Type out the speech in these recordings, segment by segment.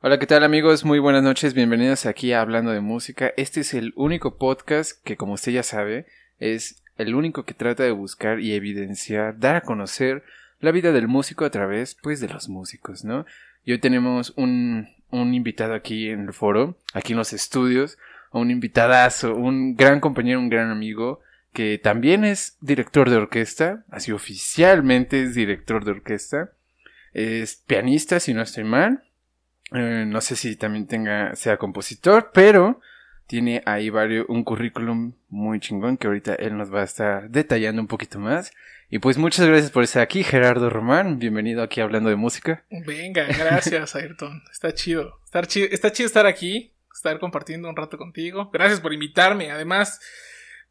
Hola, ¿qué tal amigos? Muy buenas noches, bienvenidos aquí a Hablando de Música. Este es el único podcast que, como usted ya sabe, es el único que trata de buscar y evidenciar, dar a conocer la vida del músico a través, pues, de los músicos, ¿no? Y hoy tenemos un, invitado aquí en el foro, aquí en los estudios, un invitadazo, un gran compañero, un gran amigo, que también es director de orquesta, así oficialmente es director de orquesta, es pianista, si no estoy mal, eh, no sé si también tenga, sea compositor, pero tiene ahí varios, un currículum muy chingón que ahorita él nos va a estar detallando un poquito más. Y pues muchas gracias por estar aquí, Gerardo Román. Bienvenido aquí hablando de música. Venga, gracias, Ayrton. Está chido. Está chido, está chido estar aquí, estar compartiendo un rato contigo. Gracias por invitarme. Además,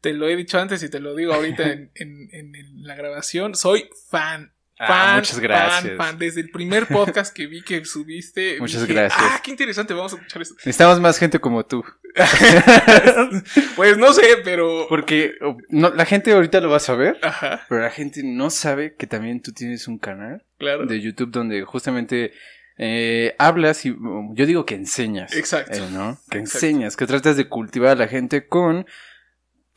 te lo he dicho antes y te lo digo ahorita en, en, en la grabación. Soy fan Ah, Fan, muchas gracias. Fan, fan. Desde el primer podcast que vi que subiste. Muchas dije, gracias. Ah, qué interesante, vamos a escuchar esto. Necesitamos más gente como tú. pues no sé, pero. Porque oh, no, la gente ahorita lo va a saber, Ajá, pero la gente no sabe que también tú tienes un canal claro. de YouTube donde justamente eh, hablas y um, yo digo que enseñas. Exacto. eh, ¿no? Que Exacto. enseñas, que tratas de cultivar a la gente con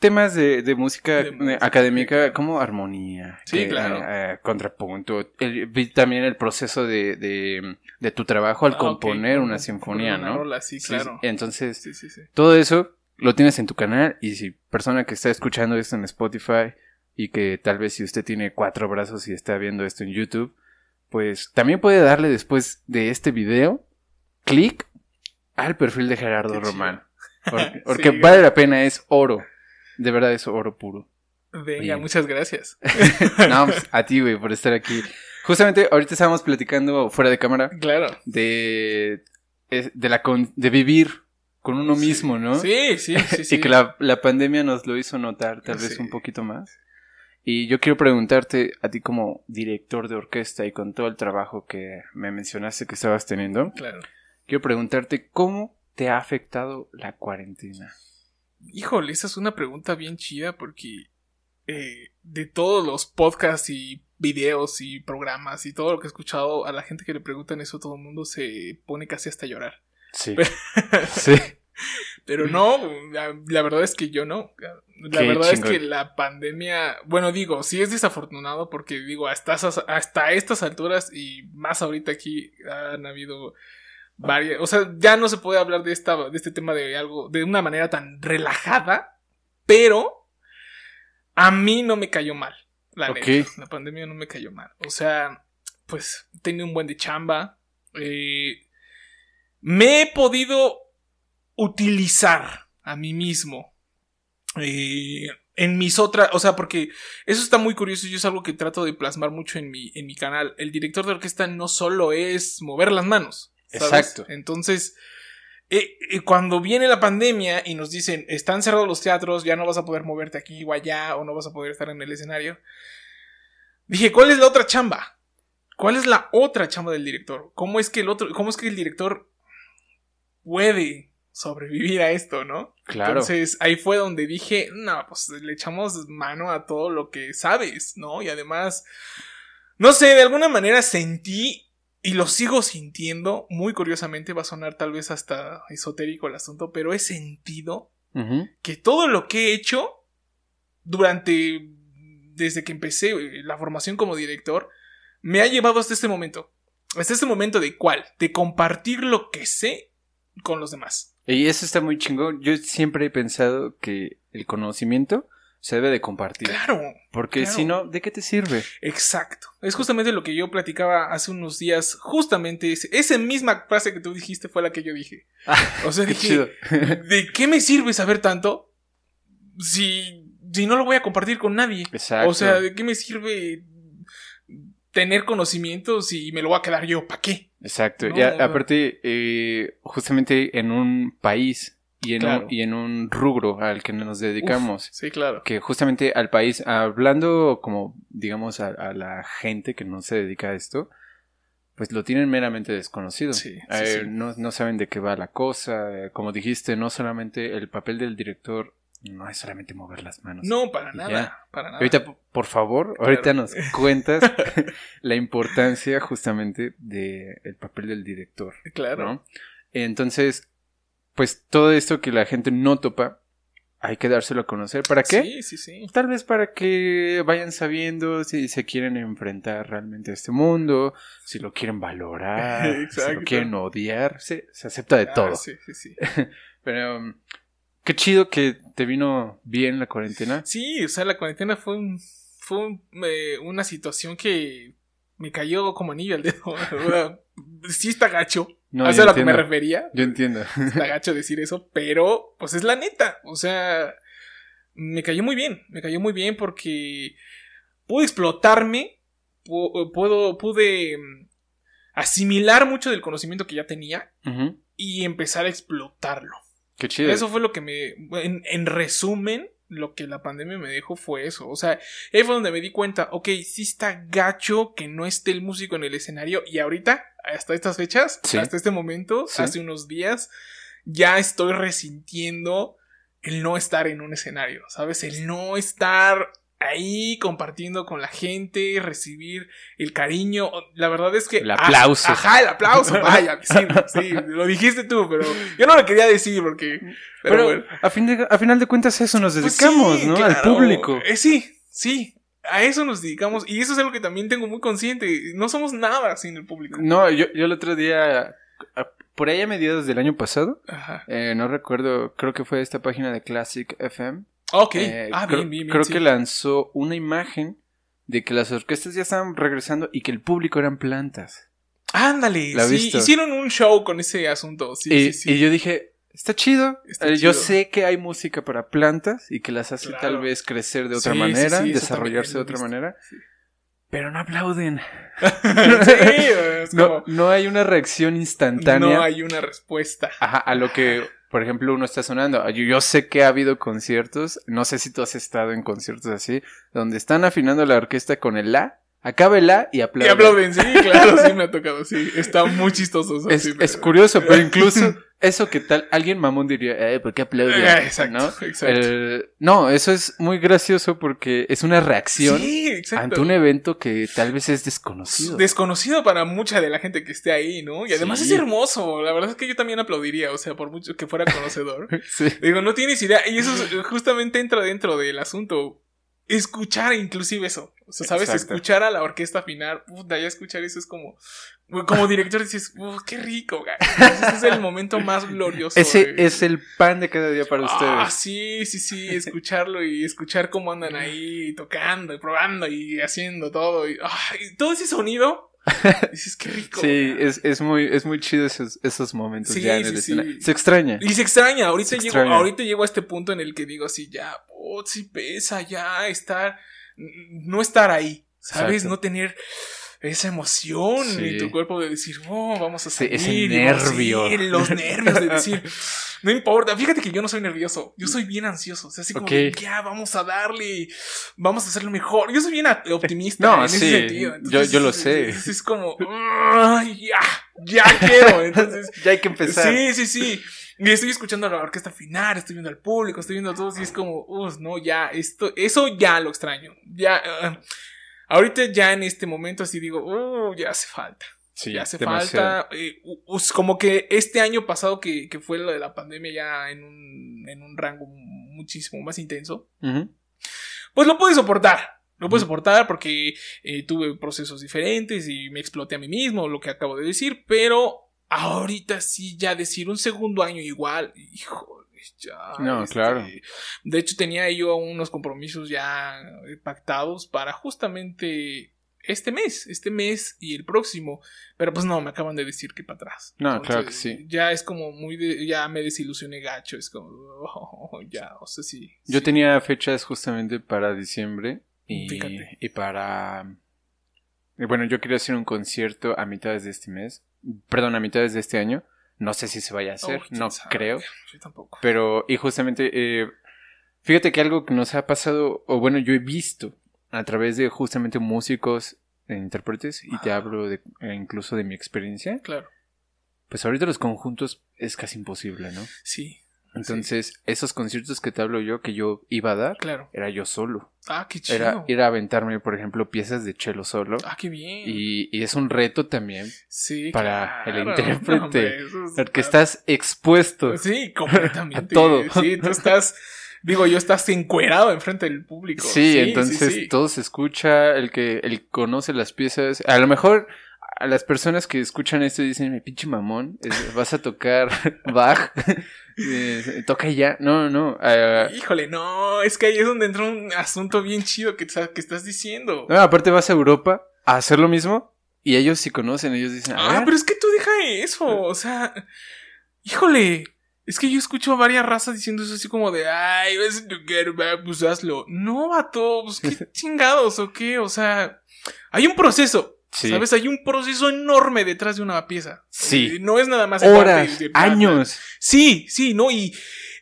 temas de, de música De eh, académica como armonía. Sí, que, claro. eh, eh, contrapunto. El- también el proceso de, de, de tu trabajo al Ah, componer una sinfonía, una ¿no? rola, sí, claro. Entonces, Sí, sí, sí. todo eso lo tienes en tu canal y si persona que está escuchando esto en Spotify y que tal vez si usted tiene cuatro brazos y está viendo esto en YouTube, pues también puede darle después de este video clic al perfil de Gerardo. Román. Porque, vale la pena, es oro. De verdad es oro puro. Venga, Oye. muchas gracias. no, pues, a ti, güey, por estar aquí. Justamente ahorita estábamos platicando fuera de cámara Claro. de, de, la con- de vivir con uno Sí. mismo, ¿no? Sí, sí, sí. sí. Y que la, la pandemia nos lo hizo notar tal vez un poquito más. Y yo quiero preguntarte a ti como director de orquesta y con todo el trabajo que me mencionaste que estabas teniendo, Claro. quiero preguntarte cómo te ha afectado la cuarentena. Híjole, esa es una pregunta bien chida porque eh, de todos los podcasts y videos y programas y todo lo que he escuchado, a la gente que le preguntan eso, todo el mundo se pone casi hasta llorar. Sí. sí. Pero no, la, la verdad es que yo no. La Qué verdad es que la pandemia, bueno, digo, sí es desafortunado porque digo, hasta, hasta estas alturas y más ahorita aquí han habido varias, o sea, ya no se puede hablar de esta de este tema de algo de una manera tan relajada, pero a mí no me cayó mal. La Ok. neta, la pandemia no me cayó mal. O sea, pues tenía un buen de chamba. eh, me he podido utilizar a mí mismo eh, en mis otras, o sea, porque eso está muy curioso y es algo que trato de plasmar mucho en mi, en mi canal. El director de orquesta no solo es mover las manos. ¿Sabes? Exacto. Entonces, eh, eh, cuando viene la pandemia y nos dicen, están cerrados los teatros, ya no vas a poder moverte aquí o allá, o no vas a poder estar en el escenario, dije, ¿cuál es la otra chamba? ¿Cuál es la otra chamba del director? ¿Cómo es que el otro, cómo es que el director puede sobrevivir a esto, no? Claro. Entonces ahí fue donde dije, no, pues le echamos mano a todo lo que sabes, ¿no? Y además, no sé, de alguna manera sentí y lo sigo sintiendo, muy curiosamente, va a sonar tal vez hasta esotérico el asunto, pero he sentido que todo lo que he hecho durante, desde que empecé eh, la formación como director, me ha llevado hasta este momento. Hasta este momento de cuál? De compartir lo que sé con los demás. Y eso está muy chingón. Yo siempre he pensado que el conocimiento se debe de compartir. Claro, Porque claro. si no, ¿de qué te sirve? exacto. Es justamente lo que yo platicaba hace unos días. Justamente ese- esa misma frase que tú dijiste fue la que yo dije. O sea, Qué dije, chido. ¿de qué me sirve saber tanto si, si no lo voy a compartir con nadie? Exacto. O sea, ¿de qué me sirve tener conocimientos y me lo voy a quedar yo? ¿Para qué? Exacto. No, y a- aparte, eh, justamente en un país y en, Claro. un, y en un rubro al que nos dedicamos, Sí, claro. que justamente al país, hablando como, digamos, a, a la gente que no se dedica a esto, pues lo tienen meramente desconocido. Sí, sí, Eh, sí. No, no saben de qué va la cosa. Como dijiste, no solamente el papel del director no es solamente mover las manos. No, para nada, ya. para nada. Ahorita, por favor, ahorita nos cuentas la importancia justamente del papel del director. claro. ¿no? Entonces, pues todo esto que la gente no topa, hay que dárselo a conocer. ¿Para qué? Sí, sí, sí. Tal vez para que vayan sabiendo si se quieren enfrentar realmente a este mundo, si lo quieren valorar, si lo quieren odiar, sí, se acepta de Ah, todo. sí, sí, sí. Pero um, qué chido que te vino bien la cuarentena. Sí, o sea, la cuarentena fue un, fue un, eh, una situación que me cayó como anillo al dedo. Sí está gacho. No, a yo eso es a lo que me refería. Yo entiendo. Está gacho decir eso, pero pues es la neta. O sea, me cayó muy bien. Me cayó muy bien porque pude explotarme. pu- Puedo, pude mm, asimilar mucho del conocimiento que ya tenía y empezar a explotarlo. Qué chido. Eso fue lo que me. En, en resumen, lo que la pandemia me dejó fue eso. O sea, ahí fue donde me di cuenta, ok, sí está gacho que no esté el músico en el escenario. Y ahorita, hasta estas fechas, Sí. hasta este momento, Sí. hace unos días, ya estoy resintiendo el no estar en un escenario, ¿sabes? El no estar ahí compartiendo con la gente, recibir el cariño. La verdad es que... El aplauso. Ajá, el aplauso, vaya, sí, sí, lo dijiste tú, pero yo no lo quería decir porque... Pero, Pero, bueno. a, fin de, a final de cuentas a eso nos Pues dedicamos, sí, ¿no? Al público. Eh, sí, sí. A eso nos dedicamos. Y eso es algo que también tengo muy consciente. No somos nada sin el público. No, yo, yo el otro día, por ahí a mediados del año pasado, Ajá. eh, no recuerdo, creo que fue esta página de Classic FM. Ok. eh, ah, creo, bien, bien, bien. Creo sí. que lanzó una imagen de que las orquestas ya estaban regresando y que el público eran plantas. Ándale. ¿La sí, hicieron un show con ese asunto. Sí, y, sí, sí. y yo dije, está chido. Está Eh, Yo chido. sé que hay música para plantas y que las hace Claro. tal vez crecer de otra manera, desarrollarse de otra manera. Pero no aplauden. No, como, no hay una reacción instantánea. no hay una respuesta. Ajá, a lo que, por ejemplo, uno está sonando. Yo, yo sé que ha habido conciertos, no sé si tú has estado en conciertos así, donde están afinando la orquesta con el La, acaba el La y Y aplauden. aplauden, sí, claro, sí me ha tocado, sí. Está muy chistoso. eso, Es, sí, es pero- curioso, pero incluso eso que tal, alguien mamón diría, eh, ¿por qué aplauden? Eh, exacto, ¿No? exacto. El- no, eso es muy gracioso porque es una reacción Sí, ante un evento que tal vez es desconocido. desconocido para mucha de la gente que esté ahí, ¿no? Y además Sí. es hermoso. La verdad es que yo también aplaudiría, o sea, por mucho que fuera conocedor. Digo, no tienes idea. Y eso es- justamente entra dentro del asunto. Escuchar inclusive eso. O sea, ¿sabes? Exacto. Escuchar a la orquesta afinar. Puta, ya escuchar eso es como... Como director dices, "Uf, qué rico, güey. Ese es el momento más glorioso. Ese es el pan de cada día para Ah, ustedes. sí, sí, sí, escucharlo y escuchar cómo andan ahí tocando y probando y haciendo todo y, ah, y todo ese sonido. Dices, qué rico. Sí, es, es muy, es muy chido esos, esos momentos Sí, ya en sí, el sí. Se extraña. Y se extraña, ahorita Se llego, ahorita llego a este punto en el que digo así, ya, oh, sí pesa, ya estar, no estar ahí, ¿sabes? Exacto. No tener esa emoción Sí. en tu cuerpo de decir, oh, vamos a Sí, salir. ese y vamos- nervio. sí, los nervios de decir, no importa, fíjate que yo no soy nervioso, yo soy bien ansioso, o sea, así como, Ok. de, ya, vamos a darle, vamos a hacerlo mejor. Yo soy bien optimista No, en ese sí, sentido. yo- yo lo sé. Es, es como, "Ay, ya, ya quiero, entonces... ya hay que empezar. Sí, sí, sí. Y estoy escuchando a la orquesta afinar, estoy viendo al público, estoy viendo a todos y es como, uff, no, ya, esto, eso ya lo extraño. Ya, ah, ahorita ya en este momento así digo, uh, ya hace falta. Sí, ya hace demasiado. falta. eh, como que este año pasado que, que fue lo de la pandemia ya en un, en un rango muchísimo más intenso, pues lo pude soportar. Lo pude soportar porque eh, tuve procesos diferentes y me exploté a mí mismo, lo que acabo de decir, pero ahorita sí, ya decir un segundo año igual, ya. No, este, claro. De hecho, tenía yo unos compromisos ya eh, pactados para justamente este mes, este mes y el próximo, pero pues no, me acaban de decir que para atrás. No, claro que sí. Ya es como muy, de- ya me desilusioné gacho, es como, oh, ya, o sea, sí. Yo sí. tenía fechas justamente para diciembre y, Fíjate. y para... y Bueno, yo quería hacer un concierto a mitades de este mes, perdón, a mitades de este año. No sé si se vaya a hacer, Oh, no sabe. creo. Yo tampoco. Pero, y justamente, eh, fíjate que algo que nos ha pasado, o bueno, yo he visto a través de justamente músicos e intérpretes, y te Ajá. hablo de, eh, incluso de mi experiencia, Claro, pues ahorita los conjuntos es casi imposible, ¿no? sí. Entonces, esos conciertos que te hablo yo, que yo iba a dar, Claro. era yo solo. Ah, qué chido. Era ir a aventarme, por ejemplo, piezas de chelo solo. Ah, qué bien. Y, y es un reto también, sí, para el intérprete, No, es- porque estás expuesto. Sí, completamente. a todo. Sí, tú estás. Digo, yo estás encuerado enfrente del público. Sí, entonces sí. todo se escucha, el que el conoce las piezas, a lo mejor a las personas que escuchan esto dicen, mi pinche mamón, vas a tocar Bach, eh, toca y ya, no, no, ah, Híjole, no, es que ahí es donde entra un asunto bien chido que, que estás diciendo. no, aparte vas a Europa a hacer lo mismo y ellos sí conocen, ellos dicen, Ah, ver, pero es que tú deja eso, o sea, híjole, es que yo escucho a varias razas diciendo eso así como de, ay, va, pues hazlo. No, vato, pues qué chingados o qué, o sea, hay un proceso. Sí. ¿Sabes? Hay un proceso enorme detrás de una pieza. Sí. No es nada más. horas, sentarte y decir, "Ah, años, Sí, sí, ¿no? Y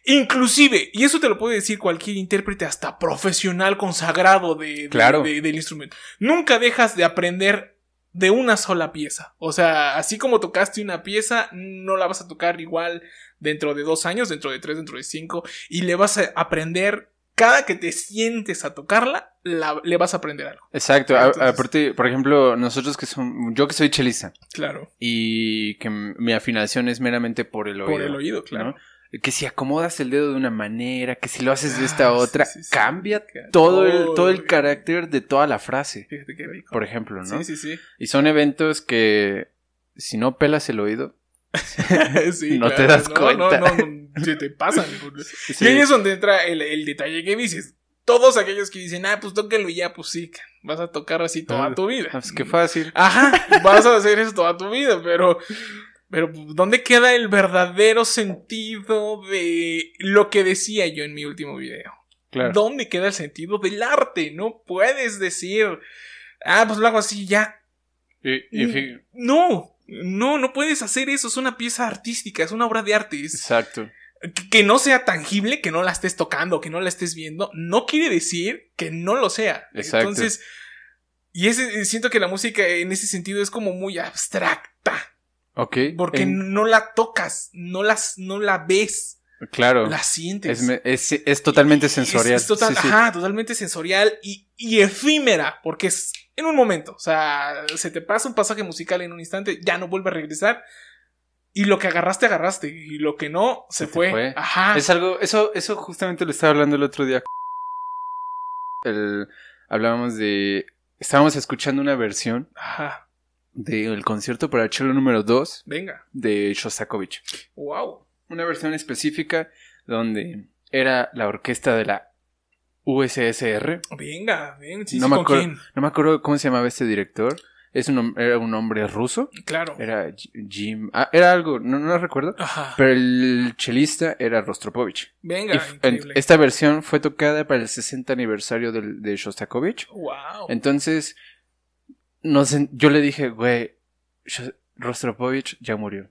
inclusive, y eso te lo puede decir cualquier intérprete hasta profesional consagrado de, de- Claro. de- del instrumento. Nunca dejas de aprender de una sola pieza. O sea, así como tocaste una pieza, no la vas a tocar igual dentro de dos años, dentro de tres, dentro de cinco, y le vas a aprender cada que te sientes a tocarla, la- le vas a aprender algo. exacto, a- aparte, por ejemplo, nosotros que son, yo que soy chelista Claro. y que mi afinación es meramente por el oído. Por el oído, claro. ¿no? Que si acomodas el dedo de una manera, que si lo haces de Ah, esta sí, otra, sí, sí. cambia Todo, todo el, todo el carácter de toda la frase, Fíjate qué rico. por ejemplo, ¿no? Sí, sí, sí. Y son eventos que si no pelas el oído, Sí, No te das no, cuenta. No, no, no, se te pasan. sí, Y ahí es donde entra el, el detalle que dices. Todos aquellos que dicen, ah, pues tóquelo y ya, pues sí, vas a tocar así toda Ah, tu vida. ah, pues qué fácil. Ajá, vas a hacer eso toda tu vida, pero, pero pues, ¿dónde queda el verdadero sentido de lo que decía yo en mi último video? Claro. ¿Dónde queda el sentido del arte? No puedes decir, ah, pues lo hago así ya. Y, y No, no, no puedes hacer eso. Es una pieza artística, es una obra de arte. Es- exacto. Que, no sea tangible, que no la estés tocando, que no la estés viendo, no quiere decir que no lo sea. Exacto. Entonces, y ese, siento que la música en ese sentido es como muy abstracta, Ok. porque en- no la tocas, no, las, no la ves, claro. la sientes. Es, me- es, es totalmente sensorial. Es, total- Sí, sí. Ajá, totalmente sensorial y, y efímera, porque es en un momento. O sea, se te pasa un pasaje musical en un instante, ya no vuelve a regresar. Y lo que agarraste, agarraste. Y lo que no, se, Se fue. fue. Ajá. Es algo, eso, eso justamente lo estaba hablando el otro día. El- hablábamos de, estábamos escuchando una versión Ajá. del concierto para cello número 2 Venga. de Shostakovich. Wow. Una versión específica donde era la orquesta de la USSR. Venga, ven. Sí, no, me ¿con acuerdo, no me acuerdo cómo se llamaba este director. Es un, era un hombre ruso. Claro. Era Jim. Ah, era algo, no, no recuerdo. Ajá. Pero el chelista era Rostropovich. Venga, Y en- esta versión fue tocada para el 60 aniversario del- de Shostakovich. Wow. Entonces, no sé, yo le dije, güey, Rostropovich ya murió.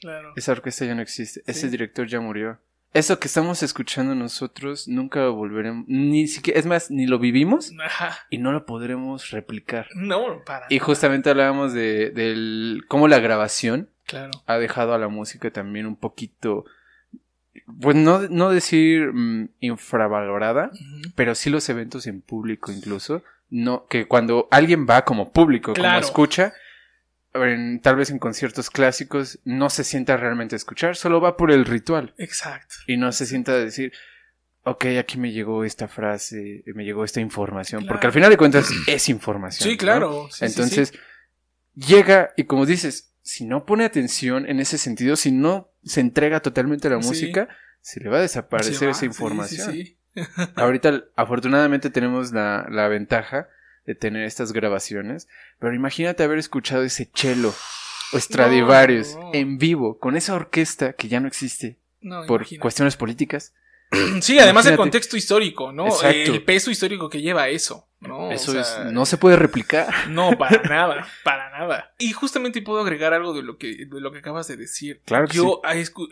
Claro. Esa orquesta ya no existe. Ese director ya murió. Eso que estamos escuchando nosotros nunca lo volveremos. Ni siquiera, es más, ni lo vivimos Ajá. y no lo podremos replicar. No, para. Y justamente hablábamos de del, cómo la grabación Claro. ha dejado a la música también un poquito. Pues no, no decir mm, infravalorada, pero sí los eventos en público incluso. No, que cuando alguien va como público, como escucha, en- tal vez en conciertos clásicos, no se sienta realmente a escuchar, solo va por el ritual. Exacto. Y no se sienta a decir, ok, aquí me llegó esta frase, me llegó esta información, porque al final de cuentas es información. Sí, claro. Sí, Entonces, sí. llega y como dices, si no pone atención en ese sentido, si no se entrega totalmente a la música, se le va a desaparecer va. esa información. Ahorita, afortunadamente, tenemos la, la ventaja de tener estas grabaciones, pero imagínate haber escuchado ese cello o Stradivarius no. en vivo con esa orquesta que ya no existe No, por imagínate. cuestiones políticas. Sí, además el contexto histórico, ¿no? Exacto. El peso histórico que lleva eso, ¿no? Eso O sea, es, no se puede replicar. No, para nada, para nada. Y justamente puedo agregar algo de lo que, de lo que acabas de decir. Claro que Yo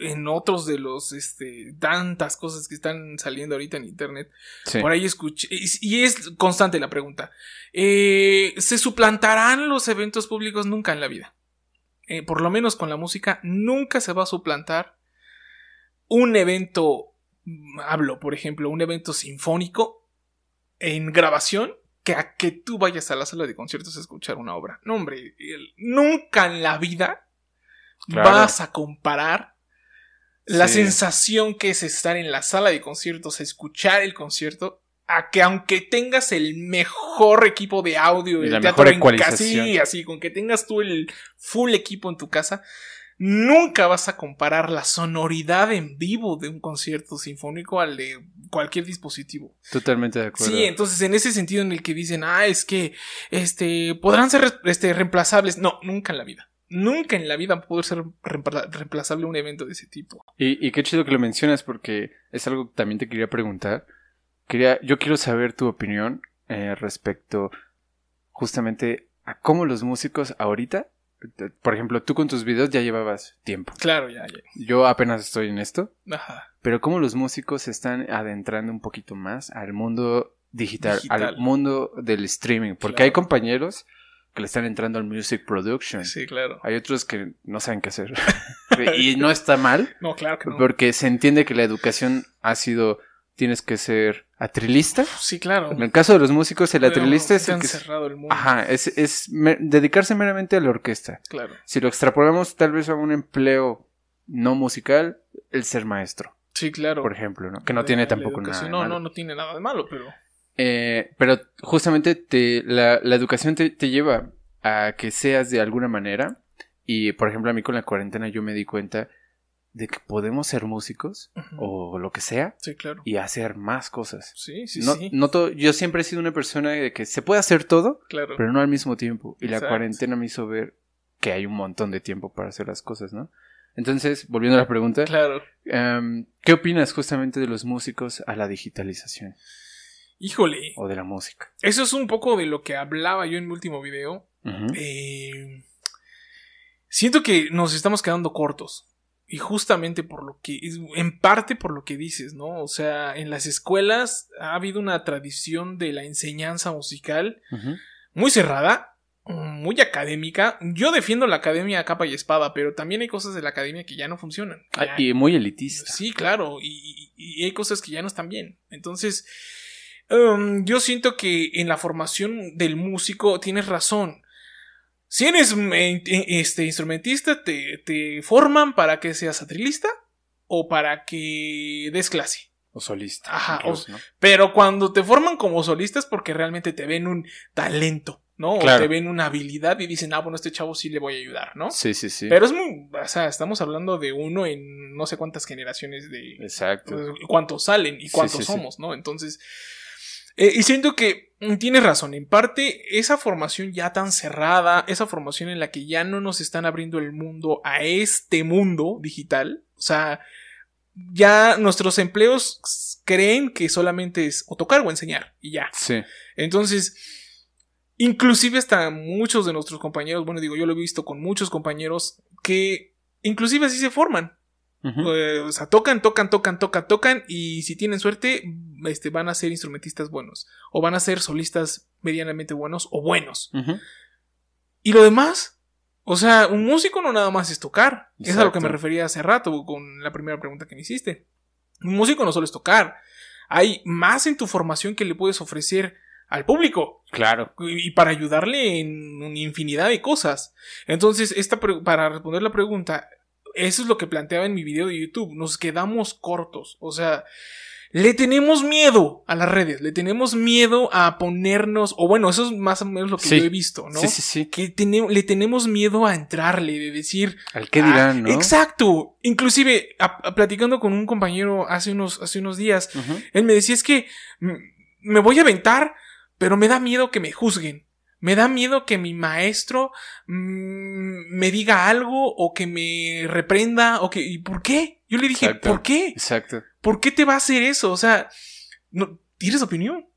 en otros de los, este, tantas cosas que están saliendo ahorita en internet, Sí. por ahí escuché, y es constante la pregunta, eh, ¿se suplantarán los eventos públicos? Nunca en la vida. Eh, por lo menos con la música, nunca se va a suplantar un evento, hablo, por ejemplo, un evento sinfónico en grabación que a que tú vayas a la sala de conciertos a escuchar una obra. No, hombre, nunca en la vida Claro. vas a comparar la Sí. sensación que es estar en la sala de conciertos, escuchar el concierto, a que aunque tengas el mejor equipo de audio, Y el la teatro mejor en casa, ecualización. sí, así, con que tengas tú el full equipo en tu casa, nunca vas a comparar la sonoridad en vivo de un concierto sinfónico al de cualquier dispositivo. Totalmente de acuerdo. Sí, entonces en ese sentido en el que dicen, ah, es que este podrán ser re- este, reemplazables. No, nunca en la vida. Nunca en la vida poder ser reempla- reemplazable un evento de ese tipo. Y, y qué chido que lo mencionas porque es algo que también te quería preguntar. Quería, yo quiero saber tu opinión eh, respecto justamente a cómo los músicos ahorita, por ejemplo, tú con tus videos ya llevabas tiempo. Claro, ya, ya. Yo apenas estoy en esto, Ajá. pero cómo los músicos se están adentrando un poquito más al mundo digital, Digital. al mundo del streaming, porque Claro. hay compañeros que le están entrando al music production. Sí, claro. Hay otros que no saben qué hacer. y no está mal, No, claro que no. porque se entiende que la educación ha sido, tienes que ser atrilista. Sí, claro. En el caso de los músicos, el atrilista es el que... cerrado el mundo. Ajá, es, dedicarse meramente a la orquesta. Claro. Si lo extrapolamos tal vez a un empleo no musical, el ser maestro, Sí, claro. por ejemplo, ¿no? Que no tiene tampoco nada. de No, malo. no, no tiene nada de malo, pero. Eh, pero justamente te, la, la educación te, te lleva a que seas de alguna manera. Y por ejemplo, a mí con la cuarentena yo me di cuenta de que podemos ser músicos o lo que sea Sí, claro. y hacer más cosas. Sí, sí, no, sí. no todo- yo siempre he sido una persona de que se puede hacer todo, Claro. pero no al mismo tiempo. Y la cuarentena me hizo ver que hay un montón de tiempo para hacer las cosas, ¿no? Entonces, volviendo a la pregunta, Claro. em, ¿qué opinas justamente de los músicos a la digitalización Híjole. o de la música? Eso es un poco de lo que hablaba yo en mi último video. Eh, siento que nos estamos quedando cortos. Y justamente por lo que, en parte por lo que dices, ¿no? O sea, en las escuelas ha habido una tradición de la enseñanza musical muy cerrada, muy académica. Yo defiendo la academia a capa y espada, pero también hay cosas de la academia que ya no funcionan. Ya- y muy elitista. Sí, claro, y, y- y hay cosas que ya no están bien. Entonces, um, yo siento que en la formación del músico tienes razón. Si eres mm, eh, este, instrumentista, te, te forman para que seas atrilista o para que des clase. O solista. Ajá, incluso, ¿no? Pero cuando te forman como solista es porque realmente te ven un talento, ¿no? Claro. O te ven una habilidad y dicen, ah, bueno, este chavo sí le voy a ayudar, ¿no? Sí, sí, sí. Pero es muy, o sea, estamos hablando de uno en no sé cuántas generaciones de, Exacto. pues, cuántos salen y cuántos sí, sí. somos, ¿no? Entonces, eh, y siento que mm, tienes razón, en parte esa formación ya tan cerrada, esa formación en la que ya no nos están abriendo el mundo a este mundo digital, o sea, ya nuestros empleos creen que solamente es o tocar o enseñar y ya. Sí. Entonces, inclusive hasta muchos de nuestros compañeros, bueno, digo, yo lo he visto con muchos compañeros que inclusive así se forman. Eh, o sea, tocan, tocan, tocan, tocan, tocan y si tienen suerte, este, van a ser instrumentistas buenos o van a ser solistas medianamente buenos o buenos. Y lo demás, o sea, un músico no nada más es tocar. Es a lo que me refería hace rato con la primera pregunta que me hiciste. Un músico no solo es tocar, hay más en tu formación que le puedes ofrecer al público Claro. y para ayudarle en una infinidad de cosas. Entonces, esta para responder la pregunta, eso es lo que planteaba en mi video de YouTube. Nos quedamos cortos. O sea, le tenemos miedo a las redes, le tenemos miedo a ponernos, o bueno, eso es más o menos lo que Sí. yo he visto, ¿no? Sí, sí, sí. Que le tenemos miedo a entrarle, de decir, Al qué Ah, dirán, ¿no? Exacto. Inclusive, a- a- platicando con un compañero hace unos, hace unos días, él me decía, es que me voy a aventar, pero me da miedo que me juzguen. Me da miedo que mi maestro mm, me diga algo o que me reprenda o que... ¿Y por qué? Yo le dije, Exacto. ¿por qué? Exacto. ¿Por qué te va a hacer eso? O sea, no, ¿tienes opinión?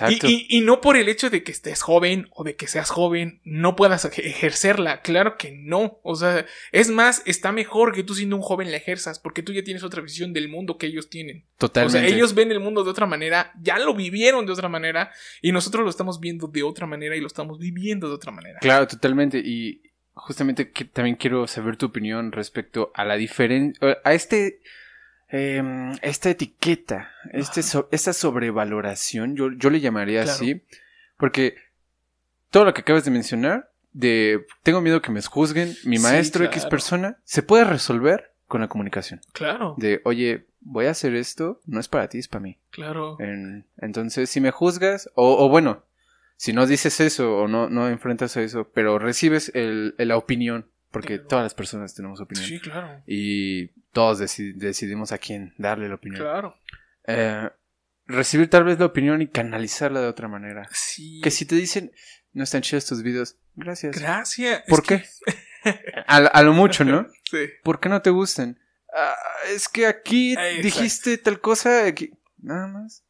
Y, Exacto. y- y no por el hecho de que estés joven o de que seas joven, no puedas ej- ejercerla. Claro que no. O sea, es más, está mejor que tú siendo un joven la ejerzas, porque tú ya tienes otra visión del mundo que ellos tienen. Totalmente. O sea, ellos ven el mundo de otra manera, ya lo vivieron de otra manera, y nosotros lo estamos viendo de otra manera y lo estamos viviendo de otra manera. Claro, totalmente. Y justamente que- también quiero saber tu opinión respecto a la diferencia, a este, em, esta etiqueta, este esta sobrevaloración, yo, yo le llamaría así, porque todo lo que acabas de mencionar, de tengo miedo que me juzguen, mi maestro X persona, se puede resolver con la comunicación. Claro. De, oye, voy a hacer esto, no es para ti, es para mí. Claro. entonces, si me juzgas, o, bueno, si no dices eso o no, no enfrentas a eso, pero recibes el, la opinión, porque todas las personas tenemos opinión. Sí, claro. Y todos decidimos a quién darle la opinión. Claro. Eh, recibir tal vez la opinión y canalizarla de otra manera. Sí. Que si te dicen, no están chidos tus videos, gracias. Gracias. ¿Por qué? a, lo mucho, ¿no? sí. ¿Por qué no te gustan? Ah, es que aquí dijiste tal cosa, nada más.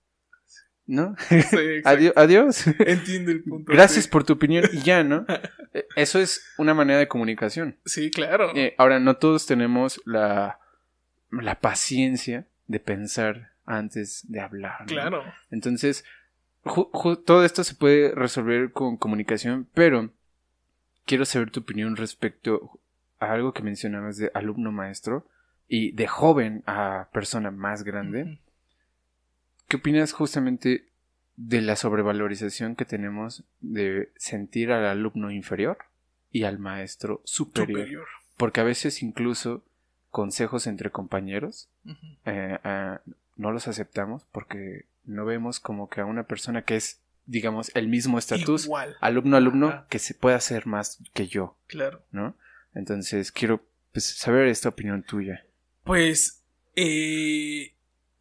¿No? Sí, adiós. Entiendo el punto. Gracias por tu opinión y ya, ¿no? E, eso es una manera de comunicación. Sí, claro. Eh, ahora, no todos tenemos la, la paciencia de pensar antes de hablar. Claro. Entonces, todo esto se puede resolver con comunicación, pero quiero saber tu opinión respecto a algo que mencionabas de alumno maestro y de joven a persona más grande. ¿Qué opinas justamente de la sobrevalorización que tenemos de sentir al alumno inferior y al maestro superior? Porque a veces incluso consejos entre compañeros eh, ah, no los aceptamos porque no vemos como que a una persona que es digamos el mismo estatus alumno alumno que se pueda hacer más que yo claro. no entonces quiero pues, saber esta opinión tuya. Pues eh,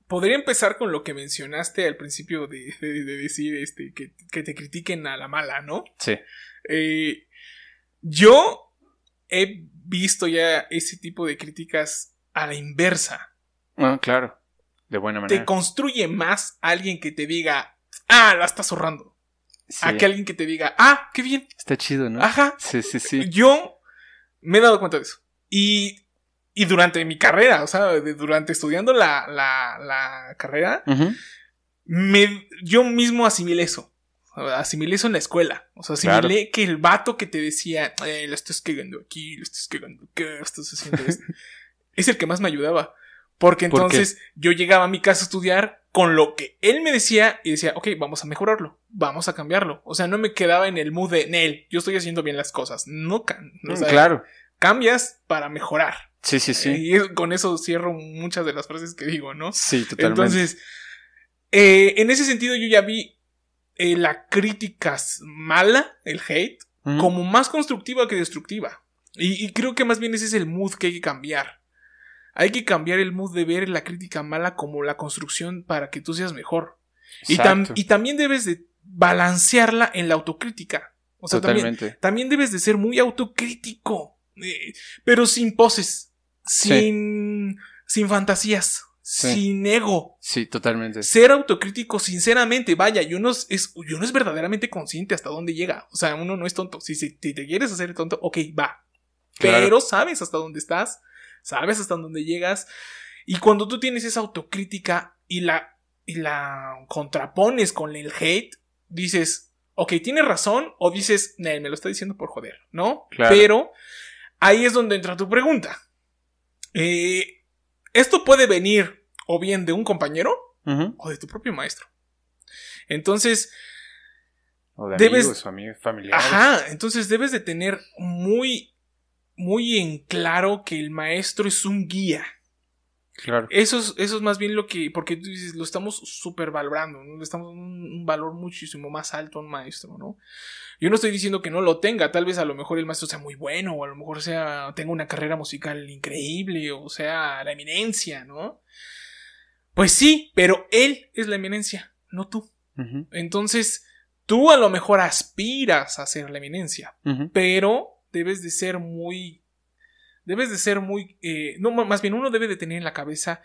podría empezar con lo que mencionaste al principio de, decir este, que, te critiquen a la mala, ¿no? Sí. Eh, yo he visto ya ese tipo de críticas a la inversa. Ah, claro. De buena manera. Te construye más alguien que te diga, ah, la estás ahorrando. A que alguien que te diga, ah, qué bien. Está chido, ¿no? Ajá. Sí, sí, sí. Yo me he dado cuenta de eso. Y y durante mi carrera, o sea, durante estudiando la, la, la carrera, me, yo mismo asimilé eso. Asimilé eso en la escuela. O sea, asimilé que el vato que te decía, eh, lo estás cagando aquí, lo estás cagando ¿qué estás haciendo esto. es el que más me ayudaba. Porque entonces yo llegaba a mi casa a estudiar con lo que él me decía y decía, ok, vamos a mejorarlo, vamos a cambiarlo. O sea, no me quedaba en el mood de, Nel, yo estoy haciendo bien las cosas. No, no mm, claro. Cambias para mejorar. Sí, sí, sí. Y con eso cierro muchas de las frases que digo, ¿no? Sí, totalmente. Entonces, eh, en ese sentido yo ya vi eh, la crítica mala, el hate, como más constructiva que destructiva. Y, creo que más bien ese es el mood que hay que cambiar. Hay que cambiar el mood de ver la crítica mala como la construcción para que tú seas mejor. Y, y, también debes de balancearla en la autocrítica. O sea, También, también debes de ser muy autocrítico. Eh, pero sin poses sin, sin fantasías, sin ego. Sí, totalmente. Ser autocrítico, sinceramente, vaya, y uno es, uno es verdaderamente consciente hasta dónde llega. O sea, uno no es tonto. Si, si, te quieres hacer tonto, ok, va. Pero sabes hasta dónde estás, sabes hasta dónde llegas. Y cuando tú tienes esa autocrítica y la, y la contrapones con el hate, dices, ok, tienes razón, o dices, me lo está diciendo por joder, ¿no? Pero ahí es donde entra tu pregunta. Eh, esto puede venir o bien de un compañero o de tu propio maestro. Entonces, o de debes, amigos, familiares. Ajá, entonces debes de tener muy, muy en claro que el maestro es un guía. Claro. Eso es, eso es más bien lo que, porque tú dices, lo estamos supervalorando, ¿no? Le estamos dando un, valor muchísimo más alto a un maestro, ¿no? Yo no estoy diciendo que no lo tenga, tal vez a lo mejor el maestro sea muy bueno, o a lo mejor sea, tenga una carrera musical increíble, o sea, la eminencia, ¿no? Pues sí, pero él es la eminencia, no tú. Entonces, tú a lo mejor aspiras a ser la eminencia, pero debes de ser muy debes de ser muy, eh, no, más bien uno debe de tener en la cabeza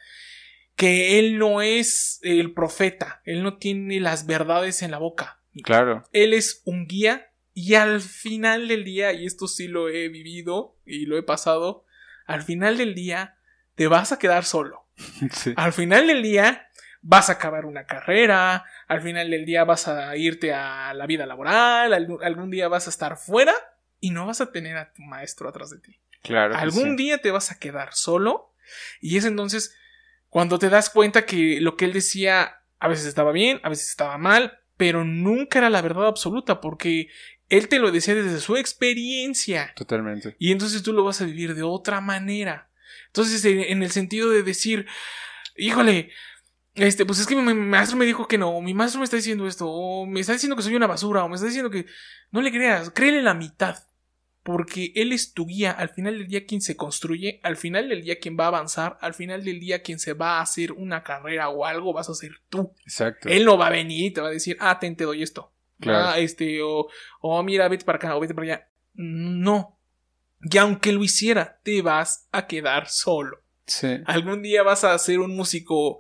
que él no es el profeta, él no tiene las verdades en la boca. Claro. Él es un guía y al final del día, y esto sí lo he vivido y lo he pasado, al final del día te vas a quedar solo. Al final del día vas a acabar una carrera, al final del día vas a irte a la vida laboral, algún día vas a estar fuera y no vas a tener a tu maestro atrás de ti. Claro. Algún día te vas a quedar solo y es entonces Cuando te das cuenta que lo que él decía a veces estaba bien, a veces estaba mal, pero nunca era la verdad absoluta porque él te lo decía desde su experiencia. Totalmente. Y entonces tú lo vas a vivir de otra manera. Entonces, en el sentido de decir, híjole, este, pues es que mi maestro me dijo que no, mi maestro me está diciendo esto, o me está diciendo que soy una basura, o me está diciendo que no le creas, créele la mitad. Porque él es tu guía, al final del día quien se construye, al final del día quien va a avanzar, al final del día quien se va a hacer una carrera o algo vas a ser tú. Exacto. Él no va a venir y te va a decir, ah, ten, te doy esto. Claro. Ah, este, o, o mira, vete para acá, o vete para allá. No. Y aunque lo hiciera, te vas a quedar solo. Sí. Algún día vas a ser un músico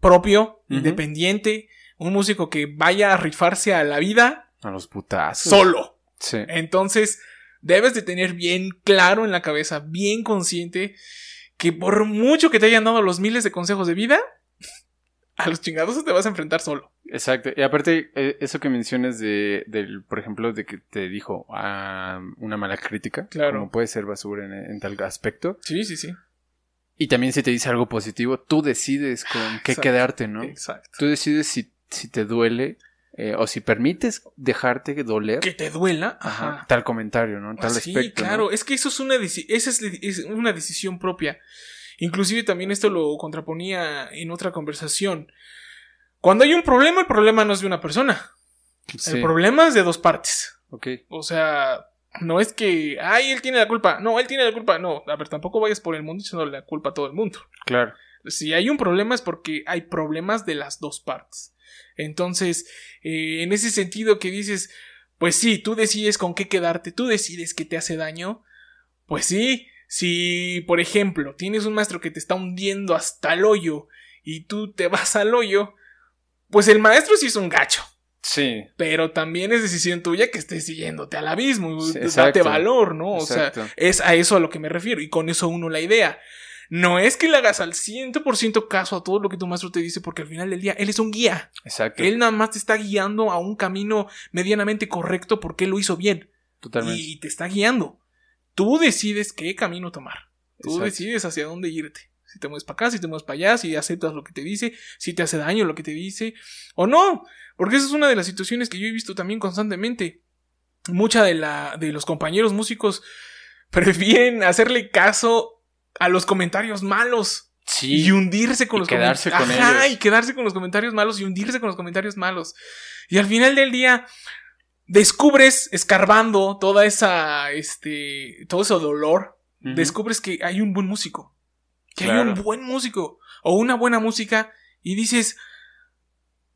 propio, independiente, un músico que vaya a rifarse a la vida A los putazos. solo. Sí. Entonces, debes de tener bien claro en la cabeza, bien consciente, que por mucho que te hayan dado los miles de consejos de vida, a los chingados te vas a enfrentar solo. Exacto. Y aparte, eh, eso que mencionas de, del, por ejemplo, de que te dijo ah, una mala crítica. Claro. Como puede ser basura en, en tal aspecto. Sí, sí, sí. Y también si te dice algo positivo, tú decides con qué Exacto. quedarte, ¿no? Exacto. Tú decides si, si te duele eh, o si permites dejarte doler. Que te duela. Ajá, Ajá. tal comentario, ¿no? Tal sí, aspecto. ¿no? claro, es que eso es una, esa es, es una decisión propia. Inclusive también esto lo contraponía en otra conversación. Cuando hay un problema, el problema no es de una persona. Sí. El problema es de dos partes. Ok. O sea, no es que, ay, él tiene la culpa. No, él tiene la culpa. No, a ver, tampoco vayas por el mundo echándole la culpa a todo el mundo. Claro. Si hay un problema es porque hay problemas de las dos partes. Entonces, eh, en ese sentido que dices, pues sí, tú decides con qué quedarte, tú decides qué te hace daño, pues sí, si por ejemplo tienes un maestro que te está hundiendo hasta el hoyo y tú te vas al hoyo, pues el maestro sí es un gacho. Sí. Pero también es decisión tuya que estés siguiéndote al abismo. Sí, date valor, ¿no? O Exacto. sea, es a eso a lo que me refiero. Y con eso uno la idea. No es que le hagas al 100% caso a todo lo que tu maestro te dice, porque al final del día él es un guía. Exacto. Él nada más te está guiando a un camino medianamente correcto porque él lo hizo bien. Totalmente. Y te está guiando. Tú decides qué camino tomar. Tú Exacto. decides hacia dónde irte. Si te mueves para acá, si te mueves para allá, si aceptas lo que te dice, si te hace daño lo que te dice, o no. Porque esa es una de las situaciones que yo he visto también constantemente. Mucha de, la, de los compañeros músicos prefieren hacerle caso a los comentarios malos Sí. y hundirse con Y los quedarse con Ajá, ellos. y quedarse con los comentarios malos y hundirse con los comentarios malos. Y al final del día descubres escarbando toda esa este todo ese dolor, descubres que hay un buen músico. Que hay un buen músico o una buena música y dices,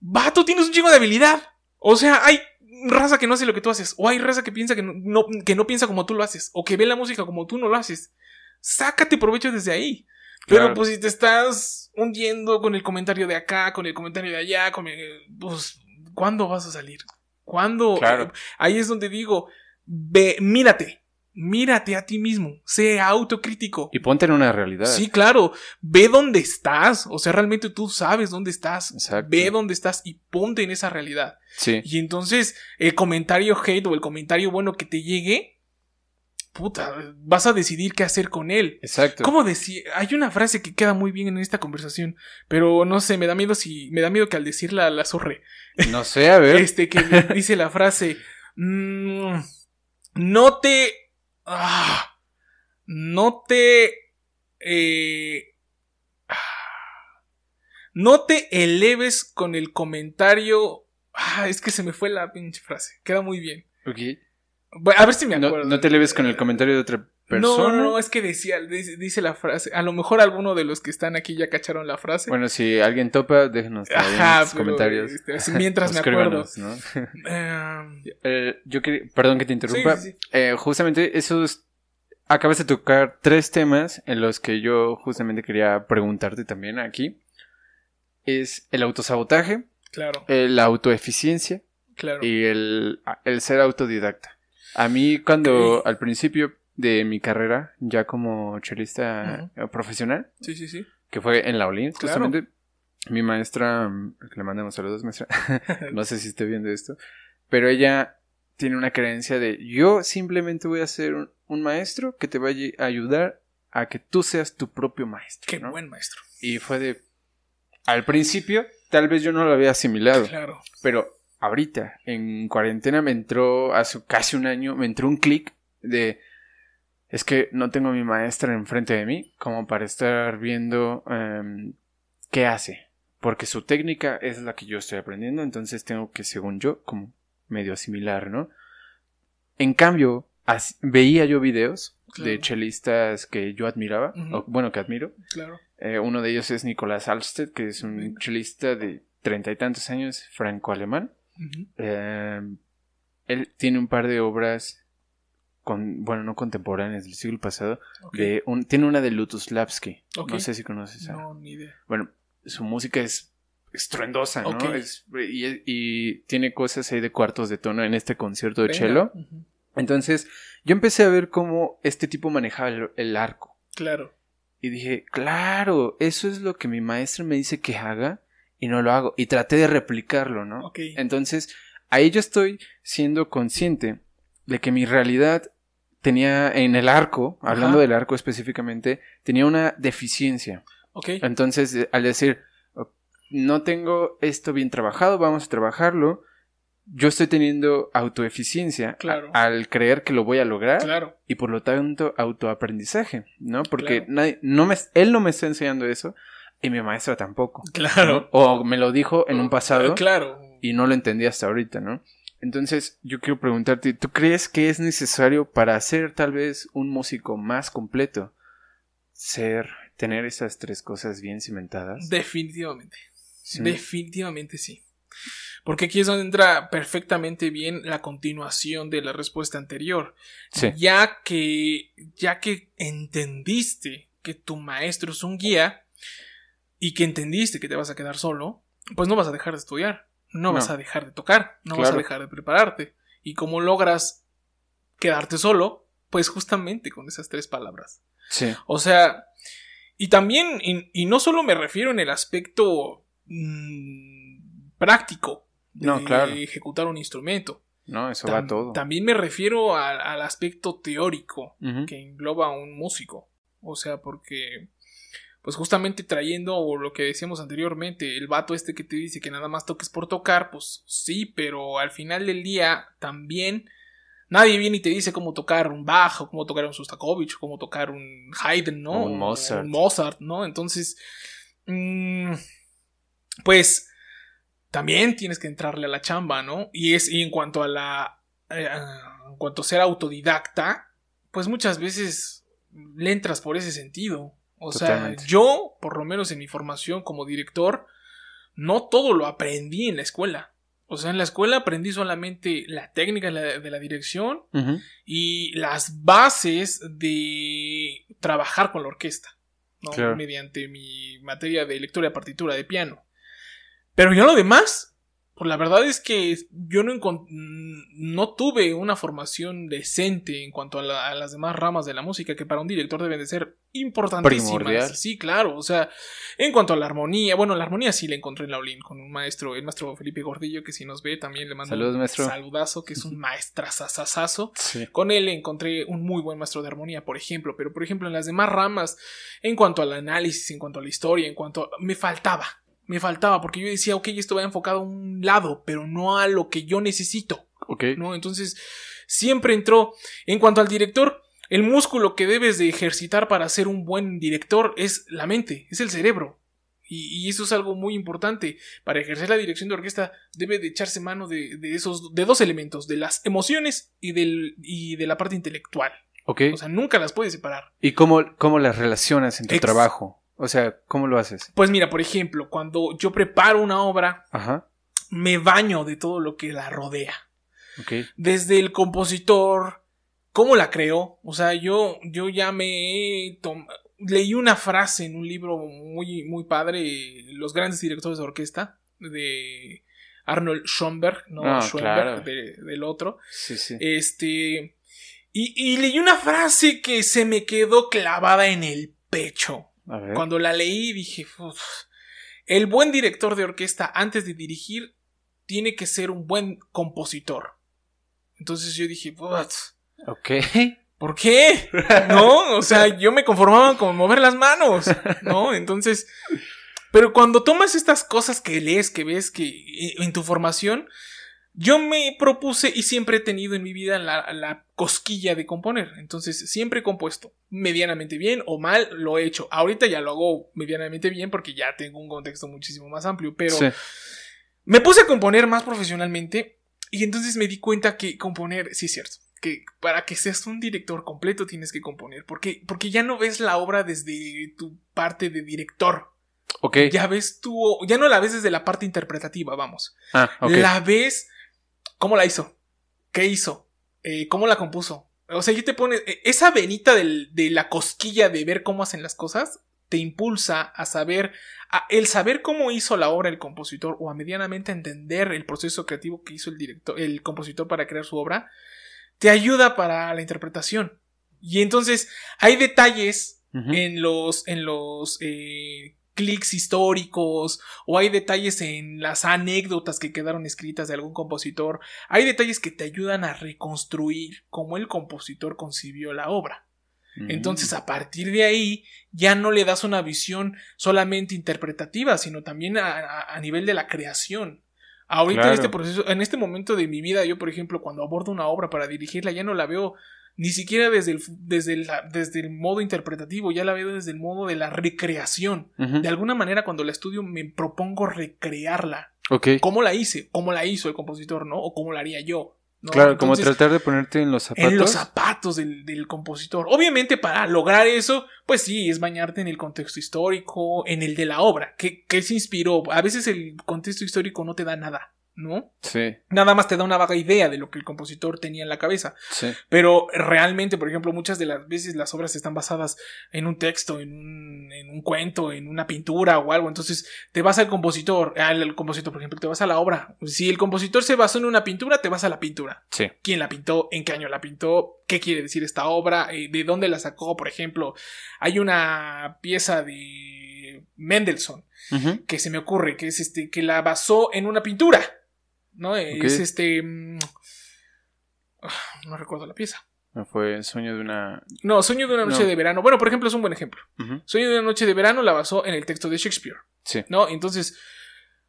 "Vato, tienes un chingo de habilidad." O sea, hay raza que no hace lo que tú haces o hay raza que piensa que no, no- que no piensa como tú lo haces o que ve la música como tú no lo haces. Sácate provecho desde ahí. Pero Claro. pues si te estás hundiendo con el comentario de acá, con el comentario de allá, con el, pues, ¿cuándo vas a salir? ¿Cuándo? Claro. Ahí es donde digo, ve, mírate, mírate a ti mismo, sé autocrítico. Y ponte en una realidad. Sí, claro, ve dónde estás, o sea, realmente tú sabes dónde estás, Exacto. ve dónde estás y ponte en esa realidad. Sí. Y entonces el comentario hate o el comentario bueno que te llegue, puta, vas a decidir qué hacer con él. Exacto. ¿Cómo decir? Hay una frase que queda muy bien en esta conversación, pero no sé, me da miedo si me da miedo que al decirla la zorre. No sé, a ver. Este que dice la frase, mm, no te, ah, no te, eh, ah, no te eleves con el comentario. Ah, es que se me fue la pinche frase. Queda muy bien. Ok. A ver si me No, acuerdo. no te leves con el comentario de otra persona. No, no, no, es que decía, dice, dice la frase. A lo mejor alguno de los que están aquí ya cacharon la frase. Bueno, si alguien topa, déjenos ahí en Ajá, los pero, comentarios. este, mientras me acuerdo. ¿no? Em, Eh, yo quería, perdón que te interrumpa. Sí, sí, sí. Eh, justamente esos acabas de tocar tres temas en los que yo justamente quería preguntarte también aquí. Es el autosabotaje, claro, la autoeficiencia claro. y el, el ser autodidacta. A mí cuando al principio de mi carrera, ya como chelista eh, profesional, Sí, sí, sí. que fue en la Olin, Claro. justamente mi maestra, que le mandamos saludos, maestra, no sé si esté viendo esto, pero ella tiene una creencia de yo simplemente voy a ser un, un maestro que te vaya a ayudar a que tú seas tu propio maestro. Qué ¿no? buen maestro. Y fue de... Al principio, tal vez yo no lo había asimilado. Claro. Pero ahorita, en cuarentena, me entró, hace casi un año, me entró un clic de... Es que no tengo a mi maestra enfrente de mí como para estar viendo em, qué hace. Porque su técnica es la que yo estoy aprendiendo, entonces tengo que, según yo, como medio asimilar, ¿no? En cambio, veía yo videos Claro. de chelistas que yo admiraba, o, bueno, que admiro. Claro. Eh, uno de ellos es Nicolás Alsted, que es un chelista de treinta y tantos años, franco-alemán. Eh, él tiene un par de obras, con, bueno, no contemporáneas del siglo pasado. Ok. De un, tiene una de Lutoslavski. No sé si conoces a. No, ni idea. Bueno, su música es estruendosa, ¿no? Es- y, y tiene cosas ahí de cuartos de tono en este concierto de Venga. cello. Entonces, yo empecé a ver cómo este tipo manejaba el, el arco. Claro. Y dije, claro, eso es lo que mi maestro me dice que haga y no lo hago. Y traté de replicarlo, ¿no? Ok. Entonces, ahí yo estoy siendo consciente de que mi realidad tenía en el arco, hablando Ajá. del arco específicamente, tenía una deficiencia. Ok. Entonces, al decir, "Oh, no tengo esto bien trabajado, vamos a trabajarlo, yo estoy teniendo autoeficiencia Claro. al creer que lo voy a lograr Claro. y por lo tanto autoaprendizaje, ¿no? Porque Claro. nadie- no me, él no me está enseñando eso y mi maestra tampoco. Claro. O me lo dijo en un pasado Claro. y no lo entendí hasta ahorita, ¿no? Entonces, yo quiero preguntarte, ¿tú crees que es necesario para ser tal vez un músico más completo ser, tener esas tres cosas bien cimentadas? Definitivamente. Sí. Definitivamente sí. Porque aquí es donde entra perfectamente bien la continuación de la respuesta anterior. Sí. Ya que, ya que entendiste que tu maestro es un guía y que entendiste que te vas a quedar solo, pues no vas a dejar de estudiar, no, vas a dejar de tocar, no vas a dejar de prepararte. Y cómo logras quedarte solo, pues justamente con esas tres palabras. Sí. O sea, y también, y, y no solo me refiero en el aspecto mm, práctico de No, claro. ejecutar un instrumento. No, eso Tam- va todo. También me refiero al- al aspecto teórico que engloba a un músico. O sea, porque, pues justamente trayendo lo que decíamos anteriormente, el vato este que te dice que nada más toques por tocar, pues sí, pero al final del día también nadie viene y te dice cómo tocar un bajo, cómo tocar un Sostakovich, cómo tocar un Haydn, ¿no? O un Mozart. un Mozart, ¿no? Entonces, mm, pues también tienes que entrarle a la chamba, ¿no? Y es y en cuanto a la eh, en cuanto a ser autodidacta, pues muchas veces le entras por ese sentido. O Totalmente. sea, yo, por lo menos en mi formación como director, no todo lo aprendí en la escuela. O sea, en la escuela aprendí solamente la técnica de la, dirección y las bases de trabajar con la orquesta, ¿no? Claro. mediante mi materia de lectura de partitura de piano. Pero ya lo demás, pues la verdad es que yo no, no tuve una formación decente en cuanto a, la- a las demás ramas de la música que para un director deben de ser importantísimas. Primordial. Sí, claro, o sea, en cuanto a la armonía, bueno, la armonía sí la encontré en Laulín con un maestro, el maestro Felipe Gordillo, que si nos ve también le mando Saludos, un maestro. saludazo, que es un maestrazazazazo. Sí. Con él encontré un muy buen maestro de armonía, por ejemplo, pero por ejemplo en las demás ramas, en cuanto al análisis, en cuanto a la historia, en cuanto a... me faltaba, me faltaba, porque yo decía, ok, esto va enfocado a un lado, pero no a lo que yo necesito, Ok. ¿no? Entonces, siempre entró, en cuanto al director, el músculo que debes de ejercitar para ser un buen director es la mente, es el cerebro. Y, y eso es algo muy importante. Para ejercer la dirección de orquesta debe de echarse mano de, de esos, de dos elementos, de las emociones y, del, y de la parte intelectual. Ok. O sea, nunca las puedes separar. ¿Y cómo, cómo las relacionas en tu Ex- trabajo? O sea, ¿cómo lo haces? Pues mira, por ejemplo, cuando yo preparo una obra, Ajá. me baño de todo lo que la rodea. Ok. desde el compositor, cómo la creó. O sea, yo, yo ya me he leí una frase en un libro muy, muy padre, Los grandes directores de orquesta, de Arnold Schoenberg, no Ah, Schoenberg, claro. de- del otro. Sí, sí. Este. Y, y leí una frase que se me quedó clavada en el pecho. A ver. Cuando la leí dije, "Uf, el buen director de orquesta antes de dirigir tiene que ser un buen compositor. Entonces yo dije, "Uf, Ok. ¿Por qué? No, o sea, yo me conformaba con mover las manos, ¿no? Entonces, pero cuando tomas estas cosas que lees, que ves, que eh, en tu formación, yo me propuse y siempre he tenido en mi vida la, cosquilla de componer. Entonces, siempre he compuesto medianamente bien o mal, lo he hecho. Ahorita ya lo hago medianamente bien porque ya tengo un contexto muchísimo más amplio, pero me puse a componer más profesionalmente y entonces me di cuenta que componer, sí es cierto, que para que seas un director completo tienes que componer, porque, porque ya no ves la obra desde tu parte de director. Ok. Ya ves tú, ya no la ves desde la parte interpretativa, vamos. Ah, ok. La ves ¿Cómo la hizo? ¿Qué hizo? Eh, ¿Cómo la compuso? O sea, yo te pone. Eh, esa venita de la cosquilla de ver cómo hacen las cosas te impulsa a saber. A el saber cómo hizo la obra el compositor o a medianamente entender el proceso creativo que hizo el director, el compositor para crear su obra, te ayuda para la interpretación. Y entonces hay detalles en los, en los eh, clics históricos o hay detalles en las anécdotas que quedaron escritas de algún compositor. Hay detalles que te ayudan a reconstruir cómo el compositor concibió la obra. Entonces, a partir de ahí, ya no le das una visión solamente interpretativa, sino también a, nivel de la creación. Ahorita en este proceso, en este momento de mi vida, yo, por ejemplo, cuando abordo una obra para dirigirla, ya no la veo ni siquiera desde el, desde desde el modo interpretativo, ya la veo desde el modo de la recreación. De alguna manera, cuando la estudio, me propongo recrearla. ¿Cómo la hice? ¿Cómo la hizo el compositor, no? O cómo la haría yo. Claro, como tratar de ponerte en los zapatos. En los zapatos del, compositor. Obviamente, para lograr eso, pues sí, es bañarte en el contexto histórico, en el de la obra. ¿Qué, qué se inspiró? A veces el contexto histórico no te da nada. ¿No? Sí. Nada más te da una vaga idea de lo que el compositor tenía en la cabeza. Sí. Pero realmente, por ejemplo, muchas de las veces las obras están basadas en un texto, en un, en un cuento, en una pintura o algo. Entonces, te vas al compositor, al compositor, por ejemplo, te vas a la obra. Si el compositor se basó en una pintura, te vas a la pintura. Sí. ¿Quién la pintó? ¿En qué año la pintó? ¿Qué quiere decir esta obra? Eh, ¿De dónde la sacó? Por ejemplo, hay una pieza de Mendelssohn que se me ocurre, que es este, que la basó en una pintura. ¿No? Es este... Mm, ah, no recuerdo la pieza. No fue Sueño de una... No, Sueño de una noche de verano. Bueno, por ejemplo, es un buen ejemplo. Sueño de una noche de verano la basó en el texto de Shakespeare. Sí. ¿No? Entonces,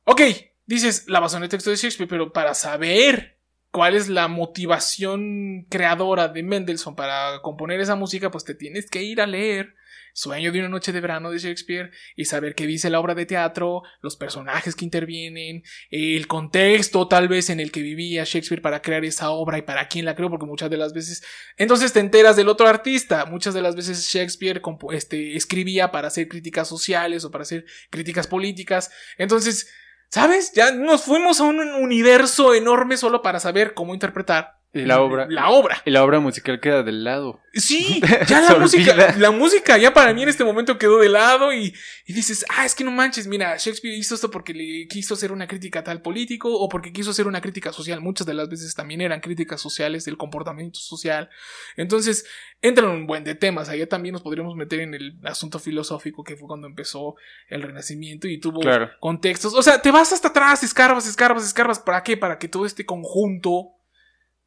ok, dices, la basó en el texto de Shakespeare, pero para saber cuál es la motivación creadora de Mendelssohn para componer esa música, pues te tienes que ir a leer Sueño de una noche de verano de Shakespeare y saber qué dice la obra de teatro, los personajes que intervienen, el contexto tal vez en el que vivía Shakespeare para crear esa obra y para quién la creó, porque muchas de las veces entonces te enteras del otro artista, muchas de las veces Shakespeare este, escribía para hacer críticas sociales o para hacer críticas políticas, entonces, ¿sabes? Ya nos fuimos a un universo enorme solo para saber cómo interpretar y la obra. La obra. Y la obra musical queda del lado. Sí, ya la música. La música ya para mí en este momento quedó de lado y, y, dices, ah, es que no manches, mira, Shakespeare hizo esto porque le quiso hacer una crítica a tal político o porque quiso hacer una crítica social. Muchas de las veces también eran críticas sociales del comportamiento social. Entonces, entran un buen de temas. Allá también nos podríamos meter en el asunto filosófico que fue cuando empezó el Renacimiento y tuvo contextos. O sea, te vas hasta atrás, escarbas, escarbas, escarbas. ¿Para qué? Para que todo este conjunto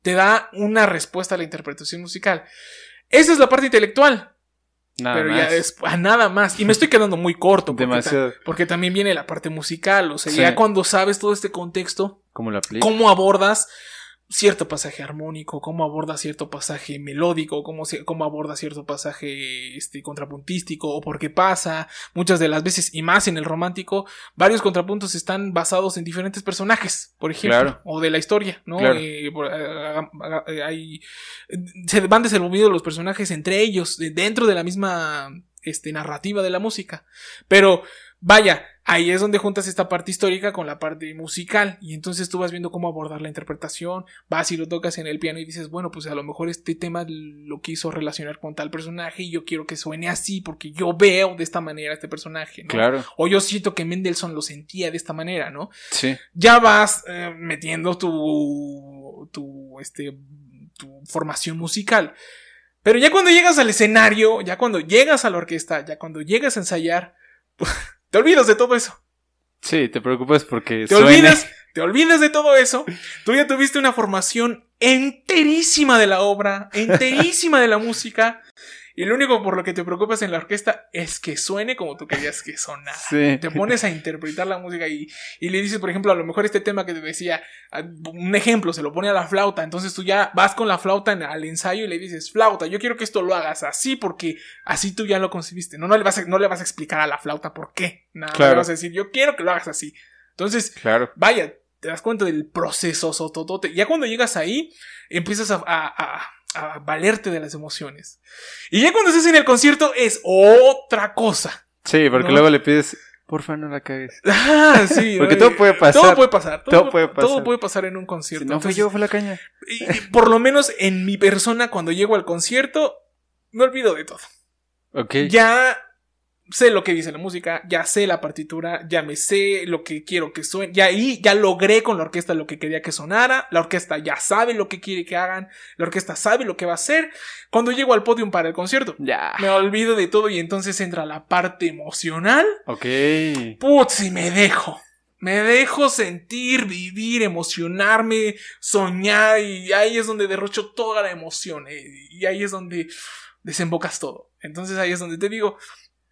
te da una respuesta a la interpretación musical. Esa es la parte intelectual. Nada pero ya es a nada más. Y me estoy quedando muy corto. Porque Demasiado. porque también viene la parte musical. O sea, ya cuando sabes todo este contexto. ¿Cómo lo Cómo abordas cierto pasaje armónico, cómo aborda cierto pasaje melódico, cómo, cómo aborda cierto pasaje este, contrapuntístico o por qué pasa. Muchas de las veces, y más en el romántico, varios contrapuntos están basados en diferentes personajes, por ejemplo, o de la historia, ¿no? Eh, eh, se van desenvolviendo los personajes entre ellos, dentro de la misma este, narrativa de la música. Pero Vaya, ahí es donde juntas esta parte histórica con la parte musical y entonces tú vas viendo cómo abordar la interpretación, vas y lo tocas en el piano y dices, bueno, pues a lo mejor este tema lo quiso relacionar con tal personaje y yo quiero que suene así porque yo veo de esta manera a este personaje, ¿no? Claro. O yo siento que Mendelssohn lo sentía de esta manera, ¿no? Sí. Ya vas eh, metiendo tu, tu, este, tu formación musical. Pero ya cuando llegas al escenario, ya cuando llegas a la orquesta, ya cuando llegas a ensayar, Te olvidas de todo eso. Sí, te preocupas porque. Te olvidas, te olvidas de todo eso. Tú ya tuviste una formación enterísima de la obra, enterísima de la música. Y lo único por lo que te preocupas en la orquesta es que suene como tú querías que sonara. Sí. Te pones a interpretar la música y, y le dices, por ejemplo, a lo mejor este tema que te decía, un ejemplo, se lo pone a la flauta. Entonces tú ya vas con la flauta en- al ensayo y le dices, flauta, yo quiero que esto lo hagas así porque así tú ya lo concibiste. No, no, le, vas a, no le vas a explicar a la flauta por qué. Nada, Claro. le vas a decir, yo quiero que lo hagas así. Entonces, Claro. vaya, te das cuenta del proceso sototote. Ya cuando llegas ahí, empiezas a, a- a- a valerte de las emociones. Y ya cuando estás en el concierto es otra cosa. Sí, porque No. luego le pides, porfa, no la cagues. Ah, sí. Porque todo puede pasar. Todo puede pasar. Todo puede pasar. Todo puede pasar en un concierto. Si no Entonces, yo, fue la caña. y- y por lo menos en mi persona, cuando llego al concierto, me olvido de todo. Ok. Ya sé lo que dice la música, ya sé la partitura, ya me sé lo que quiero que suene, ya ahí ya logré con la orquesta lo que quería que sonara, la orquesta ya sabe lo que quiere que hagan, la orquesta sabe lo que va a hacer. Cuando llego al podium para el concierto, Ya. me olvido de todo y entonces entra la parte emocional. Ok. Putz, y me dejo. Me dejo sentir, vivir, emocionarme, soñar y ahí es donde derrocho toda la emoción eh, y ahí es donde desembocas todo. Entonces ahí es donde te digo,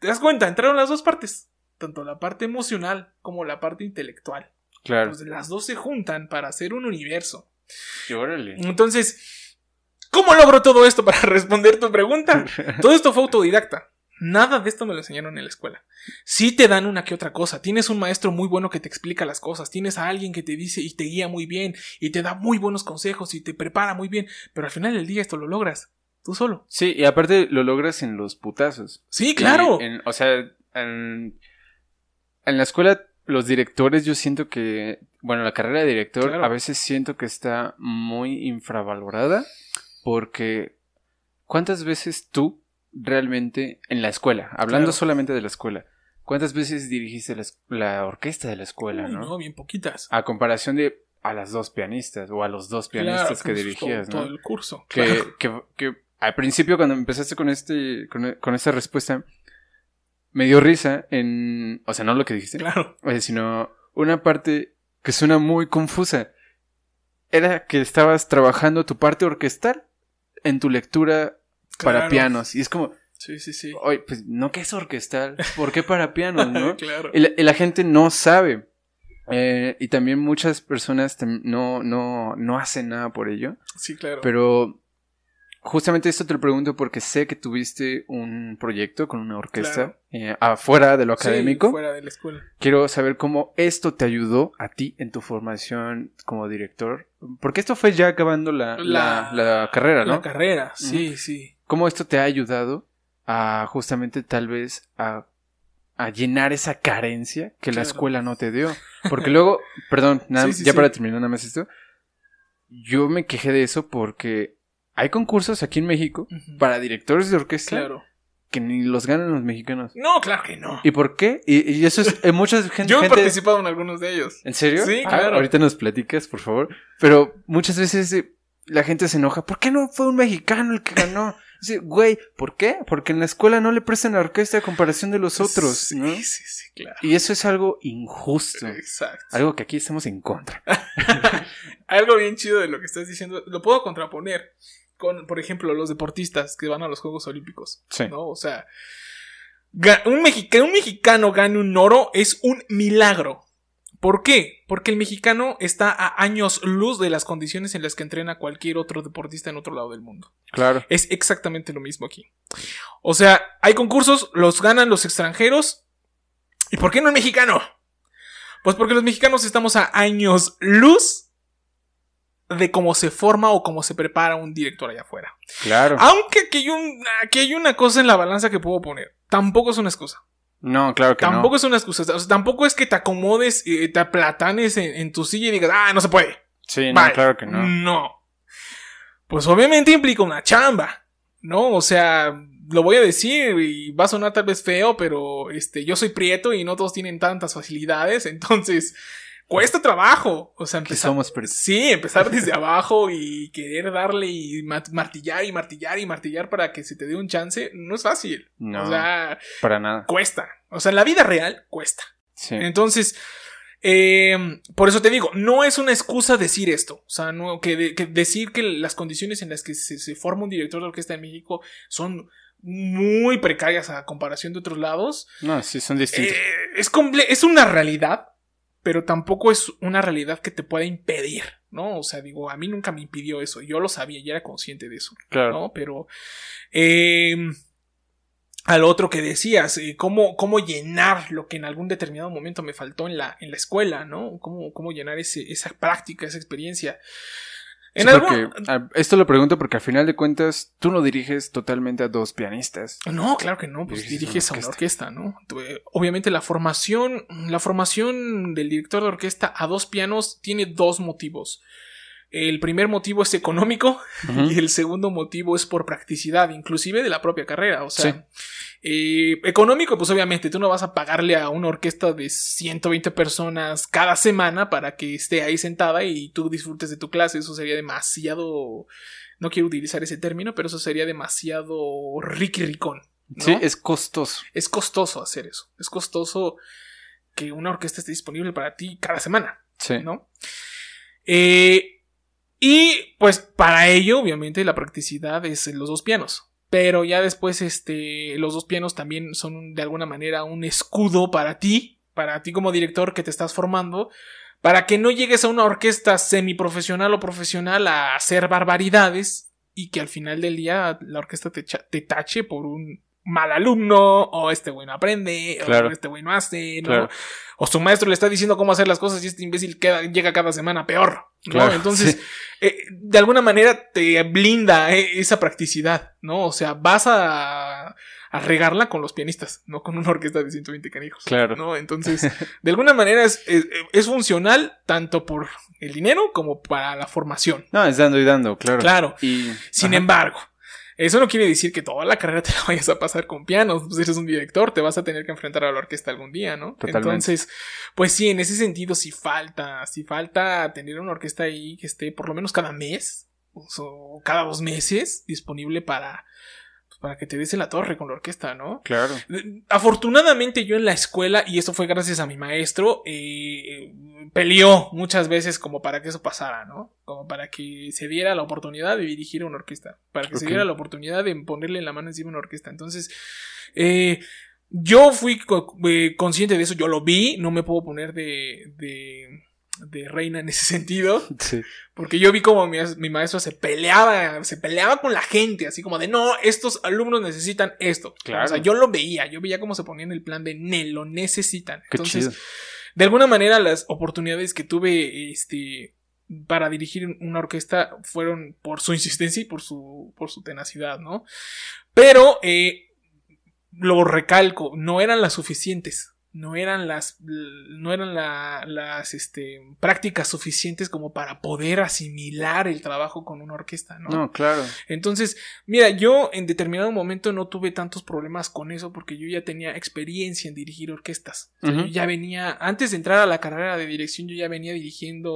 te das cuenta, entraron las dos partes, tanto la parte emocional como la parte intelectual. Claro. Pues las dos se juntan para hacer un universo. Y órale. Entonces, ¿cómo logro todo esto para responder tu pregunta? Todo esto fue autodidacta. Nada de esto me lo enseñaron en la escuela. Sí te dan una que otra cosa. Tienes un maestro muy bueno que te explica las cosas. Tienes a alguien que te dice y te guía muy bien y te da muy buenos consejos y te prepara muy bien. Pero al final del día esto lo logras. Tú solo. Sí, y aparte lo logras en los putazos. Sí, claro. En- o sea, en, en la escuela, los directores, yo siento que. Bueno, la carrera de director Claro. a veces siento que está muy infravalorada. Porque. ¿Cuántas veces tú realmente en la escuela, hablando Claro. solamente de la escuela, cuántas veces dirigiste la, la orquesta de la escuela, Uy, no? no, bien poquitas. A comparación de a las dos pianistas o a los dos pianistas Claro, que pues, dirigías, todo, ¿no? todo el curso. que, claro. que, que al principio cuando empezaste con este con, con esta respuesta me dio risa en o sea no lo que dijiste Claro. eh, sino una parte que suena muy confusa era que estabas trabajando tu parte orquestal en tu lectura para pianos y es como Sí, sí, sí. oye pues no que es orquestal ¿por qué para pianos no? claro. y, la, y la gente no sabe Eh, y también muchas personas no, no, no hacen nada por ello Sí, claro. pero justamente esto te lo pregunto porque sé que tuviste un proyecto con una orquesta eh, afuera de lo Sí, académico. fuera de la escuela. Quiero saber cómo esto te ayudó a ti en tu formación como director. Porque esto fue ya acabando la, la, La- la carrera, ¿no? La carrera, sí, sí. ¿Cómo esto te ha ayudado a justamente tal vez a, a llenar esa carencia que la escuela no te dio? Porque luego, perdón, nada, Sí, sí, ya sí. para terminar nada más esto, yo me quejé de eso porque hay concursos aquí en México para directores de orquesta Claro. que ni los ganan los mexicanos. No, claro que no. ¿Y por qué? Y, y eso es, eh, mucha gente... Yo he participado en algunos de ellos. ¿En serio? Sí, Ah, claro. ahorita nos platicas, por favor. Pero muchas veces eh, la gente se enoja. ¿Por qué no fue un mexicano el que ganó? Dice, güey, ¿por qué? Porque en la escuela no le prestan la orquesta a comparación de los otros, Sí, ¿no? sí, sí, claro. Y eso es algo injusto. Exacto. Algo que aquí estamos en contra. Algo bien chido de lo que estás diciendo, lo puedo contraponer con, por ejemplo, los deportistas que van a los Juegos Olímpicos. Sí. ¿No? O sea, un, mexi- que un mexicano gane un oro es un milagro. ¿Por qué? Porque el mexicano está a años luz de las condiciones en las que entrena cualquier otro deportista en otro lado del mundo. Claro. Es exactamente lo mismo aquí. O sea, hay concursos, los ganan los extranjeros. ¿Y por qué no el mexicano? Pues porque los mexicanos estamos a años luz de cómo se forma o cómo se prepara un director allá afuera. Claro. Aunque aquí hay, un, aquí hay una cosa en la balanza que puedo poner. Tampoco es una excusa. No, claro que Tampoco no. es una excusa. O sea, tampoco es que te acomodes, eh, te aplatanes en, en tu silla y digas, ah, no se puede. Sí, no, claro que no. No. Pues obviamente implica una chamba, ¿no? O sea, lo voy a decir y va a sonar tal vez feo, pero este, yo soy prieto y no todos tienen tantas facilidades, entonces cuesta trabajo. O sea, empezar. somos Sí, empezar desde abajo y querer darle y ma- martillar y martillar y martillar para que se te dé un chance, no es fácil. No, O sea, para nada. cuesta. O sea, en la vida real cuesta. Sí. Entonces, Eh, por eso te digo, no es una excusa decir esto. O sea, no, que, de- que decir que las condiciones en las que se, se forma un director de orquesta en México son muy precarias a comparación de otros lados. No, sí, son distintos. Eh, es, comple- es una realidad, pero tampoco es una realidad que te pueda impedir, ¿no? O sea, digo, a mí nunca me impidió eso. Yo lo sabía, ya era consciente de eso. claro. ¿no? Pero eh, al otro que decías, eh, ¿cómo, cómo llenar lo que en algún determinado momento me faltó en la, en la escuela, ¿no? ¿Cómo, cómo llenar ese, esa práctica, esa experiencia? Sí, porque, ah, esto lo pregunto porque al final de cuentas tú no diriges totalmente a dos pianistas. No, claro que no, pues Diriges diriges a una orquesta, ¿no? Eh, Obviamente la formación, la formación del director de orquesta a dos pianos tiene dos motivos. El primer motivo es económico y el segundo motivo es por practicidad, inclusive de la propia carrera. O sea, eh, económico, pues obviamente tú no vas a pagarle a una orquesta de 120 personas cada semana para que esté ahí sentada y tú disfrutes de tu clase. Eso sería demasiado. No quiero utilizar ese término, pero eso sería demasiado riqui ricón. ¿no? Sí, es costoso. es costoso hacer eso. Es costoso que una orquesta esté disponible para ti cada semana. Sí. ¿no? Eh, y pues para ello, obviamente, la practicidad es los dos pianos. Pero ya después, este, los dos pianos también son de alguna manera un escudo para ti, para ti como director que te estás formando, para que no llegues a una orquesta semiprofesional o profesional a hacer barbaridades y que al final del día la orquesta te, te tache por un mal alumno, o este güey no aprende, Claro. o este güey no hace, ¿no? Claro. O su maestro le está diciendo cómo hacer las cosas y este imbécil queda- llega cada semana peor. ¿no? Claro, Entonces, sí. eh, de alguna manera te blinda eh, esa practicidad, ¿no? O sea, vas a, a regarla con los pianistas, no con una orquesta de 120 canijos. Claro. ¿no? Entonces, de alguna manera es, es, es funcional tanto por el dinero como para la formación. No, es dando y dando, claro. Claro. Y, Sin ajá. embargo, eso no quiere decir que toda la carrera te la vayas a pasar con pianos. Pues eres un director, te vas a tener que enfrentar a la orquesta algún día, ¿no? Totalmente. Entonces, pues sí, en ese sentido sí falta, sí falta tener una orquesta ahí que esté por lo menos cada mes o cada dos meses disponible para, para que te des en la torre con la orquesta, ¿no? Claro. Afortunadamente yo en la escuela, y esto fue gracias a mi maestro, eh, peleó muchas veces como para que eso pasara, ¿no? Como para que se diera la oportunidad de dirigir una orquesta, para que se diera la oportunidad de ponerle la mano encima a una orquesta. Entonces, eh, yo fui co- eh, consciente de eso, yo lo vi, no me puedo poner de, de, de reina en ese sentido, Sí. porque yo vi como mi, mi maestro se peleaba, se peleaba con la gente, así como de no, estos alumnos necesitan esto. Claro. O sea, yo lo veía, yo veía cómo se ponía en el plan de ne, lo necesitan. Qué Entonces, chido. de alguna manera, las oportunidades que tuve, este, para dirigir una orquesta fueron por su insistencia y por su, por su tenacidad, ¿no? Pero, eh, lo recalco, no eran las suficientes. No eran las, no eran la- las, este, prácticas suficientes como para poder asimilar el trabajo con una orquesta, ¿no? No, claro. Entonces, mira, yo en determinado momento no tuve tantos problemas con eso porque yo ya tenía experiencia en dirigir orquestas. O sea. Yo ya venía, antes de entrar a la carrera de dirección, yo ya venía dirigiendo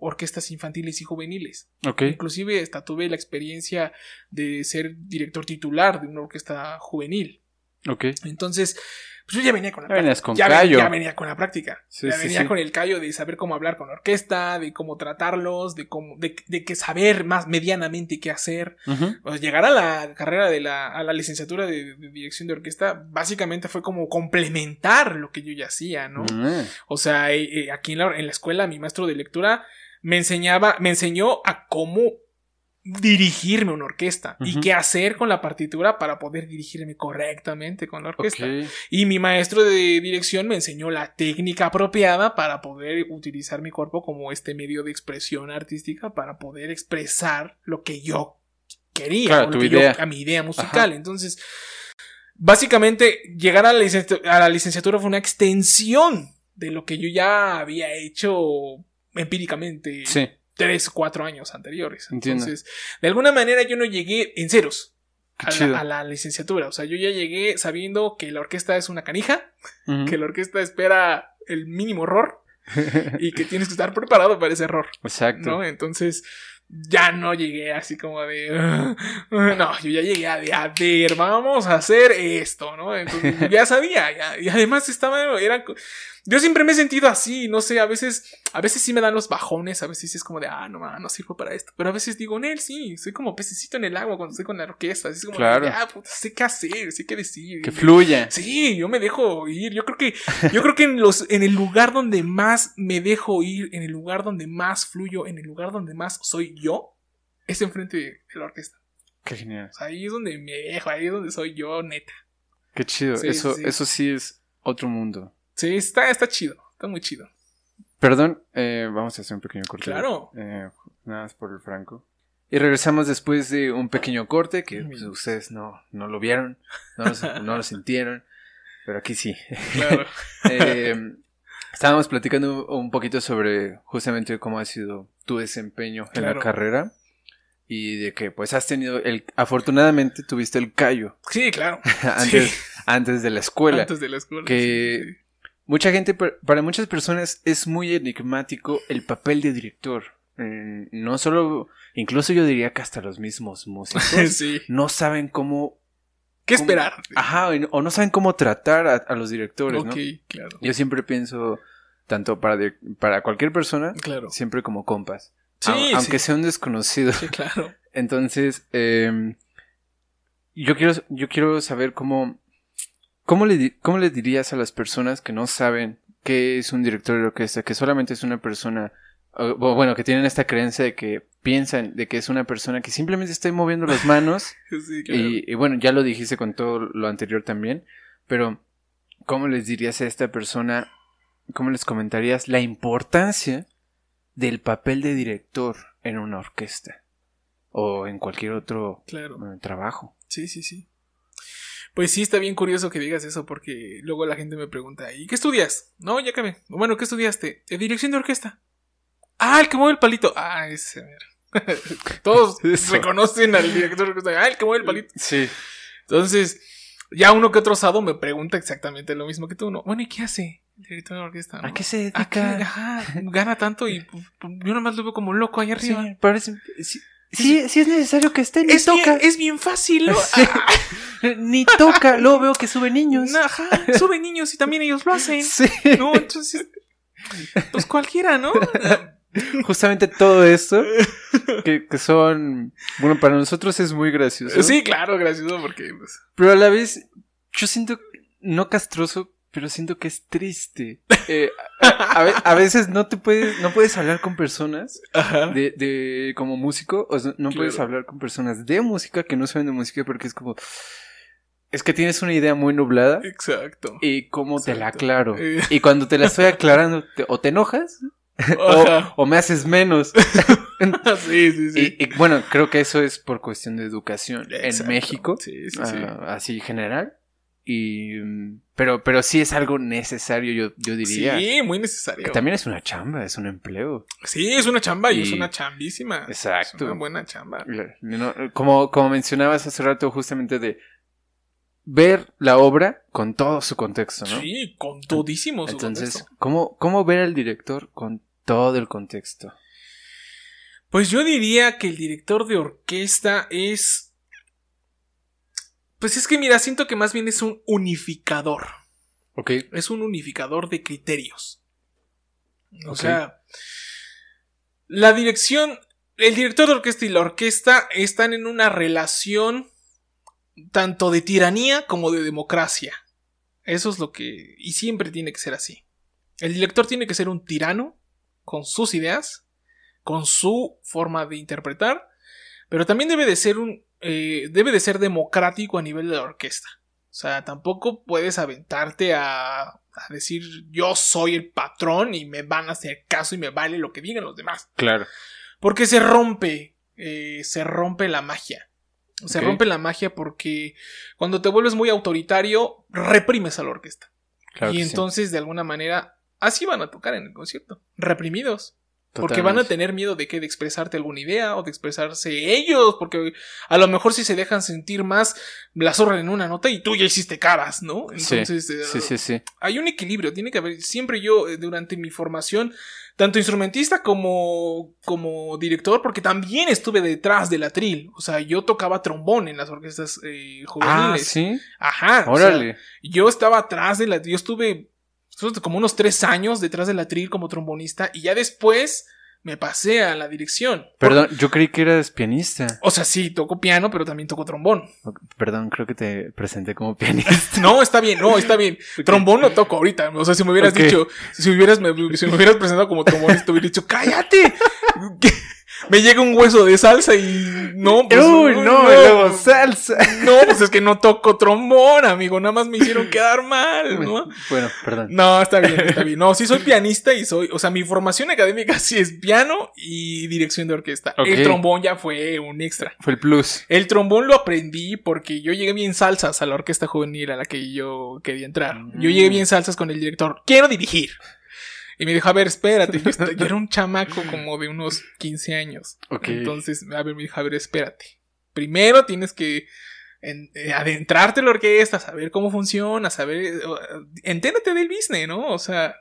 orquestas infantiles y juveniles. Ok. Inclusive hasta tuve la experiencia de ser director titular de una orquesta juvenil. Ok. Entonces, pues yo ya venía con la Ya venías con ya, callo. ya venía con la práctica. Sí, ya sí, venía sí. con el callo de saber cómo hablar con la orquesta, de cómo tratarlos, de cómo, de, de que saber más medianamente qué hacer. Llegar a la carrera de la, a la licenciatura de, de dirección de orquesta, básicamente fue como complementar lo que yo ya hacía, ¿no? Mm. O sea, eh, eh, aquí en la, en la escuela, mi maestro de lectura me enseñaba, me enseñó a cómo dirigirme una orquesta y qué hacer con la partitura para poder dirigirme correctamente con la orquesta. Y mi maestro de dirección me enseñó la técnica apropiada para poder utilizar mi cuerpo como este medio de expresión artística para poder expresar lo que yo quería, Claro, tu que yo- a mi idea musical. Entonces, básicamente, llegar a la, licenciatura, a la licenciatura fue una extensión de lo que yo ya había hecho empíricamente Sí. Tres, cuatro años anteriores. Entiendo. Entonces, de alguna manera yo no llegué en ceros a la, a la licenciatura. O sea, yo ya llegué sabiendo que la orquesta es una canija, Ujú. que la orquesta espera el mínimo error y que tienes que estar preparado para ese error, Exacto. ¿no? Entonces, ya no llegué así como de. no, yo ya llegué a de, a ver, vamos a hacer esto, ¿no? Entonces, ya sabía, ya, y además estaba, era, yo siempre me he sentido así, no sé, a veces, a veces sí me dan los bajones, a veces es como de, ah, no, no sirvo para esto, pero a veces digo, Nel, sí, soy como pececito en el agua cuando estoy con la orquesta, así como, Claro. ah, puta, sé qué hacer, sé qué decir. Que fluya. Sí, yo me dejo ir. Yo creo que, yo creo que en los, en el lugar donde más me dejo ir, en el lugar donde más fluyo, en el lugar donde más soy yo, es enfrente de la orquesta. Qué genial. O sea, ahí es donde me dejo, ahí es donde soy yo, neta. Qué chido. Sí, eso, sí. eso sí es otro mundo. Sí, está, está chido, está muy chido. Perdón, eh, vamos a hacer un pequeño corte. Claro. Eh, nada más por el franco. Y regresamos después de un pequeño corte que pues, ustedes no, no lo vieron, no lo, no lo sintieron, pero aquí sí. Claro. Eh, estábamos platicando un poquito sobre justamente cómo ha sido tu desempeño en la carrera y de que pues has tenido el afortunadamente tuviste el callo Sí, claro. antes, Sí. antes de la escuela. Antes de la escuela. que- sí, sí. Mucha gente, para muchas personas es muy enigmático el papel de director. Eh, no solo, incluso yo diría que hasta los mismos músicos Sí. no saben cómo, ¿Qué ¿Cómo? esperar? ajá, o no saben cómo tratar a, a los directores, ¿no? ok, claro. Yo siempre pienso, tanto para, para cualquier persona, Claro. siempre como compas. Sí, Au- sí. aunque sea un desconocido. Claro. Entonces, eh, yo, quiero, yo quiero saber cómo, cómo, le, cómo le dirías a las personas que no saben qué es un director de orquesta, que solamente es una persona, o- bueno, que tienen esta creencia de que piensan de que es una persona que simplemente está moviendo las manos Sí, claro. y, y bueno, ya lo dijiste con todo lo anterior también, pero ¿cómo les dirías a esta persona, cómo les comentarías la importancia del papel de director en una orquesta o en cualquier otro Claro. trabajo? Sí, sí, sí. Pues sí, está bien curioso que digas eso porque luego la gente me pregunta, ¿y qué estudias? No, ya acabé. Bueno, ¿qué estudiaste? "Eh, dirección de orquesta. Ah, el que mueve el palito. Ah, ese, mira. Todos Eso. reconocen al director de orquesta. Ah, el que mueve el palito. Sí. Entonces, ya uno que otro osado me pregunta exactamente lo mismo que tú. No, bueno, ¿y qué hace el director de orquesta? ¿A qué se ¿A qué? dedica? Ajá, gana tanto y pues, yo nomás lo veo como loco ahí arriba. Sí, parece- sí, sí, sí es necesario que esté, ni Es bien, toca. es bien fácil, ¿no? Sí. Ni toca, luego veo que sube niños. Ajá, sube niños y también ellos lo hacen. Sí. No, entonces, pues cualquiera, ¿no? Justamente todo esto, que, que son, bueno, para nosotros es muy gracioso. Sí, claro, gracioso porque pues, Pero a la vez, yo siento, no castroso, pero siento que es triste. Eh, a, a ve- a veces no te puedes, no puedes hablar con personas de, de como músico, o no puedes hablar con personas de música que no saben de música porque es como, es que tienes una idea muy nublada Exacto. y cómo te la aclaro. Eh. Y cuando te la estoy aclarando, te- o te enojas o, o me haces menos. sí, sí, sí. Y, y, bueno, creo que eso es por cuestión de educación Exacto. en México, Sí, sí, ah, sí. así general. Y mm, pero, pero sí es algo necesario, yo, yo diría. Sí, muy necesario. Que también es una chamba, es un empleo. Sí, es una chamba y, Y- es una chambísima. Exacto. Es una buena chamba. No, como, como mencionabas hace rato, justamente de ver la obra con todo su contexto, ¿no? Sí, con todísimo su Entonces, contexto. ¿cómo, ¿cómo ver al director con todo el contexto? Pues yo diría que el director de orquesta es. Pues es que mira, siento que más bien es un unificador. Ok. Es un unificador de criterios. O sea, la dirección, el director de orquesta y la orquesta están en una relación tanto de tiranía como de democracia. Eso es lo que... Y siempre tiene que ser así. El director tiene que ser un tirano con sus ideas, con su forma de interpretar, pero también debe de ser un... eh, debe de ser democrático a nivel de la orquesta. O sea, tampoco puedes aventarte a, a decir yo soy el patrón y me van a hacer caso y me vale lo que digan los demás. Claro. Porque se rompe, eh, se rompe la magia. Se rompe la magia porque cuando te vuelves muy autoritario, reprimes a la orquesta. Claro y sí. entonces, de alguna manera, así van a tocar en el concierto. Reprimidos. Porque van a tener miedo de que de expresarte alguna idea o de expresarse ellos, porque a lo mejor si se dejan sentir más, la zorra en una nota y tú ya hiciste caras, ¿no? Entonces, sí, sí, sí, sí, hay un equilibrio, tiene que haber, siempre yo eh, durante mi formación, tanto instrumentista como, como director, porque también estuve detrás del atril, o sea, yo tocaba trombón en las orquestas eh, juveniles. Ah, sí. Ajá. Órale. yo estaba atrás de la, yo estuve como unos tres años detrás del atril como trombonista y ya después me pasé a la dirección. Perdón, yo creí que eras pianista. O sea, sí, toco piano, pero también toco trombón. Perdón, creo que te presenté como pianista. no, está bien, no, está bien. Trombón lo toco ahorita. O sea, si me hubieras dicho, si hubieras, me, si me hubieras presentado como trombonista, te hubiera dicho, cállate me llega un hueso de salsa y no, pues, Uy, no, luego salsa. No, pues es que no toco trombón, amigo, nada más me hicieron quedar mal, ¿no? Bueno, perdón. No, está bien, está bien. No, sí soy pianista y soy, o sea, mi formación académica sí es piano y dirección de orquesta. El trombón ya fue un extra. Fue el plus. El trombón lo aprendí porque yo llegué bien salsas a la orquesta juvenil a la que yo quería entrar. Yo llegué mm. bien salsas con el director. Quiero dirigir. Y me dijo, a ver, espérate. Yo, era un chamaco como de unos 15 años. Entonces, a ver, me dijo, a ver, espérate. Primero tienes que eh, adentrarte en la orquesta, saber cómo funciona, saber, entérate del business, ¿no? O sea,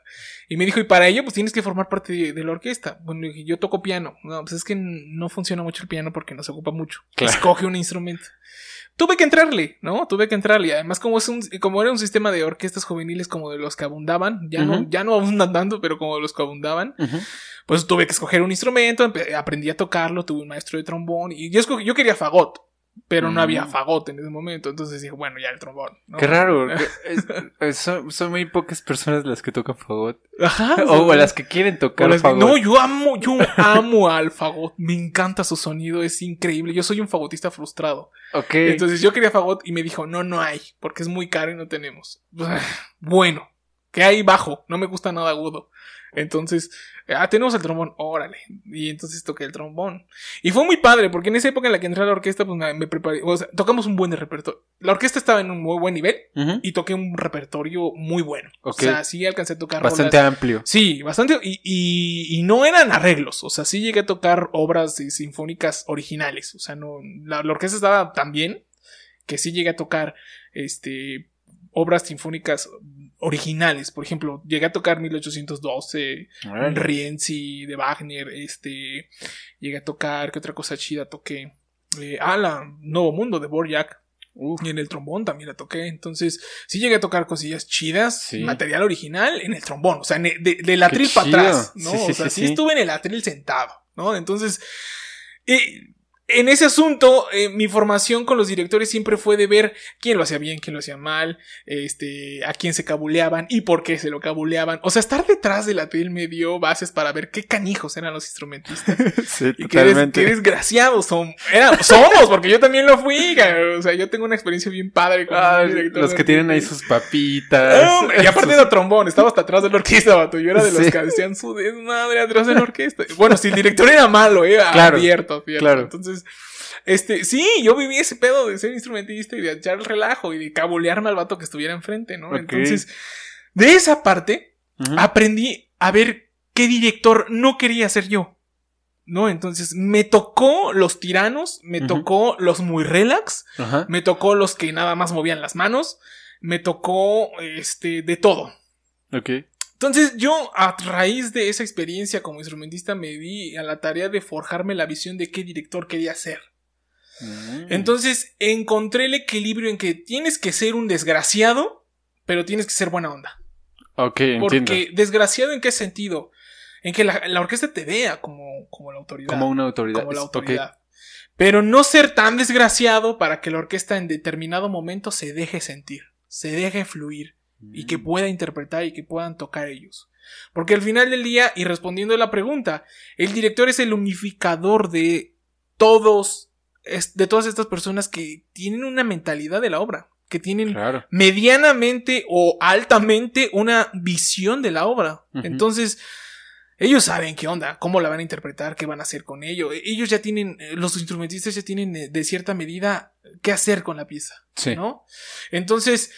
y me dijo, y para ello, pues tienes que formar parte de, la orquesta. Bueno, dije, yo toco piano. No, pues es que no funciona mucho el piano porque no se ocupa mucho. Escoge un instrumento tuve que entrarle, ¿no? Tuve que entrarle. Además, como es un, como era un sistema de orquestas juveniles como de los que abundaban, ya no, ya no abundan tanto, pero como de los que abundaban, pues tuve que escoger un instrumento, aprendí a tocarlo, tuve un maestro de trombón, y yo yo quería fagot pero no había mm. fagot en ese momento. Entonces dije, bueno, ya el trombón. Qué raro. son, muy pocas personas las que tocan fagot. Ajá. O, las que quieren tocar fagot. No, yo amo, yo amo al fagot. Me encanta su sonido, es increíble. Yo soy un fagotista frustrado. Ok. Entonces yo quería fagot y me dijo, no, no hay, porque es muy caro y no tenemos. Bueno, que hay bajo, no me gusta nada agudo. Entonces, ah, tenemos el trombón, órale. Y entonces toqué el trombón. Y fue muy padre, porque en esa época en la que entré a la orquesta, pues me, preparé, o sea, tocamos un buen repertorio. La orquesta estaba en un muy buen nivel y toqué un repertorio muy bueno. O sea, sí alcancé a tocar. Bastante amplio. Sí, bastante. Y, y, y, no eran arreglos, o sea, sí llegué a tocar obras sinfónicas originales. O sea, no, la, orquesta estaba tan bien que sí llegué a tocar, este, obras sinfónicas originales. Por ejemplo, llegué a tocar 1812, Rienzi de Wagner, este, llegué a tocar, ¿qué otra cosa chida toqué? Eh, ah, la Nuevo Mundo de Borjak. Y en el trombón también la toqué. Entonces, sí llegué a tocar cosillas chidas, material original en el trombón. O sea, de, del atril para atrás, ¿no? o sea, sí, estuve en el atril sentado, ¿no? Entonces, eh, en ese asunto, eh, mi formación con los directores siempre fue de ver quién lo hacía bien, quién lo hacía mal, este, a quién se cabuleaban y por qué se lo cabuleaban. O sea, estar detrás de la tele me dio bases para ver qué canijos eran los instrumentistas. sí, y qué, desgraciados son, somos, porque yo también lo fui. O sea, yo tengo una experiencia bien padre con ah, Los que tienen ahí sus papitas. y aparte de trombón, estaba hasta atrás de la orquesta, vato. Yo era de los que hacían su desmadre atrás de la orquesta. Bueno, si el director era malo, eh, claro, abierto, abierto. Claro. Entonces, este, sí, yo viví ese pedo de ser instrumentista y de echar el relajo y de cabulearme al vato que estuviera enfrente, ¿no? Entonces, de esa parte, aprendí a ver qué director no quería ser yo. ¿no? Entonces me tocó los tiranos, me tocó los muy relax, me tocó los que nada más movían las manos, me tocó este de todo. Ok. Entonces yo a raíz de esa experiencia como instrumentista me di a la tarea de forjarme la visión de qué director quería ser. Mm. Entonces encontré el equilibrio en que tienes que ser un desgraciado, pero tienes que ser buena onda. Ok, entiendo. Porque desgraciado en qué sentido? En que la, orquesta te vea como, como la autoridad. Como una autoridad. Como la autoridad. Pero no ser tan desgraciado para que la orquesta en determinado momento se deje sentir, se deje fluir y que mm. pueda interpretar y que puedan tocar ellos. Porque al final del día, y respondiendo a la pregunta, el director es el unificador de todos, de todas estas personas que tienen una mentalidad de la obra, que tienen medianamente o altamente una visión de la obra. Entonces, ellos saben qué onda, cómo la van a interpretar, qué van a hacer con ello. E-, ellos ya tienen, eh, los instrumentistas ya tienen eh, de cierta medida qué hacer con la pieza, ¿no? Entonces,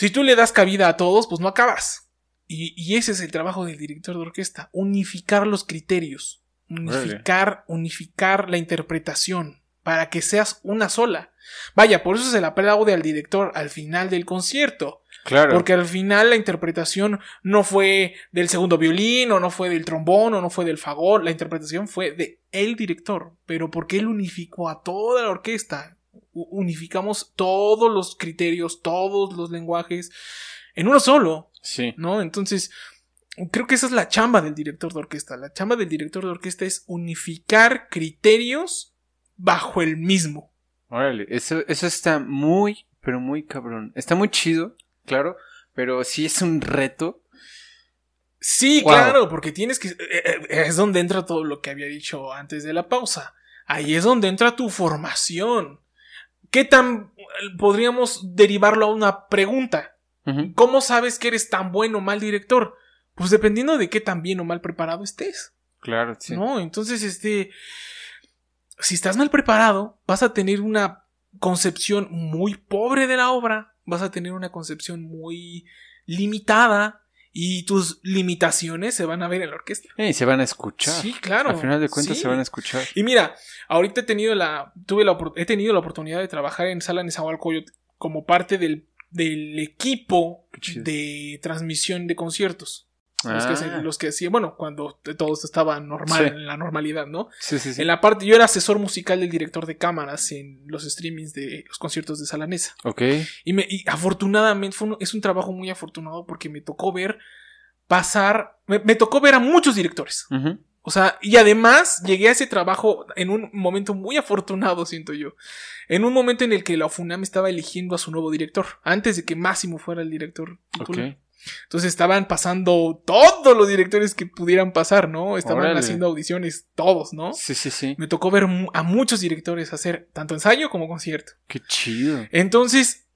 si tú le das cabida a todos, pues no acabas. Y, y ese es el trabajo del director de orquesta, unificar los criterios, unificar, unificar la interpretación para que seas una sola. Vaya, por eso se le aplaude al director al final del concierto. Claro. Porque al final la interpretación no fue del segundo violín, o no fue del trombón, o no fue del fagot, la interpretación fue de el director, pero porque él unificó a toda la orquesta. Unificamos todos los criterios, todos los lenguajes en uno solo, Sí. ¿no? Entonces, creo que esa es la chamba del director de orquesta. La chamba del director de orquesta es unificar criterios bajo el mismo. Órale, eso, eso está muy, pero muy cabrón. Está muy chido, claro, pero sí es un reto. Sí, Wow. claro, porque tienes que... eh, eh, Es donde entra todo lo que había dicho antes de la pausa. Ahí es donde entra tu formación. ¿Qué tan... podríamos derivarlo a una pregunta? ¿Cómo sabes que eres tan bueno o mal director? Pues dependiendo de qué tan bien o mal preparado estés. Claro, sí. ¿No? Entonces, este. Si estás mal preparado, vas a tener una concepción muy pobre de la obra. Vas a tener una concepción muy limitada. Y tus limitaciones se van a ver en la orquesta. Y se van a escuchar. Sí, claro. Al final de cuentas Sí. se van a escuchar. Y mira, ahorita he tenido la, tuve la, he tenido la oportunidad de trabajar en Sala Nezahualcóyotl como parte del, del equipo de transmisión de conciertos. Los, Ah, que, se- los que hacían, bueno, cuando todo estaba normal, Sí. en la normalidad, ¿no? sí, sí, sí. En la parte, yo era asesor musical del director de cámaras en los streamings de los conciertos de Salanesa. Ok. Y, me, y afortunadamente fue un- es un trabajo muy afortunado porque me tocó ver pasar, me, me tocó ver a muchos directores. Ujú. O sea, y además llegué a ese trabajo en un momento muy afortunado, siento yo. En un momento en el que la FUNAM estaba eligiendo a su nuevo director, antes de que Máximo fuera el director titular. Ok. Entonces estaban pasando todos los directores que pudieran pasar, ¿no? Estaban Órale. haciendo audiciones todos, ¿no? Sí, sí, sí. Me tocó ver a muchos directores hacer tanto ensayo como concierto. Qué chido. Entonces,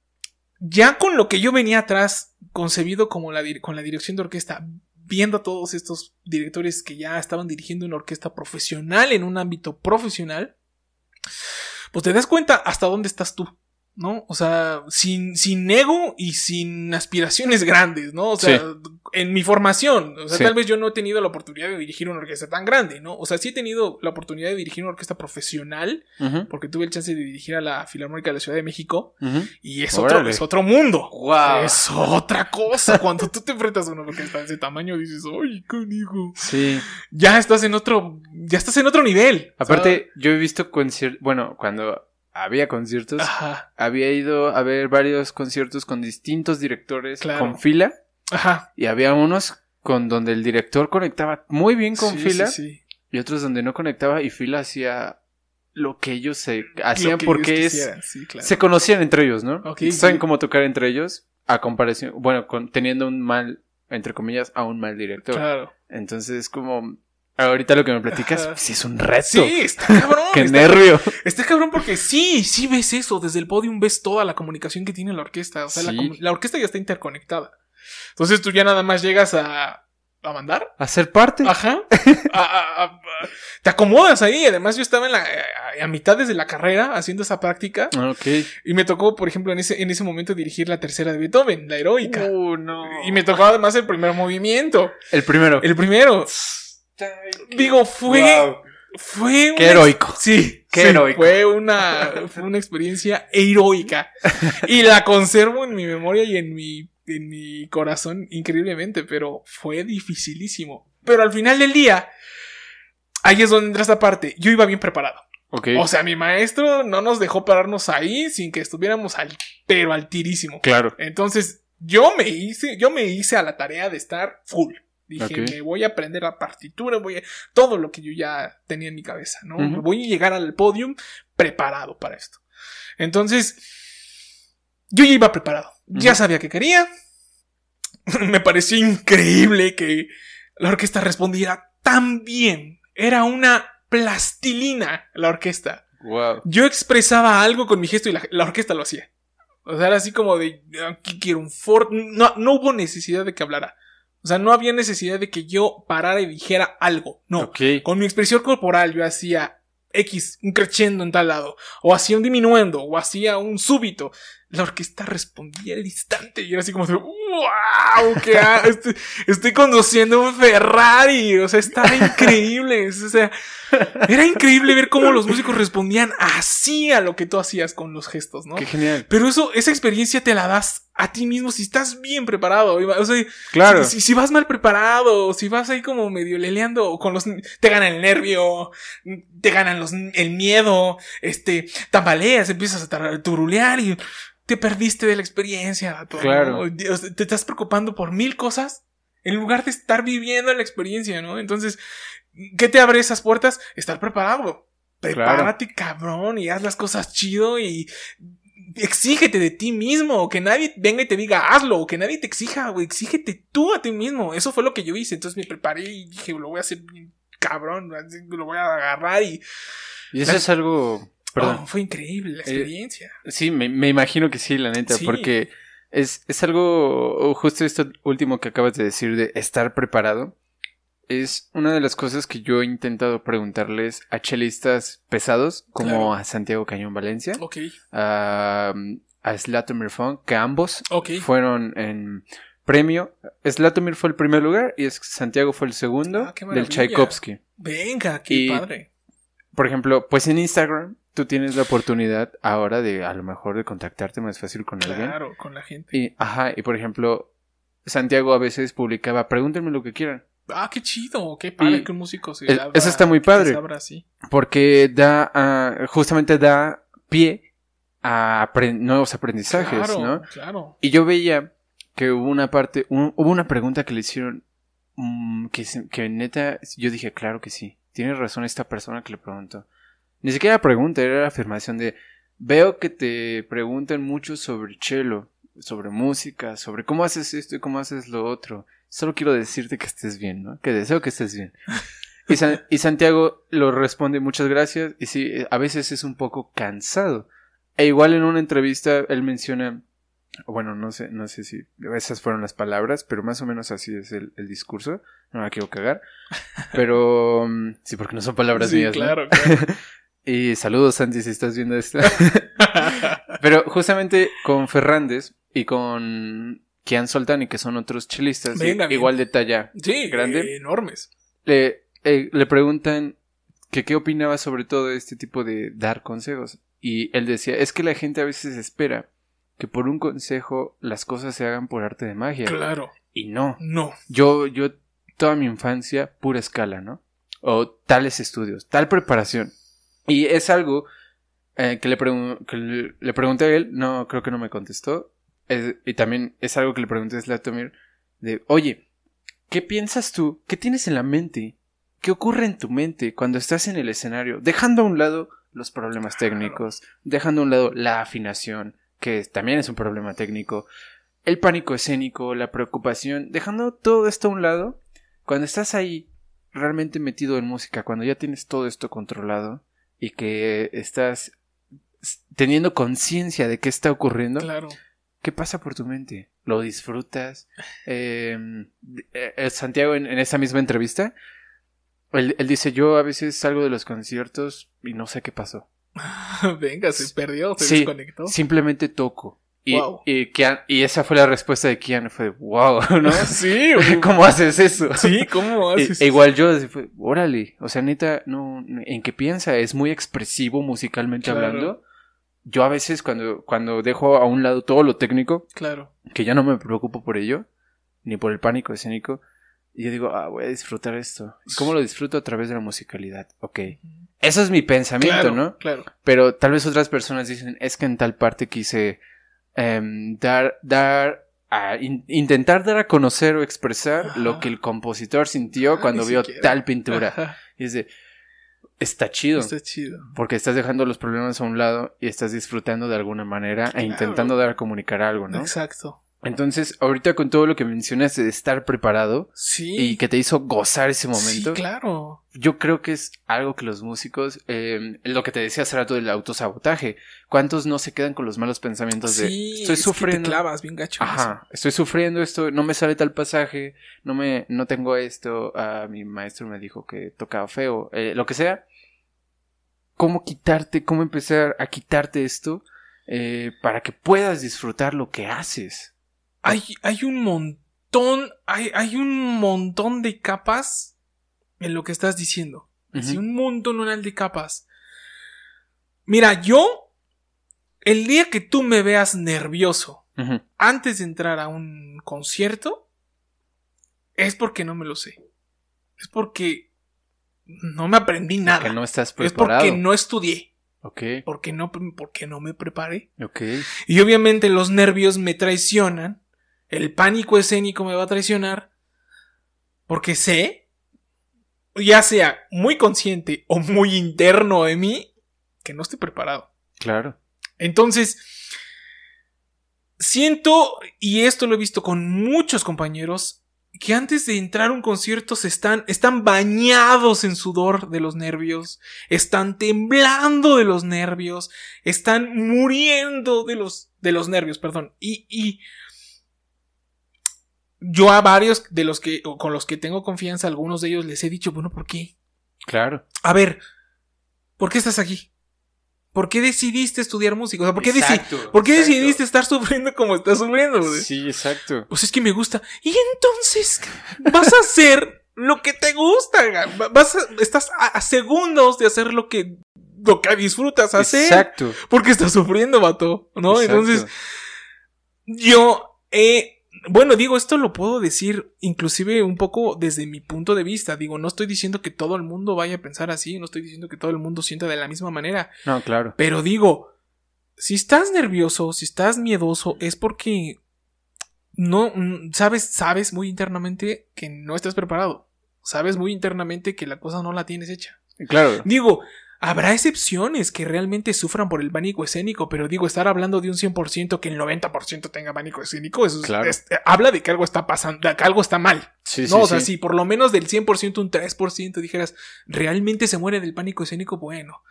ya con lo que yo venía atrás, concebido como la, con la dirección de orquesta, viendo a todos estos directores que ya estaban dirigiendo una orquesta profesional en un ámbito profesional, pues te das cuenta hasta dónde estás tú. ¿No? O sea, sin, sin ego y sin aspiraciones grandes, ¿no? O sea, en mi formación, o sea, Sí. tal vez yo no he tenido la oportunidad de dirigir una orquesta tan grande, ¿no? O sea, sí he tenido la oportunidad de dirigir una orquesta profesional, porque tuve el chance de dirigir a la Filarmónica de la Ciudad de México, y es otro, es otro mundo. Wow. Es otra cosa. Cuando tú te enfrentas a una orquesta de ese tamaño, dices, ¡ay, canijo! Sí. Ya estás en otro, ya estás en otro nivel. Aparte, yo he visto. Bueno, cuando había conciertos, ajá, había ido a ver varios conciertos con distintos directores Claro. con fila. ajá. Y había unos con donde el director conectaba muy bien con Sí, fila. sí, sí. Y otros donde no conectaba y fila hacía lo que ellos se hacían que porque es claro. se conocían entre ellos, ¿no? Ok, Saben cómo tocar entre ellos a comparación, bueno, con, teniendo un mal, entre comillas, a un mal director. Claro. Entonces es como, ahorita lo que me platicas, pues, es un reto. Sí, está cabrón. Qué está, nervio. está cabrón porque sí, sí ves eso. Desde el podium ves toda la comunicación que tiene la orquesta. O sea, la, Sí. comu- la orquesta ya está interconectada. Entonces tú ya nada más llegas a, a mandar. Hacer parte. Ajá. A- a- a- te acomodas ahí. Además, yo estaba en la, a, a mitad desde la carrera haciendo esa práctica. Ok. Y me tocó, por ejemplo, en ese, en ese momento dirigir la tercera de Beethoven, la heroica. Uh, no. Y me tocó además el primer movimiento. El primero. El primero. Digo, fue. Wow. Fue Qué heroico. Sí, Qué sí, heroico. Fue una, fue una experiencia heroica. Y la conservo en mi memoria y en mi, en mi corazón increíblemente, pero fue dificilísimo. Pero al final del día, ahí es donde entra esta parte. Yo iba bien preparado. Ok. O sea, mi maestro no nos dejó pararnos ahí sin que estuviéramos al, pero al tirísimo. claro. Entonces, yo me hice, yo me hice a la tarea de estar full. Dije, Ok. me voy a aprender la partitura, voy a, todo lo que yo ya tenía en mi cabeza, ¿no? Ujú. Voy a llegar al podium preparado para esto. Entonces, yo ya iba preparado. Ya Ujú. sabía que quería. me pareció increíble que la orquesta respondiera tan bien. Era una plastilina la orquesta Wow. yo expresaba algo con mi gesto y la, la orquesta lo hacía. O sea, era así como de, aquí quiero un Ford. No, no hubo necesidad de que hablara. O sea, no había necesidad de que yo parara y dijera algo. No. Ok. Con mi expresión corporal yo hacía X, un crescendo en tal lado. O hacía un diminuendo. O hacía un súbito. la orquesta respondía al instante y era así como de wow, que estoy, estoy, conduciendo un Ferrari, o sea, estaba increíble, o sea, era increíble ver cómo los músicos respondían así a lo que tú hacías con los gestos, ¿no? Qué genial. Pero eso, esa experiencia te la das a ti mismo si estás bien preparado, o sea, claro. Si, si, vas mal preparado, si vas ahí como medio leleando, con los, te gana el nervio, te ganan los, el miedo, este, tambaleas, empiezas a turulear y te perdiste de la experiencia. claro. Te estás preocupando por mil cosas en lugar de estar viviendo la experiencia, ¿no? Entonces, ¿qué te abre esas puertas? Estar preparado. Prepárate, cabrón, y haz las cosas chido y exígete de ti mismo, que nadie venga y te diga hazlo, que nadie te exija, güey, exígete tú a ti mismo. Eso fue lo que yo hice, entonces me preparé y dije, lo voy a hacer cabrón, lo voy a agarrar y... Y eso es algo Oh, fue increíble la eh, experiencia. sí, me, imagino que sí, la neta, porque es, es algo, justo esto último que acabas de decir de estar preparado, es una de las cosas que yo he intentado preguntarles a chelistas pesados, como a Santiago Cañón Valencia, a, a Slatomir Funk, que ambos fueron en premio. Slatomir fue el primer lugar y Santiago fue el segundo ah, del Tchaikovsky. Venga, qué padre. Por ejemplo, pues en Instagram tú tienes la oportunidad ahora de a lo mejor de contactarte más fácil con alguien. Claro, con la gente. Y, ajá, y por ejemplo, Santiago a veces publicaba, pregúntenme lo que quieran. Ah, qué chido, qué padre que un músico se Eso está muy padre. Porque da, uh, justamente da pie a nuevos aprendizajes, claro, ¿no? Claro. Y yo veía que hubo una parte, hubo una pregunta que le hicieron mm, que, que neta, yo dije, claro que sí. Tiene razón esta persona que le preguntó. Ni siquiera pregunta, era la afirmación de veo que te preguntan mucho sobre cello, sobre música, sobre cómo haces esto y cómo haces lo otro. Solo quiero decirte que estés bien, ¿no? Que deseo que estés bien. Y, Santiago lo responde muchas gracias y sí, a veces es un poco cansado. E igual en una entrevista él menciona, bueno, no sé, no sé si esas fueron las palabras, pero más o menos así es el, discurso. No me quiero cagar. Pero mm, sí, porque no son palabras sí, mías. Claro, claro. Y saludos, Santi, si estás viendo esto. Pero justamente con Fernández y con Kian Soltani, que son otros chilistas, igual de talla sí, grande, enormes. Le, eh, le preguntan que qué opinaba sobre todo este tipo de dar consejos. Y él decía, es que la gente a veces espera que por un consejo las cosas se hagan por arte de magia. Claro. Y no. No. Yo, yo, toda mi infancia, pura escala, ¿no? O tales estudios, tal preparación. Y es algo eh, que, le le, pregunté a él, no, creo que no me contestó. Y también es algo que le pregunté a Slatomir, de, oye, ¿qué piensas tú? ¿Qué tienes en la mente? ¿Qué ocurre en tu mente cuando estás en el escenario? Dejando a un lado los problemas técnicos, dejando a un lado la afinación, que también es un problema técnico, el pánico escénico, la preocupación, dejando todo esto a un lado, cuando estás ahí realmente metido en música, cuando ya tienes todo esto controlado, y que estás teniendo conciencia de qué está ocurriendo, claro. ¿Qué pasa por tu mente? ¿Lo disfrutas? Em, eh, Santiago en, esa misma entrevista, él, dice, yo a veces salgo de los conciertos y no sé qué pasó. Venga, se perdió, se desconectó. Simplemente toco. Y, y, esa fue la respuesta de Kian, fue wow, ¿no? sí, ¿cómo haces eso? Sí, ¿cómo haces eso? igual yo, fue, órale, o sea, neta, no, ¿en qué piensa? Es muy expresivo musicalmente hablando. Yo a veces cuando, cuando dejo a un lado todo lo técnico, claro. que ya no me preocupo por ello, ni por el pánico escénico, y yo digo, ah, voy a disfrutar esto. ¿Cómo lo disfruto a través de la musicalidad? Ok. Eso es mi pensamiento, ¿no? Claro. Pero tal vez otras personas dicen, es que en tal parte quise Em, dar, dar, a, intentar dar a conocer o expresar lo que el compositor sintió ah, cuando vio tal pintura. Y es de, está chido. Está chido. Porque estás dejando los problemas a un lado y estás disfrutando de alguna manera e intentando dar a comunicar algo, ¿no? Exacto. Entonces, ahorita con todo lo que mencionas de estar preparado sí. y que te hizo gozar ese momento. Sí, claro. Yo creo que es algo que los músicos, eh, lo que te decía hace rato del autosabotaje, ¿cuántos no se quedan con los malos pensamientos de estoy sufriendo? clavas bien gacho. Ajá, estoy sufriendo esto, no me sale tal pasaje, no me, no tengo esto, ah, mi maestro me dijo que tocaba feo, eh, lo que sea. ¿Cómo quitarte, cómo empezar a quitarte esto? eh, para que puedas disfrutar lo que haces. Hay, hay un montón, hay, hay un montón de capas en lo que estás diciendo. Así, un montón de capas. Mira, yo, el día que tú me veas nervioso antes de entrar a un concierto, es porque no me lo sé. Es porque no me aprendí nada. Porque no estás preparado. Es porque no estudié. Ok. Porque no, porque no me preparé. Ok. Y obviamente los nervios me traicionan. El pánico escénico me va a traicionar. Porque sé, ya sea muy consciente o muy interno de mí, que no estoy preparado. Claro. Entonces, siento, y esto lo he visto con muchos compañeros, que antes de entrar a un concierto se están, están bañados en sudor de los nervios, están temblando de los nervios, están muriendo de los, de los nervios, perdón. Y, y yo a varios de los que, con los que tengo confianza, algunos de ellos les he dicho, bueno, ¿por qué? Claro. A ver, ¿por qué estás aquí? ¿Por qué decidiste estudiar música? O sea, ¿por qué, ¿por qué decidiste estar sufriendo como estás sufriendo? Sí, exacto. Pues es que me gusta. Y entonces vas a hacer lo que te gusta. Vas a, estás a, segundos de hacer lo que, lo que disfrutas hacer. Exacto. Porque estás sufriendo, vato. ¿No? Entonces, yo he bueno, digo, esto lo puedo decir inclusive un poco desde mi punto de vista. Digo, no estoy diciendo que todo el mundo vaya a pensar así, no estoy diciendo que todo el mundo sienta de la misma manera. No, claro. Pero digo, si estás nervioso, si estás miedoso, es porque no mm, sabes, sabes muy internamente que no estás preparado. Sabes muy internamente que la cosa no la tienes hecha. Claro. Digo, Habrá excepciones que realmente sufran por el pánico escénico, pero digo, estar hablando de un 100% que el 90% tenga pánico escénico, eso es, eh, habla de que algo está pasando, que algo está mal. Sí, no, sí, o sea, si por lo menos del 100% un 3% dijeras, realmente se muere del pánico escénico, bueno,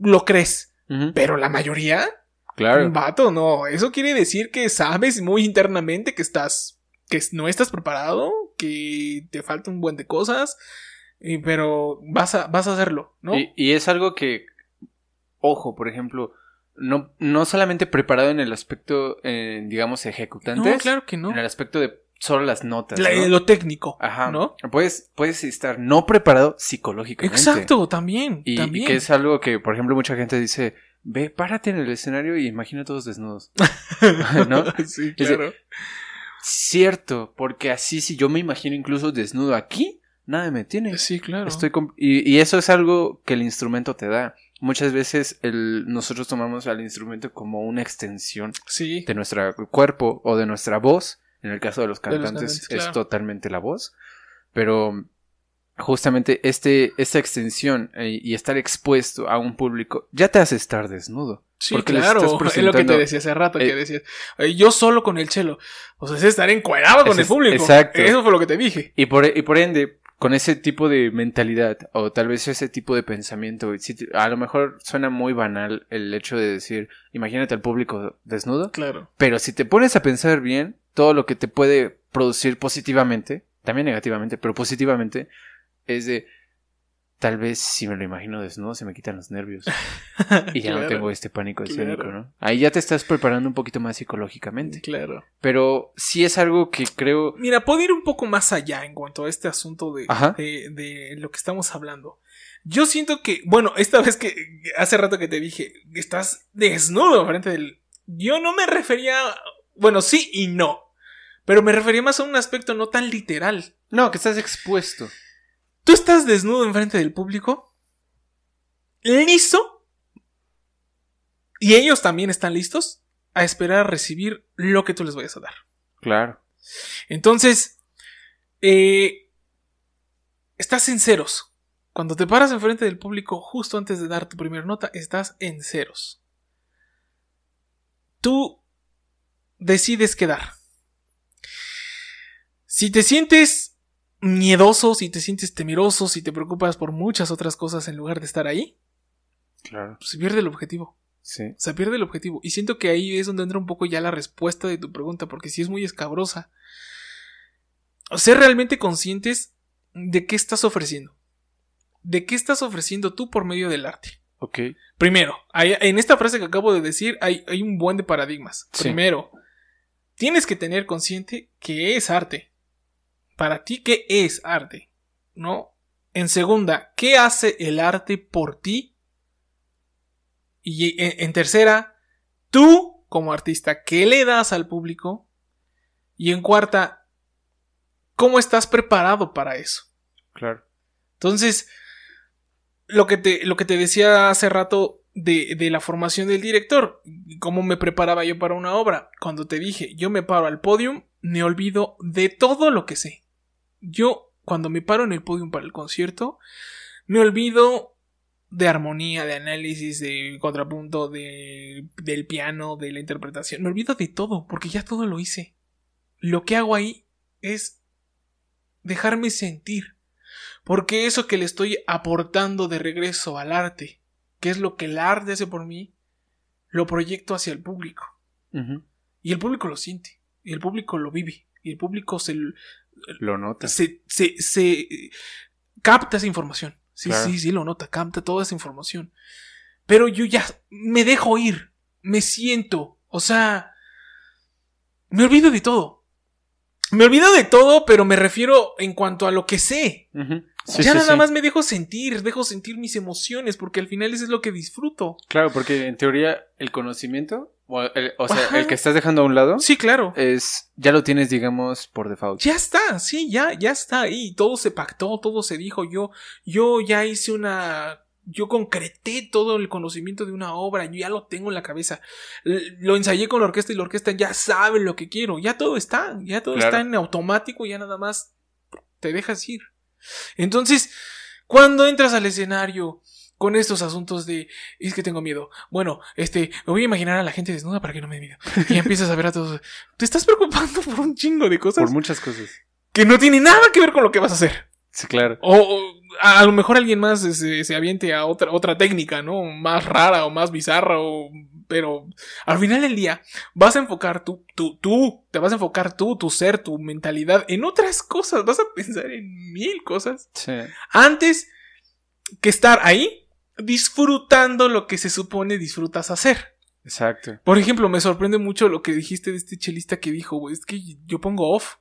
lo crees. Pero la mayoría, claro. Vato, no. Eso quiere decir que sabes muy internamente que estás, que no estás preparado, que te falta un buen de cosas pero vas a, vas a hacerlo, ¿no? Y, es algo que, ojo, por ejemplo, no, no solamente preparado en el aspecto, eh, digamos, ejecutante. No, claro que no. En el aspecto de solo las notas. Lo técnico. Ajá. ¿no? Puedes, puedes estar no preparado psicológicamente. Exacto, también. Y, también. que es algo que, por ejemplo, mucha gente dice, ve, párate en el escenario y imagina todos desnudos. ¿No? sí, claro. cierto, porque así si yo me imagino incluso desnudo aquí, nada me tiene. Sí, claro. Estoy y, eso es algo que el instrumento te da. Muchas veces el, nosotros tomamos al instrumento como una extensión sí. de nuestro cuerpo o de nuestra voz. En el caso de los cantantes, es totalmente la voz. Pero justamente este, esta extensión eh, y estar expuesto a un público ya te hace estar desnudo. Sí, claro, es lo que te decía hace rato, que eh, decías, yo solo con el chelo, o sea, es estar encuadrado con el público. Exacto. Eso fue lo que te dije. Y por, y por ende, con ese tipo de mentalidad o tal vez ese tipo de pensamiento, a lo mejor suena muy banal el hecho de decir, imagínate al público desnudo. Claro. Pero si te pones a pensar bien, todo lo que te puede producir positivamente, también negativamente, pero positivamente, es de, tal vez si me lo imagino desnudo se me quitan los nervios y ya no tengo este pánico escénico, ¿no? Ahí ya te estás preparando un poquito más psicológicamente. Claro. Pero sí es algo que creo... Mira, puedo ir un poco más allá en cuanto a este asunto de, de, lo que estamos hablando. Yo siento que, bueno, esta vez que hace rato que te dije, estás desnudo frente del... Yo no me refería, bueno, sí y no, pero me refería más a un aspecto no tan literal. No, que estás expuesto. Tú estás desnudo enfrente del público, listo, y ellos también están listos a esperar a recibir lo que tú les vayas a dar. Claro. Entonces, eh, estás en ceros. Cuando te paras enfrente del público justo antes de dar tu primera nota, estás en ceros. Tú decides quedar. Si te sientes miedoso, si te sientes temeroso, si te preocupas por muchas otras cosas en lugar de estar ahí, claro. se pierde el objetivo. Sí. Se pierde el objetivo. Y siento que ahí es donde entra un poco ya la respuesta de tu pregunta, porque si es muy escabrosa. Ser realmente conscientes de qué estás ofreciendo. De qué estás ofreciendo tú por medio del arte. Ok. Primero, hay- en esta frase que acabo de decir hay, hay un buen de paradigmas. Sí. Primero, tienes que tener consciente que es arte. Para ti, ¿qué es arte? ¿No? En segunda, ¿qué hace el arte por ti? Y en, tercera, tú como artista, ¿qué le das al público? Y en cuarta, ¿cómo estás preparado para eso? Claro. Entonces, lo que te, lo que te decía hace rato de, de la formación del director, cómo me preparaba yo para una obra. Cuando te dije, yo me paro al podium, me olvido de todo lo que sé. Yo, cuando me paro en el podium para el concierto, me olvido de armonía, de análisis, de contrapunto, de, del piano, de la interpretación. Me olvido de todo, porque ya todo lo hice. Lo que hago ahí es dejarme sentir. Porque eso que le estoy aportando de regreso al arte, que es lo que el arte hace por mí, lo proyecto hacia el público. Y el público lo siente. Y el público lo vive. Y el público se, Lo nota. se, se, se capta esa información. Sí, Claro. sí, sí, lo nota, capta toda esa información. Pero yo ya me dejo ir, me siento, o sea, me olvido de todo. Me olvido de todo, pero me refiero en cuanto a lo que sé. Sí, ya sí, nada sí. más me dejo sentir, dejo sentir mis emociones, porque al final eso es lo que disfruto. Claro, porque en teoría el conocimiento, o, el- o sea, el que estás dejando a un lado, Sí, claro. es ya lo tienes, digamos, por default. Ya está, sí, ya, ya está ahí. Todo se pactó, todo se dijo. Yo, yo ya hice una. Yo concreté todo el conocimiento de una obra, yo ya lo tengo en la cabeza. Lo ensayé con la orquesta y la orquesta ya sabe lo que quiero. Ya todo está, ya todo Claro. está en automático, ya nada más te dejas ir. Entonces, cuando entras al escenario con estos asuntos de es que tengo miedo. Bueno, este, me voy a imaginar a la gente desnuda para que no me miedo. Y empiezas a ver a todos. Te estás preocupando por un chingo de cosas Por muchas cosas. que no tiene nada que ver con lo que vas a hacer. Sí, claro. O, o a, a lo mejor alguien más se, se aviente a otra, otra técnica, ¿no? Más rara o más bizarra, o, pero al final del día vas a enfocar tú, tú, tú, te vas a enfocar tú, tu ser, tu mentalidad en otras cosas, vas a pensar en mil cosas Sí. antes que estar ahí disfrutando lo que se supone disfrutas hacer. Exacto. Por ejemplo, me sorprende mucho lo que dijiste de este chelista que dijo, güey, es que yo pongo off,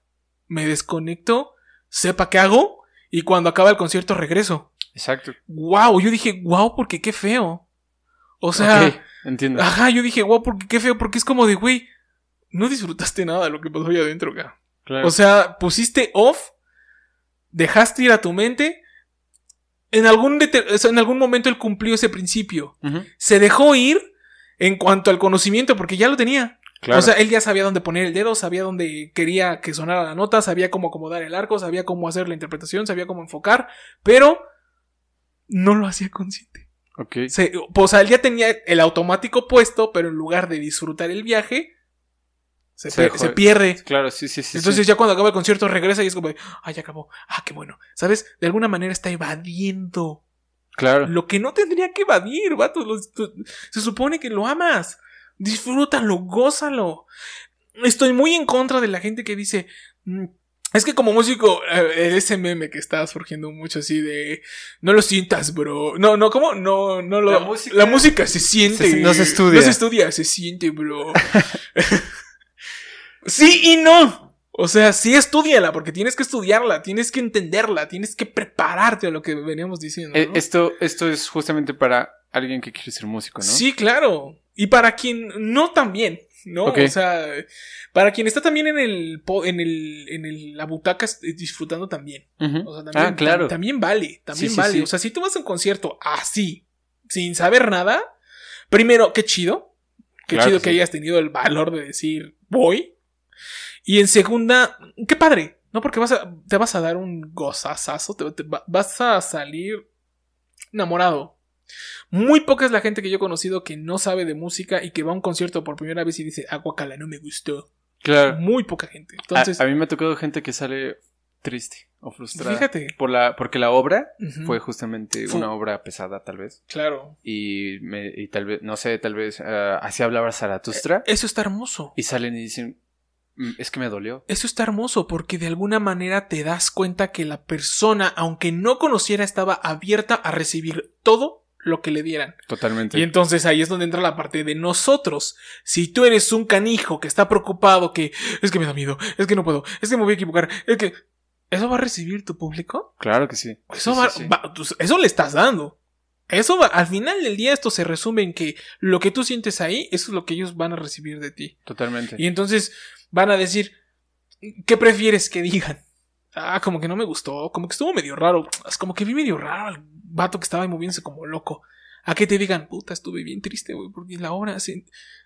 me desconecto, sepa qué hago y cuando acaba el concierto regreso. Exacto. Wow, yo dije, wow, porque qué feo. O sea, Ok, entiendo. ajá, yo dije, wow, porque qué feo, porque es como de, güey, no disfrutaste nada de lo que pasó ahí adentro, acá. Claro. O sea, pusiste off, dejaste ir a tu mente. En algún, en algún momento él cumplió ese principio. Se dejó ir en cuanto al conocimiento, porque ya lo tenía. Claro. O sea, él ya sabía dónde poner el dedo, sabía dónde quería que sonara la nota, sabía cómo acomodar el arco, sabía cómo hacer la interpretación, sabía cómo enfocar, pero no lo hacía consciente. ok. Se- o sea, él ya tenía el automático puesto, pero en lugar de disfrutar el viaje, se, pierde. Claro, sí, sí, sí. Entonces sí. ya cuando acaba el concierto regresa y es como, de, ah, ya acabó, ah, qué bueno. ¿Sabes? De alguna manera está evadiendo Claro. lo que no tendría que evadir, vato. Se supone que lo amas. Disfrútalo, gózalo. Estoy muy en contra de la gente que dice. "Mm, Es que como músico, eh, ese meme que está surgiendo mucho así de no lo sientas, bro. No, no, ¿cómo? No, no lo. La La música- música, se siente. Se- no se estudia. No se estudia, se siente, bro. sí y no. O sea, sí estudiala, porque tienes que estudiarla, tienes que entenderla, tienes que prepararte a lo que veníamos diciendo. Eh, ¿no? esto, esto es justamente para alguien que quiere ser músico, ¿no? Sí, claro. Y para quien no también, ¿no? O sea, para quien está también en el en el en el, la butaca disfrutando también. O sea, también, ah, claro. tam- también vale, también Sí, vale. sí. O sea, si tú vas a un concierto así, sin saber nada, primero, qué chido. Qué Claro chido que hayas tenido el valor de decir, voy. Y en segunda, qué padre. No porque vas a, te vas a dar un gozazazo, te- te va- vas a salir enamorado. Muy poca es la gente que yo he conocido que no sabe de música y que va a un concierto por primera vez y dice, aguacala, no me gustó. Claro. Muy poca gente. Entonces, a, a mí me ha tocado gente que sale triste o frustrada. fíjate. Por la, porque la obra fue justamente Fu- una obra pesada, tal vez. Claro. Y, me, y tal vez, no sé, tal vez ah, así hablaba Zaratustra. Eso está hermoso. y salen y dicen, "Mm, es que me dolió. Eso está hermoso porque de alguna manera te das cuenta que la persona, aunque no conociera, estaba abierta a recibir todo lo que le dieran. Totalmente. Y entonces ahí es donde entra la parte de nosotros. Si tú eres un canijo que está preocupado, que es que me da miedo, es que no puedo, es que me voy a equivocar, es que... ¿Eso va a recibir tu público? Claro que sí. Eso, Sí, va- sí, sí. va- tú- eso le estás dando. Eso va, al final del día esto se resume en que lo que tú sientes ahí, eso es lo que ellos van a recibir de ti. Totalmente. Y entonces van a decir, ¿qué prefieres que digan? Ah, como que no me gustó, como que estuvo medio raro, es como que vi medio raro al vato que estaba moviéndose como loco. A que te digan, puta, estuve bien triste, güey, porque la obra.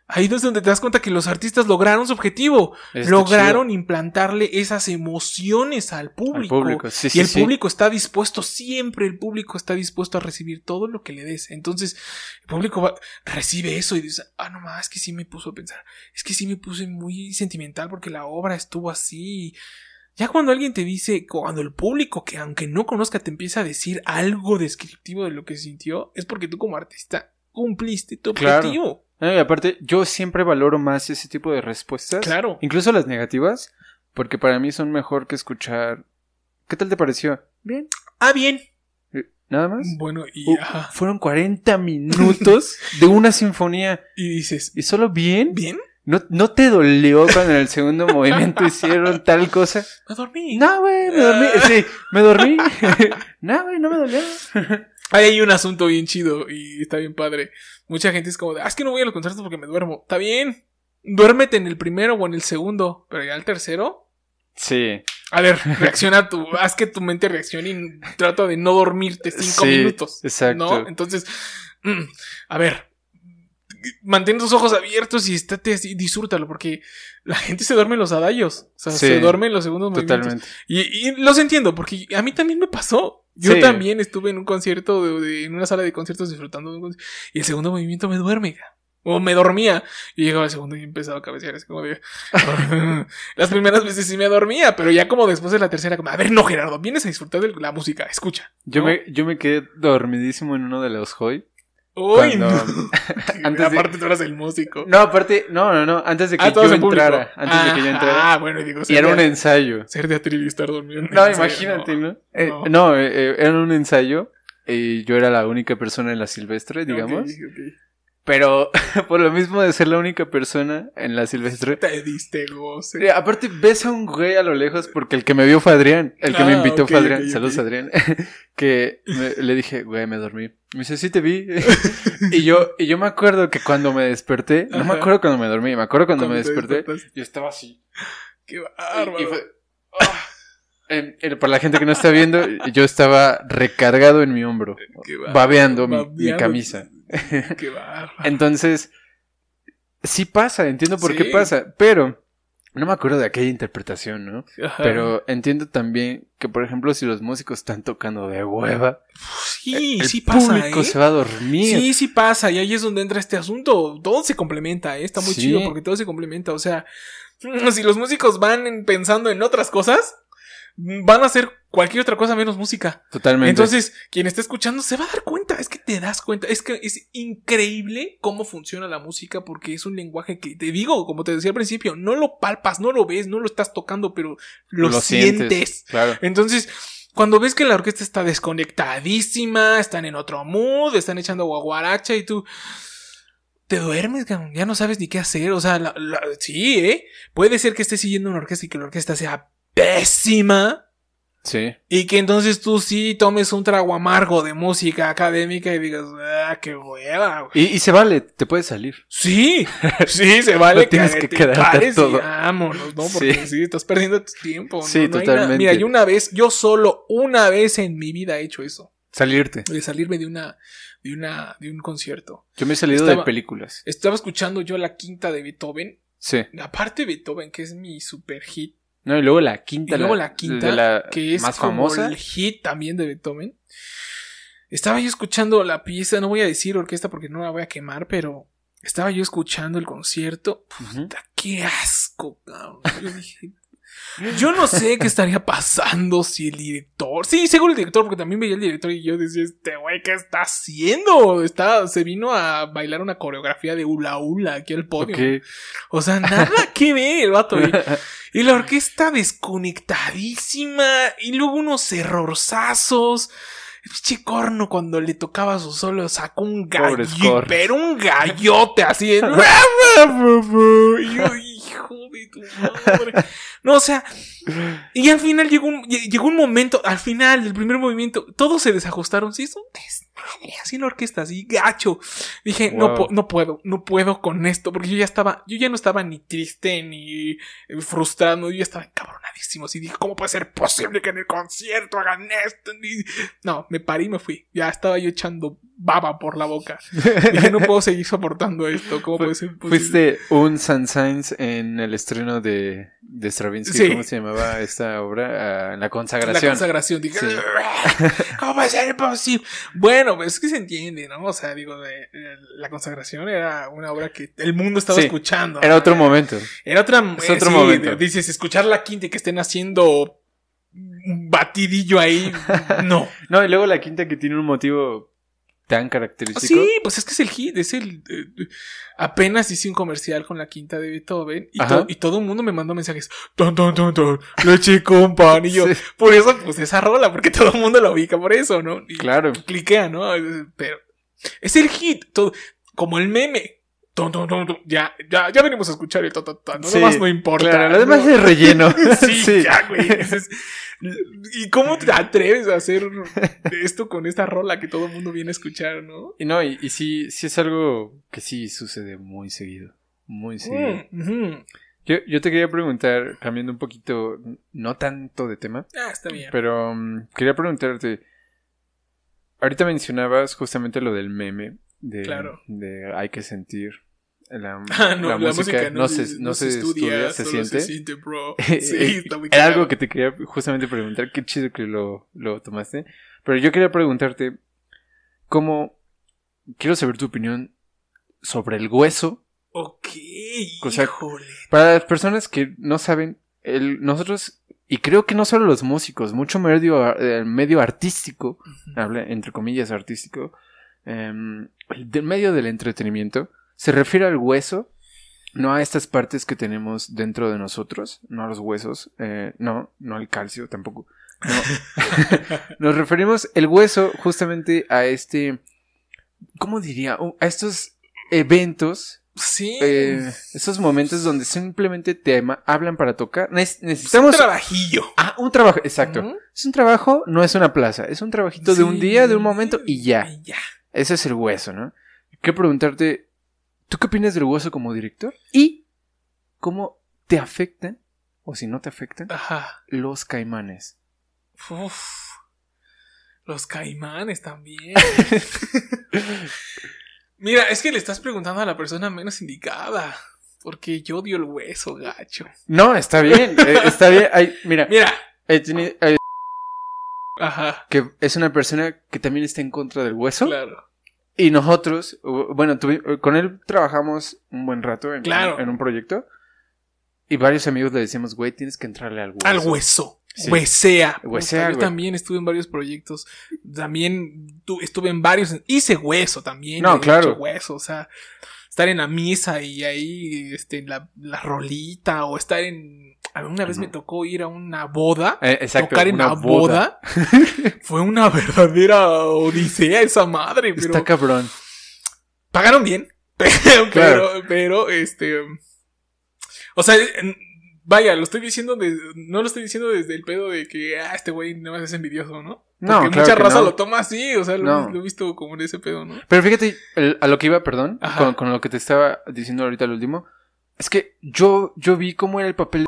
Ahí es donde te das cuenta que los artistas lograron su objetivo. Está lograron implantarle esas emociones al público. Al público. Sí, y sí, el sí. público está dispuesto, siempre el público está dispuesto a recibir todo lo que le des. Entonces, el público va- recibe eso y dice, ah, no más, es que sí me puso a pensar, es que sí me puse muy sentimental porque la obra estuvo así. Ya cuando alguien te dice, cuando el público que aunque no conozca te empieza a decir algo descriptivo de lo que sintió, es porque tú como artista cumpliste tu Claro. No, y aparte, yo siempre valoro más ese tipo de respuestas. Claro. Incluso las negativas. Porque para mí son mejor que escuchar. ¿Qué tal te pareció? Bien. Ah, bien. Eh, ¿Nada más? Bueno, y, Uh, ajá, fueron 40 minutos de una sinfonía. y dices, ¿Y solo bien? ¿bien? ¿No, ¿No te dolió cuando en el segundo movimiento hicieron tal cosa? Me dormí. No, güey, me dormí. Sí, me dormí. no, güey, no me dolió. Ahí hay un asunto bien chido y está bien padre. Mucha gente es como de, ah, es que no voy a los conciertos porque me duermo. Está bien. Duérmete en el primero o en el segundo, pero ya el tercero. Sí. A ver, reacciona tu, haz que tu mente reaccione y trata de no dormirte cinco Sí, minutos. exacto. ¿No? Entonces, mm, a ver, mantén tus ojos abiertos y estate así, disfrútalo, porque la gente se duerme en los adallos. O sea, Sí, se duerme en los segundos movimientos. Y, y los entiendo, porque a mí también me pasó. Yo Sí. también estuve en un concierto, de, de- en una sala de conciertos disfrutando de un concierto, y el segundo movimiento me duerme. O me dormía. Y llegaba el segundo y empezaba a cabecear. Así como de. Las primeras veces sí me dormía, pero ya como después de la tercera, como, a ver, no, Gerardo, vienes a disfrutar de la música, escucha. Yo, me, yo me quedé dormidísimo en uno de los Hoy. Uy, cuando- no. antes de- Aparte tú eras el músico. No, aparte, no, no, no, antes de que Ah, yo entrara. Antes de que yo Ah, entrara. Ah, bueno, digo, y era de- un ensayo. Ser de atril y estar durmiendo. No, imagínate, ¿no? Eh, No. no, eh, eh, era un ensayo. Y yo era la única persona en la silvestre, digamos. Ok, ok. Pero por lo mismo de ser la única persona en la silvestre. Te diste goce. eh, aparte, ves a un güey a lo lejos porque el que me vio fue Adrián. El que me Ah, invitó fue Adrián. Saludos. Adrián. que me- le dije, güey, me dormí. Me dice, sí te vi. y yo, y yo me acuerdo que cuando me desperté, no me acuerdo cuando me dormí, me acuerdo cuando, me desperté, yo estaba así. Qué bárbaro. y fue- ¡ah! En- en- para la gente que no está viendo, yo estaba recargado en mi hombro, bárbaro. babeando mi, mi Babeando. camisa. Qué bárbaro. Entonces, sí pasa, entiendo por qué pasa, pero no me acuerdo de aquella interpretación, ¿no? Ajá. Pero entiendo también que, por ejemplo, si los músicos están tocando de hueva, sí, el sí pasa, público ¿eh? se va a dormir. Sí, sí pasa, y ahí es donde entra este asunto. Todo se complementa, ¿eh? está muy Sí. chido porque todo se complementa. O sea, si los músicos van en- pensando en otras cosas, van a hacer cualquier otra cosa menos música. Totalmente. Entonces, quien está escuchando se va a dar cuenta, es que te das cuenta, es que es increíble cómo funciona la música porque es un lenguaje que te digo, como te decía al principio, no lo palpas, no lo ves, no lo estás tocando, pero lo, sientes. Claro. Entonces, cuando ves que la orquesta está desconectadísima, están en otro mood, están echando guaguaracha y tú te duermes, ya no sabes ni qué hacer, o sea, la- la- sí, ¿eh? Puede ser que estés siguiendo una orquesta y que la orquesta sea pésima Sí. y que entonces tú sí tomes un trago amargo de música académica y digas, ah, qué hueva, güey. Y, y se vale, te puedes salir. Sí, sí, se vale No tienes que te quedarte pares y todo. vámonos, ¿no? Porque Sí. sí. estás perdiendo tu tiempo. ¿no? Sí, No totalmente. Mira, yo una vez, yo solo una vez en mi vida he hecho eso. Salirte. De salirme de una, de una, de un concierto. Yo me he salido Estaba- de películas. Estaba escuchando yo la quinta de Beethoven. Sí. Aparte de Beethoven, que es mi super hit. No, y luego la Y quinta. luego la quinta, la que es más como famosa. el hit también de Beethoven. Estaba yo escuchando la pieza, no voy a decir orquesta porque no la voy a quemar, pero estaba yo escuchando el concierto. Puta, qué asco, cabrón. Yo dije, yo no sé qué estaría pasando si el director. Sí, seguro el director, porque también veía el director y yo decía, este güey, ¿qué está haciendo? Está, se vino a bailar una coreografía de hula hula aquí al podio. O sea, nada que ver el vato. Y, y la orquesta desconectadísima. Y luego unos errorzazos. El pinche corno cuando le tocaba su solo sacó un gallo, pero un gallote así. de- y yo, hijo de tu madre. No, o sea, y al final llegó un, lle- llegó un momento, al final del primer movimiento, todos se desajustaron. Sí, es un desmadre, así en la orquesta, así gacho. Dije, no, Wow. no puedo, no puedo con esto, porque yo ya estaba, yo ya no estaba ni triste ni eh, frustrado, yo ya estaba encabronadísimo. Así dije, ¿cómo puede ser posible que en el concierto hagan esto? No, me paré y me fui. Ya estaba yo echando baba por la boca. Dije, no puedo seguir soportando esto. ¿Cómo puede ser posible? Fuiste un San Sainz en el estreno de, de Stravinsky. Sí. ¿Cómo se llamaba esta obra? Ah, la La consagración. consagración. Dije, Sí. ¿cómo puede ser posible? Bueno, pues es que se entiende, ¿no? O sea, digo, de, de- la consagración era una obra que el mundo estaba Sí, escuchando. Era ¿no? otro momento. Era otra. Es eh, otro momento. Dices, escuchar la quinta y que estén haciendo un batidillo ahí. No. No, y luego la quinta que tiene un motivo tan característico. Sí, pues es que es el hit, es el. eh, apenas hice un comercial con la quinta de Beethoven y, to- y todo el mundo me mandó mensajes. Ton, ton, ton, ton, leche con pan. Y yo, Sí. por eso, pues esa rola, porque todo el mundo la ubica por eso, ¿no? Y Claro. cliquea, ¿no? Pero es el hit, todo, como el meme. Ton, ton, ton, ton, ya, ya, ya venimos a escuchar el ta, no Sí, demás no importa. Claro, lo demás ¿no? es relleno. sí, Sí. ya, güey. ¿Y cómo te atreves a hacer esto con esta rola que todo el mundo viene a escuchar, no? Y no, y, y sí, sí es algo que sí sucede muy seguido. Muy seguido. Mm. Yo, yo te quería preguntar, cambiando un poquito, no tanto de tema, Ah, está bien. pero um, quería preguntarte. Ahorita mencionabas justamente lo del meme, de, Claro. de hay que sentir. La, Ah, no, la música, no, se, no se estudia, se solo siente. se siente, bro. Sí, está muy Era algo que te quería justamente preguntar. Qué chido que lo, lo tomaste. Pero yo quería preguntarte cómo... Quiero saber tu opinión sobre el hueso. Ok, O sea, híjole. Para las personas que no saben, el, nosotros, y creo que no solo los músicos, mucho medio, el medio artístico, habla entre comillas artístico, em, el del medio del entretenimiento, se refiere al hueso, no a estas partes que tenemos dentro de nosotros, no a los huesos, eh, no, no al calcio tampoco. No. Nos referimos el hueso justamente a este, ¿cómo diría? Uh, A estos eventos Sí. eh, esos momentos donde simplemente te hablan para tocar. Ne- es un necesitamos trabajillo. ah, un trabajo, exacto. Es un trabajo, no es una plaza, es un trabajito de un día, de un momento y ya. Y ya. Ese es el hueso, ¿no? Quiero preguntarte, ¿tú qué opinas del hueso como director? Y cómo te afectan, o si no te afectan, Ajá. los caimanes. Uf. Los caimanes también. Mira, es que le estás preguntando a la persona menos indicada. Porque yo odio el hueso, gacho. No, está bien, eh, está bien. Ay, mira, Mira. Ajá. que es una persona que también está en contra del hueso. Claro. Y nosotros, bueno, tuvi- con él trabajamos un buen rato en, Claro. en un proyecto. Y varios amigos le decíamos, güey, tienes que entrarle al hueso. Al hueso. Sí. Huesea. Huesea, Yo también estuve en varios proyectos. También tu- estuve en varios. Hice hueso también. No, claro. hecho Hueso, o sea, estar en la misa y ahí, este, la, la rolita o estar en. A mí Una vez me tocó ir a una boda. Eh, exacto, tocar en una una boda. Fue una verdadera odisea esa madre, pero Está cabrón. pagaron bien. Pero, Claro. pero, pero, este. O sea, vaya, lo estoy diciendo de, no lo estoy diciendo desde el pedo de que, ah, este güey no es envidioso, ¿no? No, Porque claro mucha raza no. lo toma así, o sea, lo, No. lo he visto como en ese pedo, ¿no? Pero fíjate, el- a lo que iba, perdón, con, con lo que te estaba diciendo ahorita al último, es que yo, yo vi cómo era el papel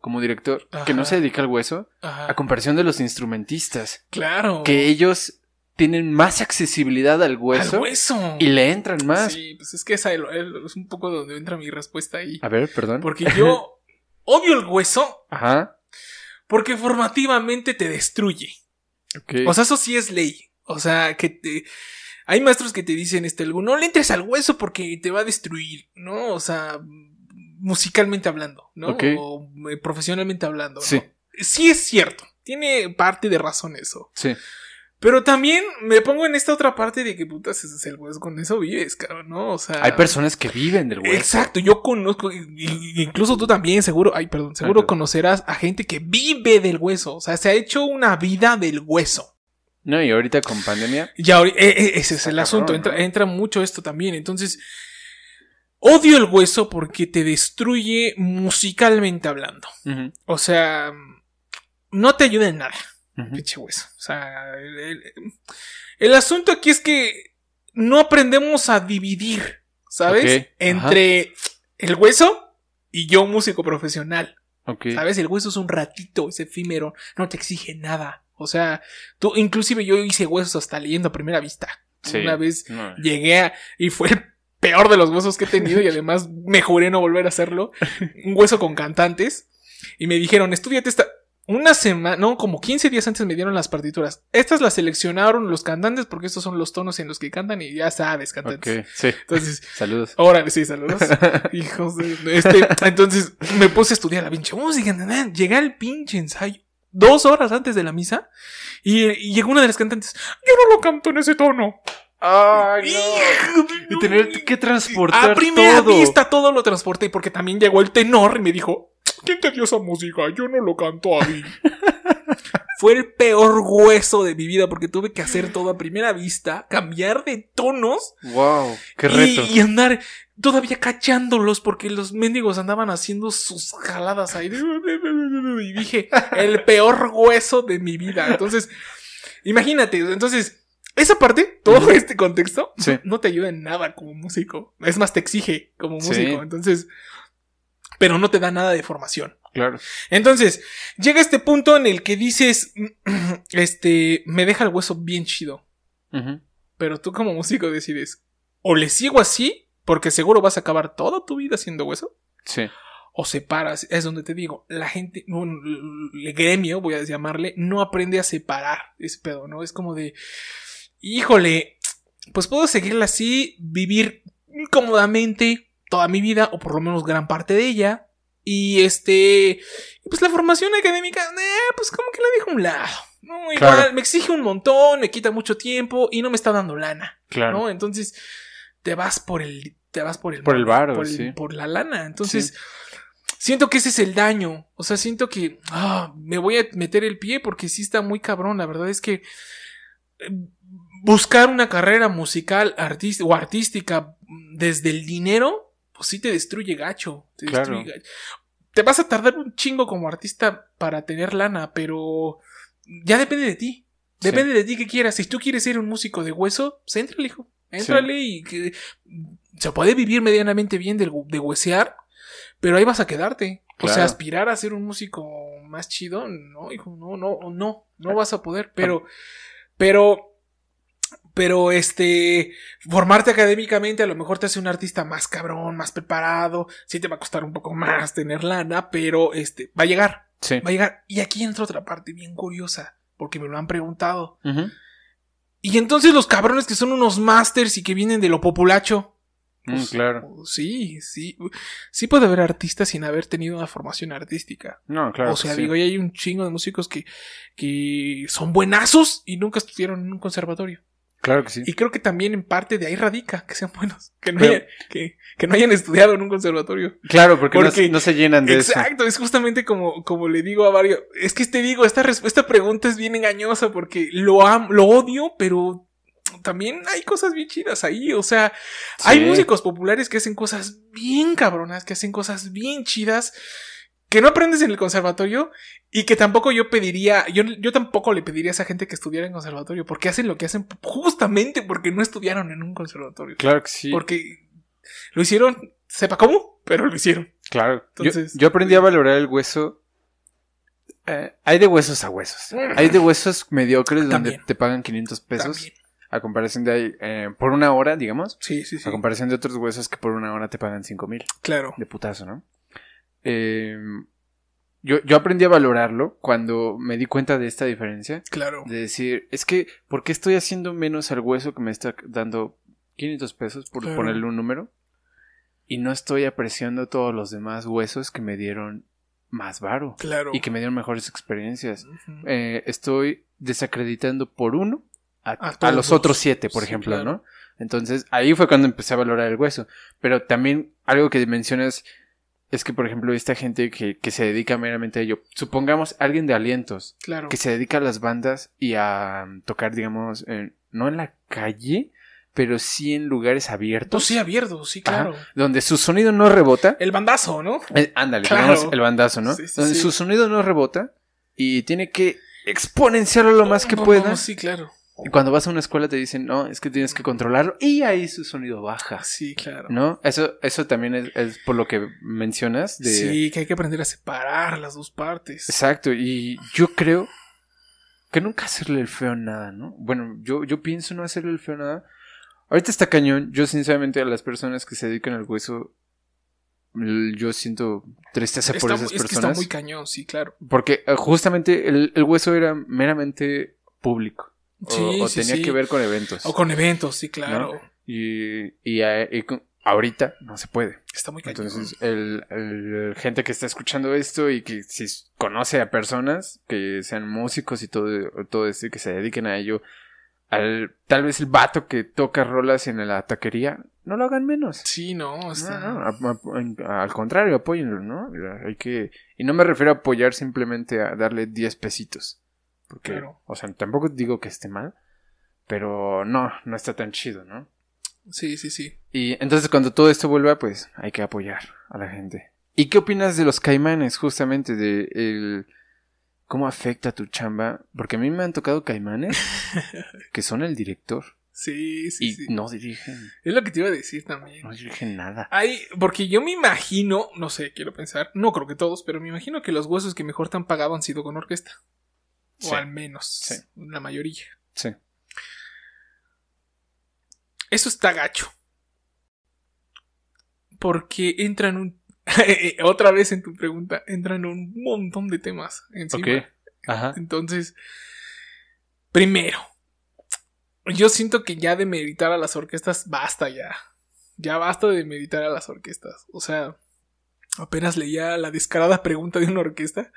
como director, que no se dedica al hueso, Ajá. a comparación de los instrumentistas, Claro. que ellos tienen más accesibilidad al hueso, Al hueso. y le entran más. Sí, pues es que esa es un poco donde entra mi respuesta ahí. A ver, perdón. Porque yo odio el hueso Ajá. porque formativamente te destruye. ok. O sea, eso sí es ley. O sea, que te... Hay maestros que te dicen, este, algo, no le entres al hueso porque te va a destruir, ¿no? O sea, musicalmente hablando, ¿no? Ok. O eh, profesionalmente hablando, ¿no? Sí. Sí es cierto. Tiene parte de razón eso. sí. Pero también me pongo en esta otra parte de que putas ese es el hueso, con eso vives, cabrón, ¿no? O sea. Hay personas que viven del hueso. Exacto, yo conozco, incluso tú también, seguro, ay, perdón, seguro Ajá. conocerás a gente que vive del hueso, o sea, se ha hecho una vida del hueso. No, y ahorita con pandemia. Ya, eh, eh, ese es el asunto. Entra mucho esto también. Entonces, odio el hueso porque te destruye musicalmente hablando. O sea, no te ayuda en nada, pinche hueso. O sea, el, el- el asunto aquí es que no aprendemos a dividir, ¿sabes? Entre el hueso y yo, músico profesional. ¿Sabes? El hueso es un ratito, es efímero, no te exige nada. O sea, tú, inclusive yo hice huesos hasta leyendo a primera vista. Sí. Una vez No. llegué a, y fue el peor de los huesos que he tenido y además me juré no volver a hacerlo. Un hueso con cantantes. Y me dijeron, estudiate esta. Una semana, no, como 15 días antes me dieron las partituras. Estas las seleccionaron los cantantes porque estos son los tonos en los que cantan y ya sabes, cantantes. Ok, sí. Entonces, Saludos. Órale, sí, saludos. Hijos de. Este, entonces me puse a estudiar la pinche música. Llegué al pinche ensayo dos horas antes de la misa y, y llegó una de las cantantes. Yo no lo canto en ese tono. Ay, Y tener que transportar A primera todo. vista todo lo transporté porque también llegó el tenor y me dijo: ¿Quién te dio esa música? Yo no lo canto ahí. Fue el peor hueso de mi vida porque tuve que hacer todo a primera vista, cambiar de tonos Wow, qué y, reto. y andar todavía cachándolos porque los mendigos andaban haciendo sus jaladas ahí. Y dije, el peor hueso de mi vida. Entonces, imagínate, entonces, esa parte, todo este contexto, Sí. no te ayuda en nada como músico. Es más, te exige como músico. Entonces, pero no te da nada de formación. Claro. Entonces, llega este punto en el que dices, este, me deja el hueso bien chido. Pero tú como músico decides, o le sigo así, porque seguro vas a acabar toda tu vida siendo hueso, Sí. o separas. Es donde te digo, la gente, el gremio, voy a llamarle, no aprende a separar ese pedo, ¿no? Es como de, híjole, pues puedo seguirla así, vivir cómodamente toda mi vida, o por lo menos gran parte de ella. Y este, pues la formación académica, eh, pues como que la dejo a un lado. No, igual, Claro. me exige un montón, me quita mucho tiempo y no me está dando lana. Claro. ¿no? Entonces, te vas por el, te vas por el, Por el varo, por, el- sí. por la lana. Entonces, siento que ese es el daño. O sea, siento que ah, me voy a meter el pie porque sí está muy cabrón. La verdad es que eh, buscar una carrera musical artist o artística desde el dinero, pues sí te destruye gacho. Te, Claro. destruye gacho. te vas a tardar un chingo como artista para tener lana, pero ya depende de ti. Sí. Depende de ti que quieras. Si tú quieres ser un músico de hueso, pues éntrale, hijo. Éntrale y que se puede vivir medianamente bien del- de, huesear, pero ahí vas a quedarte. O sea, aspirar a ser un músico más chido, no, hijo, no, no, no, no vas a poder. Pero, pero, pero este, formarte académicamente a lo mejor te hace un artista más cabrón, más preparado. Sí te va a costar un poco más tener lana, pero este, va a llegar, Sí. va a llegar. Y aquí entra otra parte bien curiosa, porque me lo han preguntado. Y entonces los cabrones que son unos masters y que vienen de lo populacho. Mm, Pues, claro. Sí, sí. Sí puede haber artistas sin haber tenido una formación artística. No, claro. o sea, sí. digo, y hay un chingo de músicos que, que son buenazos y nunca estudiaron en un conservatorio. Claro que sí. Y creo que también en parte de ahí radica que sean buenos. Que no, Pero- hayan, que, que no hayan estudiado en un conservatorio. Claro, porque, no- Porque- no, se llenan de eso. Exacto, es justamente como, como le digo a varios. Es que te digo, esta, res- esta pregunta es bien engañosa porque lo, am, lo odio, pero también hay cosas bien chidas ahí. O sea, hay músicos populares que hacen cosas bien cabronas, que hacen cosas bien chidas, que no aprendes en el conservatorio y que tampoco yo pediría, yo, yo tampoco le pediría a esa gente que estudiara en conservatorio, porque hacen lo que hacen justamente porque no estudiaron en un conservatorio. Claro que sí. Porque lo hicieron, sepa cómo, pero lo hicieron. Claro. Entonces- yo, aprendí a valorar el hueso. eh, hay de huesos a huesos. Hay de huesos mediocres donde te pagan 500 pesos. También. A comparación de eh, por una hora, digamos. Sí, sí, sí. A comparación de otros huesos que por una hora te pagan 5 mil. Claro. De putazo, ¿no? Eh, yo, yo aprendí a valorarlo cuando me di cuenta de esta diferencia. Claro. De decir, es que, ¿por qué estoy haciendo menos al hueso que me está dando 500 pesos por Claro. ponerle un número? Y no estoy apreciando todos los demás huesos que me dieron más varo Claro. y que me dieron mejores experiencias. Eh, estoy desacreditando por uno a, A a todos los los- otros siete, por sí, ejemplo, claro. ¿no? Entonces ahí fue cuando empecé a valorar el hueso. Pero también algo que mencionas, es que, por ejemplo, esta gente que, que se dedica meramente a ello, supongamos alguien de alientos, Claro. que se dedica a las bandas y a um, tocar, digamos, en- no en la calle, pero sí en lugares abiertos. Sí, abierto, sí, Ajá, claro. donde su sonido no rebota. El bandazo, ¿no? Eh, ándale, Claro. digamos el bandazo, ¿no? Sí, sí, donde sí. su sonido no rebota y tiene que exponenciarlo lo más que pueda. sí, claro. Y cuando vas a una escuela te dicen, no, es que tienes que controlarlo y ahí su sonido baja. Sí, claro. ¿No? Eso, eso también es, es por lo que mencionas. De... Sí, que hay que aprender a separar las dos partes. Exacto, y yo creo que nunca hacerle el feo a nada, ¿no? Bueno, yo, yo pienso no hacerle el feo a nada. Ahorita está cañón. Yo, sinceramente, a las personas que se dedican al hueso, yo siento tristeza por esas es que personas. está muy cañón, sí, claro. Porque eh, justamente el, el hueso era meramente público. O, Sí, o sí, tenía sí. que ver con eventos. O con eventos, sí, claro. Y, y, y ahorita no se puede. Está muy cañón. Entonces, el, el- gente que está escuchando esto y que si conoce a personas que sean músicos y todo, todo esto y que se dediquen a ello, al, tal vez el vato que toca rolas en la taquería, no lo hagan menos. Sí, no, está... No, no, a- a- al contrario, apóyenlo, ¿no? Hay que, y no me refiero a apoyar simplemente a darle 10 pesitos. Porque, Claro. o sea, tampoco digo que esté mal, pero no, no está tan chido, ¿no? Sí, sí, sí. Y entonces cuando todo esto vuelva, pues hay que apoyar a la gente. ¿Y qué opinas de los caimanes, justamente, de el cómo afecta tu chamba? Porque a mí me han tocado caimanes que son el director Sí, sí, y sí. no dirigen, Es lo que te iba a decir también. no dirigen nada. Hay, porque yo me imagino, no sé, quiero pensar, no creo que todos, pero me imagino que los huesos que mejor te han pagado han sido con orquesta. Sí. O al menos Sí. la mayoría. Sí. Eso está gacho. Porque entran un. Otra vez en tu pregunta, entran un montón de temas encima. Ok. Ajá. Entonces, primero, yo siento que ya de meditar a las orquestas basta ya. Ya basta de meditar a las orquestas. O sea, apenas leía la descarada pregunta de una orquesta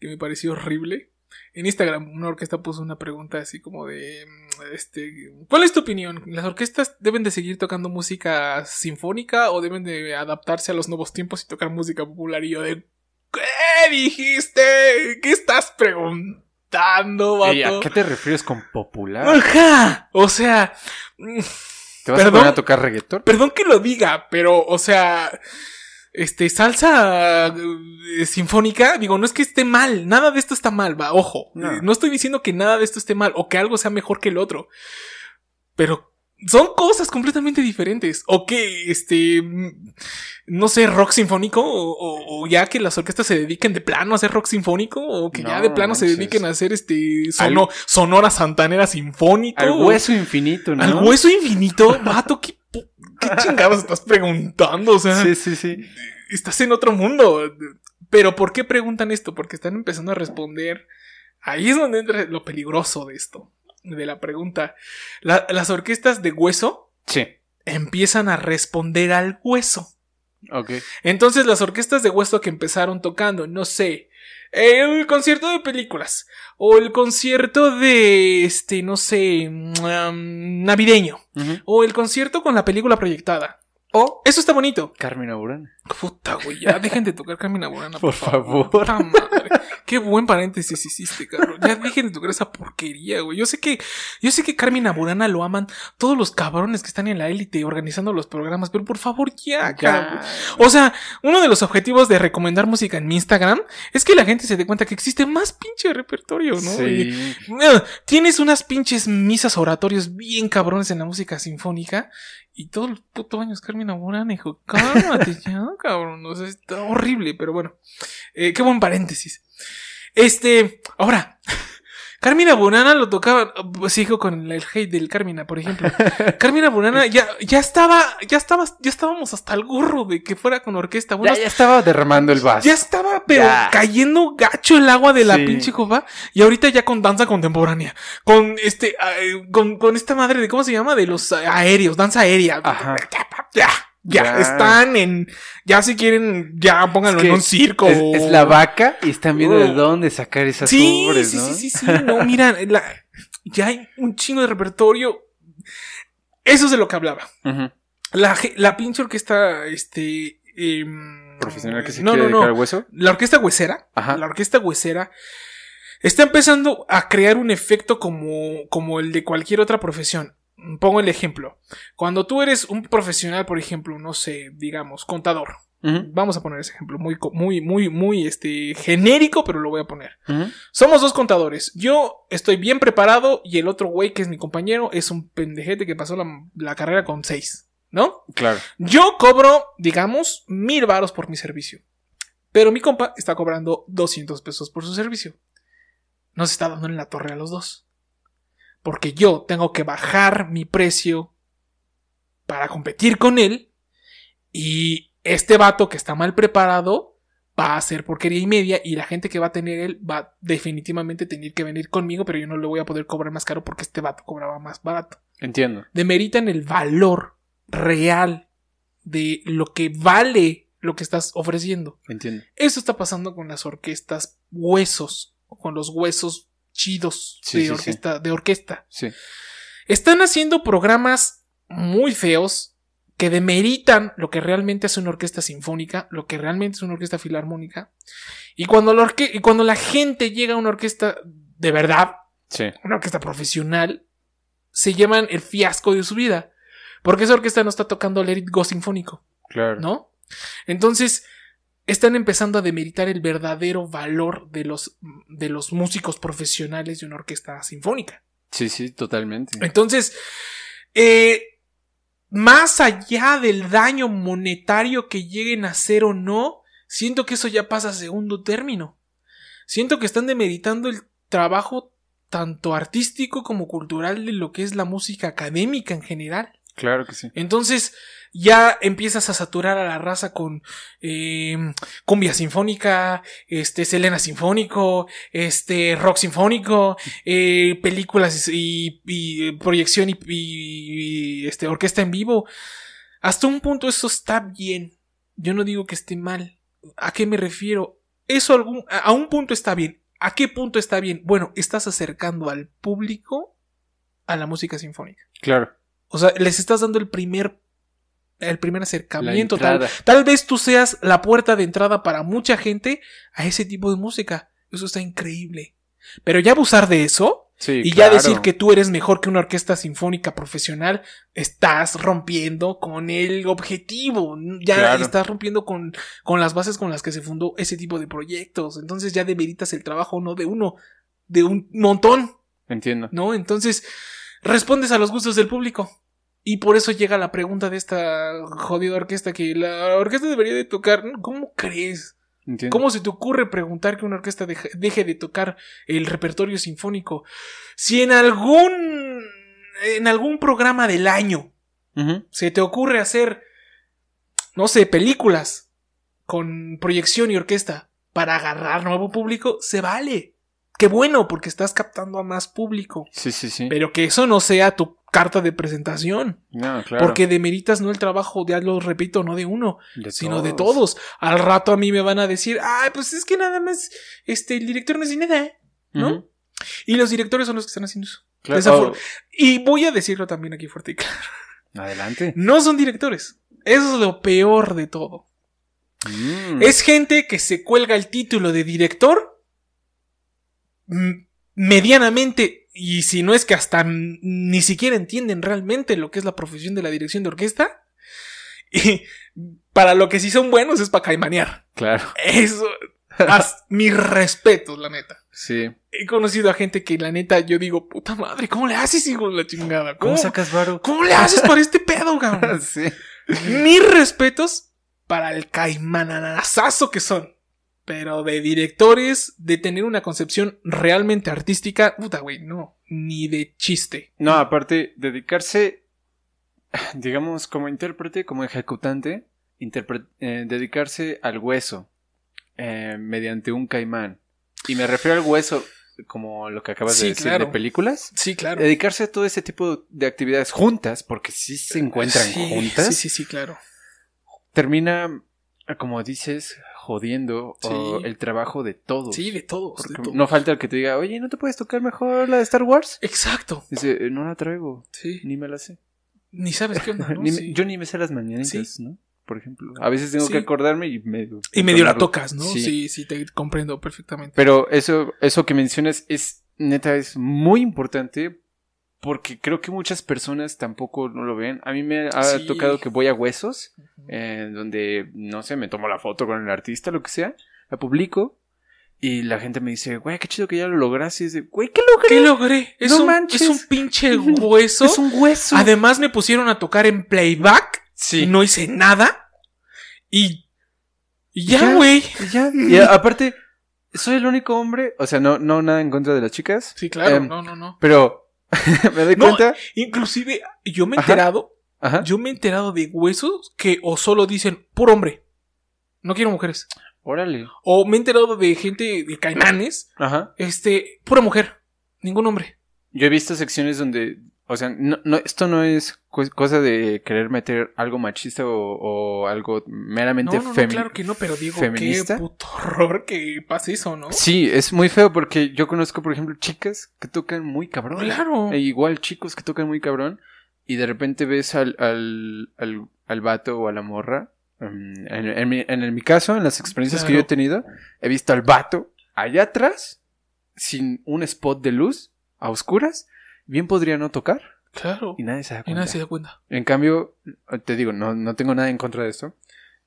que me pareció horrible. En Instagram una orquesta puso una pregunta así como de mm, este ¿Cuál es tu opinión? ¿Las orquestas deben de seguir tocando música sinfónica o deben de adaptarse a los nuevos tiempos y tocar música popular? Y yo de ¿Qué dijiste? ¿Qué estás preguntando, vato? Ey, ¿A qué te refieres con popular? Ajá. O sea, mm, ¿Te vas a poner a tocar reggaetón? Perdón que lo diga, pero, o sea, este, salsa eh, sinfónica, digo, no es que esté mal, nada de esto está mal, va, ojo. No. Eh, No. estoy diciendo que nada de esto esté mal o que algo sea mejor que el otro. Pero son cosas completamente diferentes. O que, este, mm, no sé, rock sinfónico, o, o- o ya que las orquestas se dediquen de plano a hacer rock sinfónico, o que ya de plano se dediquen a hacer, este, sono- sonora santanera sinfónico. Al hueso infinito, ¿no? al hueso infinito, vato, ¿qué, qué chingados estás preguntando? O sea, Sí, sí, sí. estás en otro mundo. Pero ¿por qué preguntan esto? Porque están empezando a responder. Ahí es donde entra lo peligroso de esto, de la pregunta. La- las orquestas de hueso Sí. empiezan a responder al hueso. Ok. Entonces las orquestas de hueso que empezaron tocando, no sé, el concierto de películas o el concierto de, este, no sé, mm, navideño Ujú. o el concierto con la película proyectada. O eso está bonito. Carmen Aburán. Puta, güey, ya dejen de tocar Carmina Burana. Por favor. Puta madre. Qué buen paréntesis hiciste, cabrón. Ya dejen de tocar esa porquería, güey. Yo sé que, yo sé que Carmina Burana lo aman todos los cabrones que están en la élite organizando los programas, pero por favor, ya, cabrón. O sea, uno de los objetivos de recomendar música en mi Instagram es que la gente se dé cuenta que existe más pinche repertorio, ¿no? Y, Sí. eh, tienes unas pinches misas oratorios bien cabrones en la música sinfónica y todos los putos años Carmina Burana, hijo, cálmate ya, cabrón. O sea, está horrible, pero bueno. Eh, qué buen paréntesis. Este, ahora, Carmina Burana lo tocaba, pues sigo con el hate del Carmina, por ejemplo. Carmina Burana ya, ya estaba, ya estaba, ya estábamos hasta el gorro de que fuera con orquesta. Bueno, Ya, ya estaba derramando el vaso. ya estaba, pero Ya. cayendo gacho el agua de la Sí. pinche copa. Y ahorita ya con danza contemporánea. Con este, ah, eh, con, con esta madre de, ¿cómo se llama? De los aéreos, danza aérea. Ajá. Ya, ya, Ya. están en, ya si quieren, ya pónganlo Es que en un circo. Es, es la vaca y están viendo de Oh. dónde sacar esas Sí, sí, ¿no? sí, sí, sí, no, mira, la- ya hay un chingo de repertorio. Eso es de lo que hablaba. La, la pinche orquesta, este, em, profesional que se No, quiere no, no. hueso. La orquesta huesera, Ajá. la orquesta huesera está empezando a crear un efecto como, como el de cualquier otra profesión. Pongo el ejemplo. Cuando tú eres un profesional, por ejemplo, no sé, digamos, contador. Vamos a poner ese ejemplo muy, muy, muy, muy, este, genérico, pero lo voy a poner. Somos dos contadores. Yo estoy bien preparado y el otro güey, que es mi compañero, es un pendejete que pasó la, la carrera con seis, ¿no? Claro. Yo cobro, digamos, mil varos por mi servicio. Pero mi compa está cobrando 200 pesos por su servicio. Nos está dando en la torre a los dos. Porque yo tengo que bajar mi precio para competir con él. Y este vato que está mal preparado va a hacer porquería y media. Y la gente que va a tener él va definitivamente tener que venir conmigo. Pero yo no le voy a poder cobrar más caro porque este vato cobraba más barato Entiendo. demeritan el valor real de lo que vale lo que estás ofreciendo. Entiendo. Eso está pasando con las orquestas huesos, con los huesos chidos Sí, de, orquesta, de orquesta. Sí. Están haciendo programas muy feos que demeritan lo que realmente es una orquesta sinfónica, lo que realmente es una orquesta filarmónica. Y cuando la, orque- y cuando la gente llega a una orquesta de verdad, Sí. una orquesta profesional, se llevan el fiasco de su vida. Porque esa orquesta no está tocando It Go sinfónico, Claro. ¿no? Entonces, están empezando a demeritar el verdadero valor de los, de los músicos profesionales de una orquesta sinfónica. Sí, sí, totalmente. Entonces, eh, más allá del daño monetario que lleguen a hacer o no, siento que eso ya pasa a segundo término. Siento que están demeritando el trabajo tanto artístico como cultural de lo que es la música académica en general. Claro que sí. Entonces ya empiezas a saturar a la raza con eh, cumbia sinfónica, este Selena sinfónico, este rock sinfónico, eh, películas y, y, proyección y, y, este orquesta en vivo. Hasta un punto eso está bien. Yo no digo que esté mal. ¿A qué me refiero? Eso algún, a un punto está bien. ¿A qué punto está bien? Bueno, estás acercando al público a la música sinfónica. Claro. O sea, les estás dando el primer el primer acercamiento. Tal, vez tú seas la puerta de entrada para mucha gente a ese tipo de música. Eso está increíble. Pero ya abusar de eso Sí, y claro. ya decir que tú eres mejor que una orquesta sinfónica profesional, estás rompiendo con el objetivo. Ya Claro. estás rompiendo con, con las bases con las que se fundó ese tipo de proyectos. Entonces ya demeritas el trabajo no de uno, de un montón. Entiendo. ¿no? Entonces, respondes a los gustos del público. Y por eso llega la pregunta de esta jodida orquesta que la orquesta debería de tocar. ¿Cómo crees? Entiendo. ¿Cómo se te ocurre preguntar que una orquesta deje, deje de tocar el repertorio sinfónico? Si en algún en algún programa del año se te ocurre hacer no sé, películas con proyección y orquesta para agarrar nuevo público, se vale. Qué bueno, porque estás captando a más público. Sí, sí, sí. Pero que eso no sea tu carta de presentación. No, claro. Porque demeritas no el trabajo, ya lo repito, no de uno, De sino de todos. Al rato a mí me van a decir, ay, pues es que nada más, este, el director no hace nada, ¿no? Y los directores son los que están haciendo eso. Claro. Oh, Y voy a decirlo también aquí fuerte y claro. Adelante. No son directores. Eso es lo peor de todo. Mm. Es gente que se cuelga el título de director medianamente, y si no es que hasta ni siquiera entienden realmente lo que es la profesión de la dirección de orquesta. Y para lo que sí son buenos es para caimanear. Claro. Eso, haz- mis respetos, la neta. Sí. He conocido a gente que la neta yo digo, puta madre, ¿cómo le haces, hijo de la chingada? ¿Cómo ¿Cómo, sacas varo? ¿cómo le haces para este pedo, cabrón? sí. Mis respetos para el caimananazazo que son. Pero de directores, de tener una concepción realmente artística, puta, güey, no. Ni de chiste. No, aparte, dedicarse, digamos, como intérprete, como ejecutante, eh, dedicarse al hueso eh, mediante un caimán. Y me refiero al hueso, como lo que acabas Sí, de decir, claro. de películas. Sí, claro. Dedicarse a todo ese tipo de actividades juntas, porque si se encuentran Sí, juntas, Sí, sí, sí, claro. termina, como dices, jodiendo o el trabajo de todos. Sí, de todos. de Porque todos. no falta el que te diga, oye, ¿no te puedes tocar mejor la de Star Wars? Exacto. Dice, "Eh, no la traigo, Sí. ni me la sé. Ni sabes qué onda, ¿no? Ni me- Sí. Yo ni me sé las mañanitas, Sí. ¿no? por ejemplo. A veces tengo que acordarme y medio. Y medio la tocas, ¿no? Sí. Sí, sí, te comprendo perfectamente. Pero eso, eso que mencionas es, neta, es muy importante porque creo que muchas personas tampoco no lo ven. A mí me ha Sí. tocado que voy a huesos, eh, donde, no sé, me tomo la foto con el artista, lo que sea, la publico y la gente me dice, güey, qué chido que ya lo lograste. Y es de, güey, ¿qué logré? ¿Qué logré? Es, No un, manches. es un pinche hueso. Es un hueso. Además me pusieron a tocar en playback. sí. No hice nada. Y... y ya, güey. Ya. Y aparte, soy el único hombre, o sea, no, no nada en contra de las chicas, Sí, claro. Em, no, no, no. pero me doy No, cuenta. Inclusive, yo me he Ajá. enterado, Ajá. yo me he enterado de huesos que o solo dicen puro hombre. No quiero mujeres. Órale. O me he enterado de gente de caimanes, Ajá. este, pura mujer. Ningún hombre. Yo he visto secciones donde, o sea, no, no, esto no es co- cosa de querer meter algo machista o, o algo meramente No, no, no, claro que no, pero digo, feminista. qué puto horror que pase eso, ¿no? Sí, es muy feo porque yo conozco, por ejemplo, chicas que tocan muy cabrón. Claro. E igual chicos que tocan muy cabrón. Y de repente ves al, al, al, al vato o a la morra. mm, En, en mi, en mi caso, en las experiencias que yo he tenido, he visto al vato allá atrás, sin un spot de luz, a oscuras. Bien podría no tocar Claro. y nadie se da Y cuenta. nadie se da cuenta. En cambio, te digo, no, no tengo nada en contra de esto.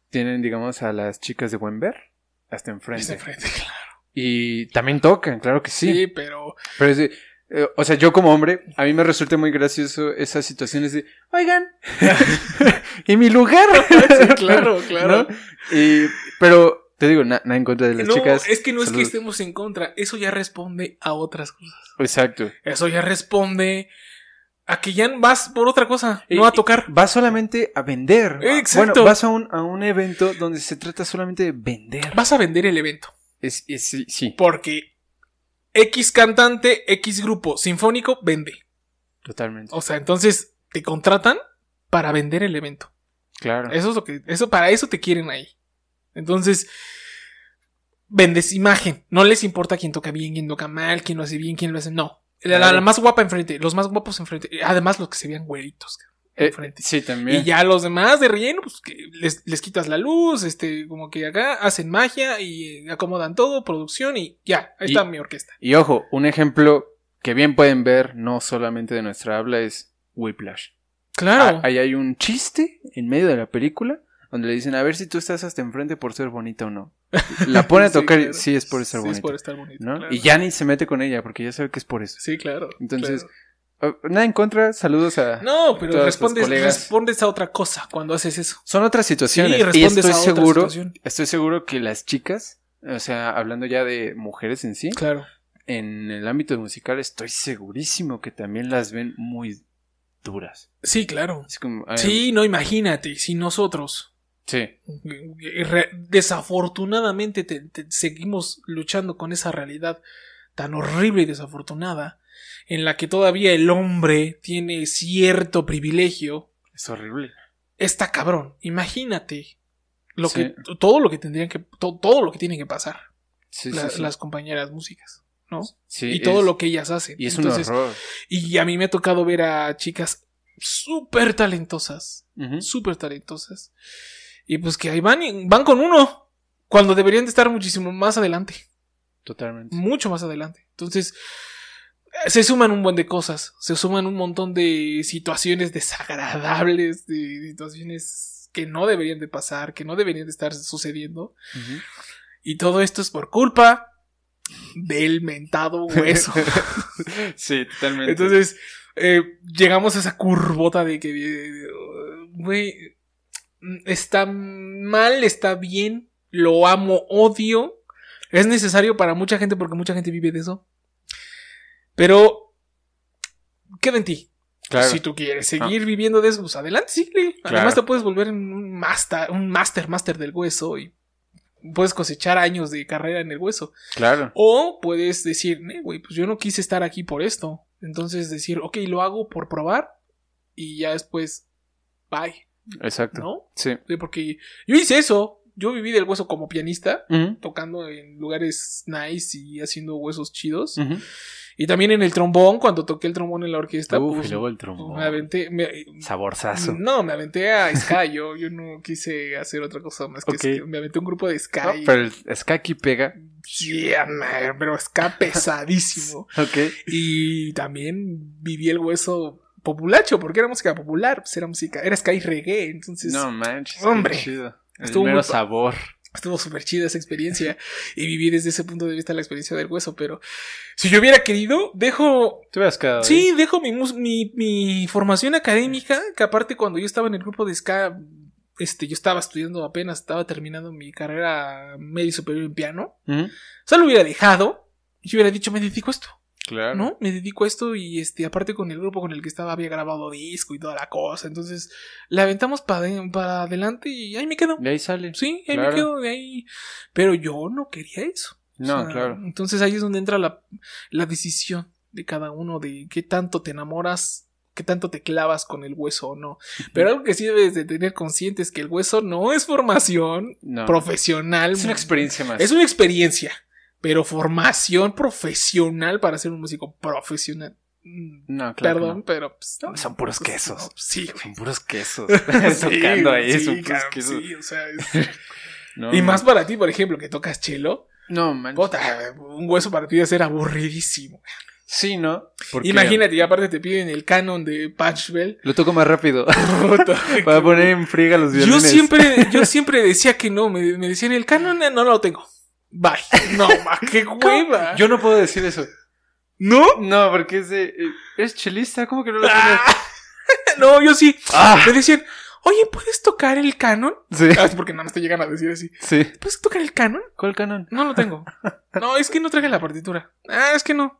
Tienen, digamos, a las chicas de buen ver hasta enfrente. Está enfrente, claro. Y también tocan, claro que Sí, sí. pero. Pero es de, eh, o sea, yo como hombre, a mí me resulta muy gracioso esas situaciones de, oigan, ¿y mi lugar? Sí, claro, claro. ¿No? Y, pero te digo, na- nada en contra de las No, chicas. es que no es que estemos en contra. Eso ya responde a otras cosas. Exacto. Eso ya responde a que ya vas por otra cosa, no a tocar. Vas solamente a vender. Exacto. Bueno, vas a un, a un evento donde se trata solamente de vender. Vas a vender el evento. Es, es- sí, sí, Porque X cantante, X grupo sinfónico vende. totalmente. O sea, entonces te contratan para vender el evento. Claro. Eso es lo que, eso, para eso te quieren ahí. Entonces, vendes imagen. No les importa quién toca bien, quién toca mal, quién lo hace bien, quién lo hace. No. La, la- Claro. la más guapa enfrente, los más guapos enfrente. Además, los que se vean güeritos. Eh, sí, también. Y ya los demás de relleno, pues que les, les quitas la luz, este, como que acá hacen magia y acomodan todo, producción y ya, ahí Y- está mi orquesta. Y ojo, un ejemplo que bien pueden ver, no solamente de nuestra habla, es Whiplash. Claro. Ah, Ahí hay un chiste en medio de la película donde le dicen a ver si tú estás hasta enfrente por ser bonita o no. La pone a Sí, tocar y claro. sí es por estar Sí, bonita. es por estar claro. Y ya ni se mete con ella porque ya sabe que es por eso. Sí, claro. Entonces, claro. Oh, nada en contra, saludos a... No, pero respondes, a otra cosa cuando haces eso. Son otras situaciones. Sí, y estoy seguro, estoy seguro que las chicas, o sea, hablando ya de mujeres en sí, Claro. en el ámbito musical estoy segurísimo que también las ven muy duras. Sí, claro. Como, Sí, no, imagínate, si nosotros Sí, desafortunadamente te- te- seguimos luchando con esa realidad tan horrible y desafortunada en la que todavía el hombre tiene cierto privilegio, es horrible. está cabrón. Imagínate lo Sí. que todo lo que tendrían que to- todo lo que tienen que pasar Sí, la- sí, sí. las compañeras músicas, ¿no? Sí, y todo es- lo que ellas hacen. Y es Entonces, un horror. y a mí me ha tocado ver a chicas súper talentosas, Ujú. súper talentosas. Y pues que ahí van, y van con uno. Cuando deberían de estar muchísimo más adelante. Totalmente. Mucho más adelante. Entonces, se suman un buen de cosas. Se suman un montón de situaciones desagradables, de situaciones que no deberían de pasar, que no deberían de estar sucediendo. Y todo esto es por culpa del mentado hueso. sí, totalmente. Entonces, eh, llegamos a esa curvota de que, eh, güey, está mal, está bien, lo amo, odio. Es necesario para mucha gente porque mucha gente vive de eso. Pero, queda en ti. claro. Si tú quieres seguir viviendo de eso, pues adelante, sí. Claro. Además te puedes volver un master, un master, master del hueso y puedes cosechar años de carrera en el hueso. Claro. O puedes decir, "Eh, güey, pues yo no quise estar aquí por esto. Entonces decir, ok, lo hago por probar y ya después, bye, Exacto. ¿no? Sí. Sí, Porque yo hice eso. Yo viví del hueso como pianista, tocando en lugares nice y haciendo huesos chidos. Y también en el trombón, cuando toqué el trombón en la orquesta, Uf, pues, y luego el trombón. me aventé. me- Saborzazo. no, me aventé a Sky. Yo, yo no quise hacer otra cosa más que. Sky. me aventé a un grupo de Sky. No, pero el ska aquí pega. Yeah, man, pero Ska pesadísimo. Ok. Y también viví el hueso populacho, porque era música popular, pues era música, era Sky reggae, entonces No manches. Hombre. chido. El Estuvo mero muy- sabor. estuvo súper chida esa experiencia y viví desde ese punto de vista la experiencia del hueso, pero si yo hubiera querido, dejo Te hubieras quedado. ahí. Sí, dejo mi, mus- mi, mi formación académica, que aparte cuando yo estaba en el grupo de ska, este, yo estaba estudiando apenas, estaba terminando mi carrera medio superior en piano. O sea, lo hubiera dejado y yo hubiera dicho, me dedico a esto, Claro. ¿no? Me dedico a esto y este, aparte con el grupo con el que estaba había grabado disco y toda la cosa. Entonces, la aventamos para, adelante y ahí me quedo. De ahí sale. Sí, ahí Claro. me quedo de ahí. Pero yo no quería eso. No, O sea, claro. Entonces ahí es donde entra la, la decisión de cada uno de qué tanto te enamoras, qué tanto te clavas con el hueso o no. Pero algo que sí debes de tener consciente es que el hueso no es formación No. profesional. Es una experiencia más. Es una experiencia, pero formación profesional para ser un músico profesional. No, claro. Perdón, pero pues, no. Son puros pues, quesos. no, sí, güey. Son puros quesos. Sí, Tocando ahí. sí, son puros quesos. sí, o sea, es- y más para ti, por ejemplo, que tocas chelo. No. Puta, un hueso para ti debe ser aburridísimo. Sí, ¿no? Porque Imagínate, y aparte te piden el canon de Patchwell. Lo toco más rápido. Para poner en friega los yo violines. siempre, yo siempre decía que no, me, me decían el canon eh, no lo tengo. No, ma, qué hueva. Yo no puedo decir eso. ¿No? No, porque es de. eh, ¿Eres chelista? ¿Cómo que no lo? Ah, no, yo sí. Ah. Me decían, oye, ¿puedes tocar el canon? Sí. Ah, es porque nada más te llegan a decir así. Sí. ¿Puedes tocar el canon? ¿Cuál canon? No lo tengo. No, es que no traje la partitura. Ah, es que no.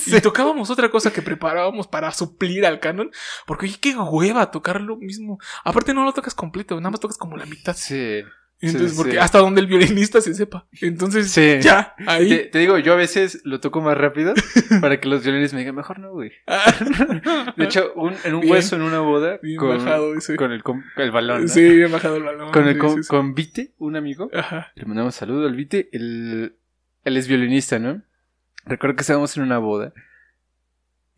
Sí. Y tocábamos otra cosa que preparábamos para suplir al canon. Porque, oye, qué hueva tocar lo mismo. Aparte, no lo tocas completo, nada más tocas como la mitad. Sí. Entonces, sí, porque sí. hasta donde el violinista se sepa. Entonces, Sí. ya, ahí. Te, te digo, yo a veces lo toco más rápido para que los violines me digan, mejor no, güey. Ah. De hecho, un- en un Bien. hueso en una boda, con, ese. con el, el balón, ¿no? Sí, bien bajado el balón. Con, el, con, con Vite, un amigo, Ajá. le mandamos saludo al Vite, él, él es violinista, ¿no? Recuerdo que estábamos en una boda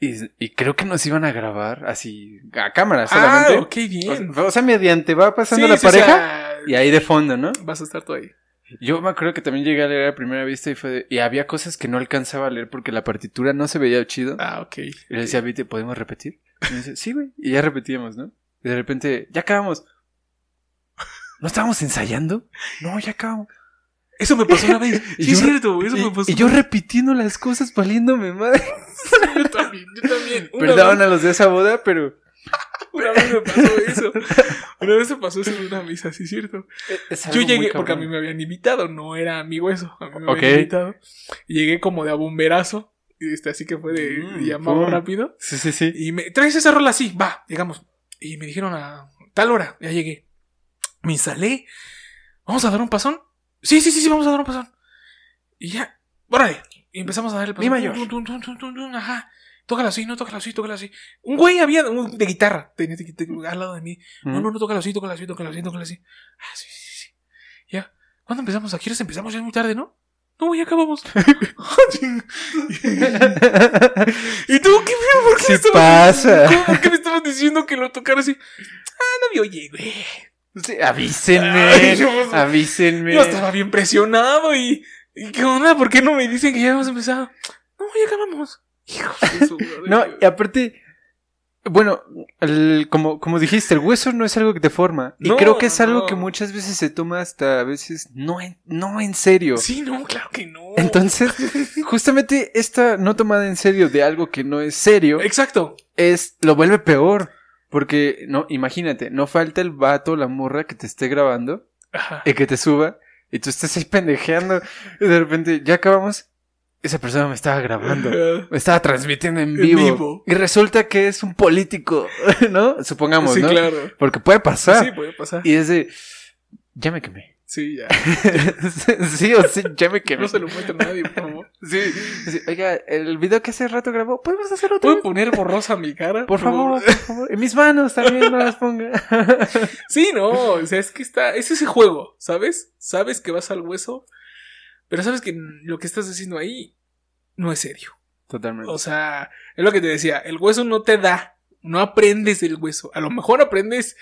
y, y creo que nos iban a grabar así, a cámara solamente. Ah, ok, bien. O, o sea, mediante va pasando Sí, la sí, o pareja sea, y ahí de fondo, ¿no? Vas a estar tú ahí. Yo me acuerdo que también llegué a leer a primera vista y fue de- y había cosas que no alcanzaba a leer porque la partitura no se veía chido. Ah, ok. Y le decía, Vite, ¿podemos repetir? Y me dice, sí, güey. Y ya repetíamos, ¿no? Y de repente, ya acabamos. ¿No estábamos ensayando? No, ya acabamos. Eso me pasó una vez. Sí, es cierto, eso y, me pasó. y yo repitiendo las cosas, valiéndome madre. Yo también, yo también. Una Perdón vez- a los de esa boda, pero Una vez me pasó eso. Una vez me pasó eso en una misa, sí es cierto. es Yo llegué, porque a mí me habían invitado, no era amigo eso. A mí me habían invitado. Llegué como de a bomberazo. Y este, así que fue de Mm, llamado rápido. Sí, sí, sí. Y me traes esa rola así, va, llegamos. Y me dijeron a tal hora, ya llegué. Me instalé. ¿Vamos a dar un pasón? Sí, sí, sí, sí, vamos a dar un pasón. Y ya, órale. Y empezamos a dar el pasón. Mi mayor. Tun, ajá. Tócalo así, no, tócalo así, tócalo así. Un güey había un- de guitarra tenía al lado de mí. No, Mm. no, no, tócalo así, tócalo así, tócalo así, tócalo así. Ah, sí, sí, sí. Ya. ¿Cuándo empezamos? ¿A qué horas empezamos? Ya es muy tarde, ¿no? No, ya acabamos. ¿Y tú qué? ¿Por qué estabas- pasa. ¿Cómo? ¿Por qué me estabas diciendo que lo tocara así? Ah, no me oye, güey. Sí, avísenme. Ay, yo- avísenme. Yo estaba bien presionado y, y. ¿Qué onda? ¿Por qué no me dicen que ya hemos empezado? No, ya acabamos. No, y aparte, bueno, el- como, como dijiste, el hueso no es algo que te forma. Y creo que es algo no. que muchas veces se toma hasta a veces no en, no en serio. Sí, no, claro que no. Entonces, justamente esta no tomada en serio de algo que no es serio Exacto. es lo vuelve peor. Porque, no, imagínate, no falta el vato, la morra que te esté grabando Ajá. y que te suba y tú estás ahí pendejeando y de repente ya acabamos. Esa persona me estaba grabando. Me estaba transmitiendo en En vivo. vivo. Y resulta que es un político, ¿no? Supongamos, Sí, ¿no? claro. Porque puede pasar. Sí, puede pasar. Y es de, ya me quemé. Sí, ya. sí o sí, ya me quemé. No se lo muestra a nadie, por favor. Sí, sí. Oiga, el video que hace rato grabó, ¿podemos hacer otro? ¿Puedo poner borrosa mi cara? Por favor, por favor. En mis manos también no las ponga. Sí, no, o sea, es que está, es ese juego, ¿sabes? Sabes que vas al hueso, pero sabes que lo que estás haciendo ahí no es serio. Totalmente. O sea, es lo que te decía, el hueso no te da, no aprendes del hueso. A lo mejor aprendes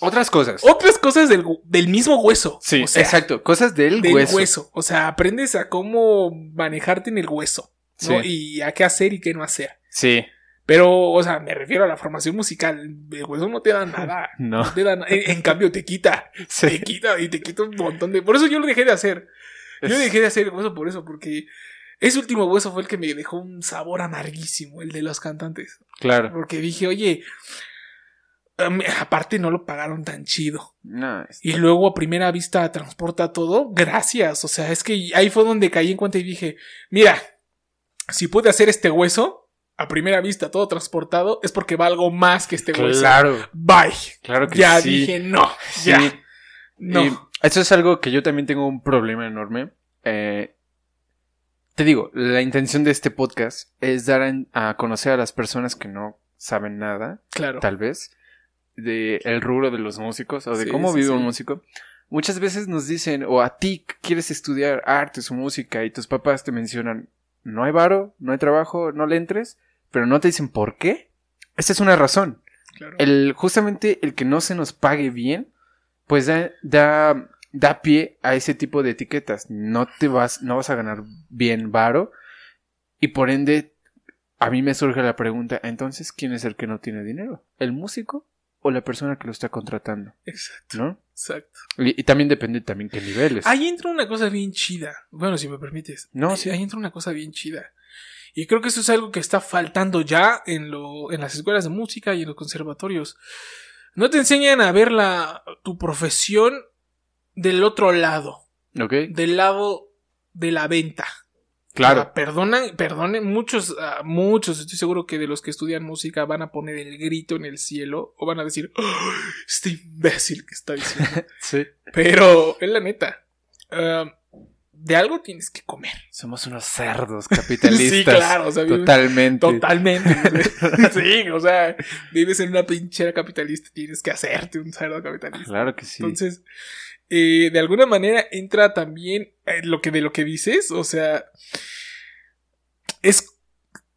Otras cosas. otras cosas del, del mismo hueso. sí, o sea, exacto. Cosas del, Del hueso. hueso. O sea, aprendes a cómo manejarte en el hueso. ¿no? Sí. Y a qué hacer y qué no hacer. Sí. Pero, o sea, me refiero a la formación musical. El hueso no te da nada. No. No te da en, en cambio, te quita. Sí. Te quita y te quita un montón de. Por eso yo lo dejé de hacer. Yo dejé de hacer el hueso por eso, porque ese último hueso fue el que me dejó un sabor amarguísimo, el de los cantantes. Claro. Porque dije, oye, aparte no lo pagaron tan chido. No, Y luego a primera vista transporta todo. Gracias. O sea, es que ahí fue donde caí en cuenta y dije, mira, si puede hacer este hueso, a primera vista todo transportado, es porque va algo más que este hueso. Claro. Bye. Claro que Ya sí. dije, no. Sí. Ya. No. Y eso es algo que yo también tengo un problema enorme. Eh, te digo, la intención de este podcast es dar a conocer a las personas que no saben nada, claro. tal vez, de el rubro de los músicos o de Sí, cómo sí, vive un músico. Muchas veces nos dicen, o a ti quieres estudiar artes o música y tus papás te mencionan, no hay varo, no hay trabajo, no le entres, pero no te dicen por qué. Esa es una razón claro. el, justamente el que no se nos pague bien, pues da, da, da pie a ese tipo de etiquetas. No te vas, no vas a ganar bien varo. Y por ende, a mí me surge la pregunta, entonces, ¿quién es el que no tiene dinero? ¿El músico o la persona que lo está contratando? Exacto. ¿No? Exacto. Y, y también depende también qué niveles. Ahí entra una cosa bien chida. Bueno, si me permites. No, ahí, sí. ahí entra una cosa bien chida. Y creo que eso es algo que está faltando ya en, lo, en las escuelas de música y en los conservatorios. No te enseñan a ver la, tu profesión del otro lado, ¿Ok? del lado de la venta. Claro. Ah, perdonan, perdonen, muchos, ah, muchos, estoy seguro que de los que estudian música van a poner el grito en el cielo o van a decir, "Oh, este imbécil que está diciendo. Sí. Pero es la neta. de algo tienes que comer. Somos unos cerdos capitalistas. Sí, claro, o sea, vives- Totalmente. Totalmente. sí, o sea, vives en una pinchera capitalista, tienes que hacerte un cerdo capitalista. Claro que sí. Entonces, eh, de alguna manera entra también eh, lo que de lo que dices, o sea, es,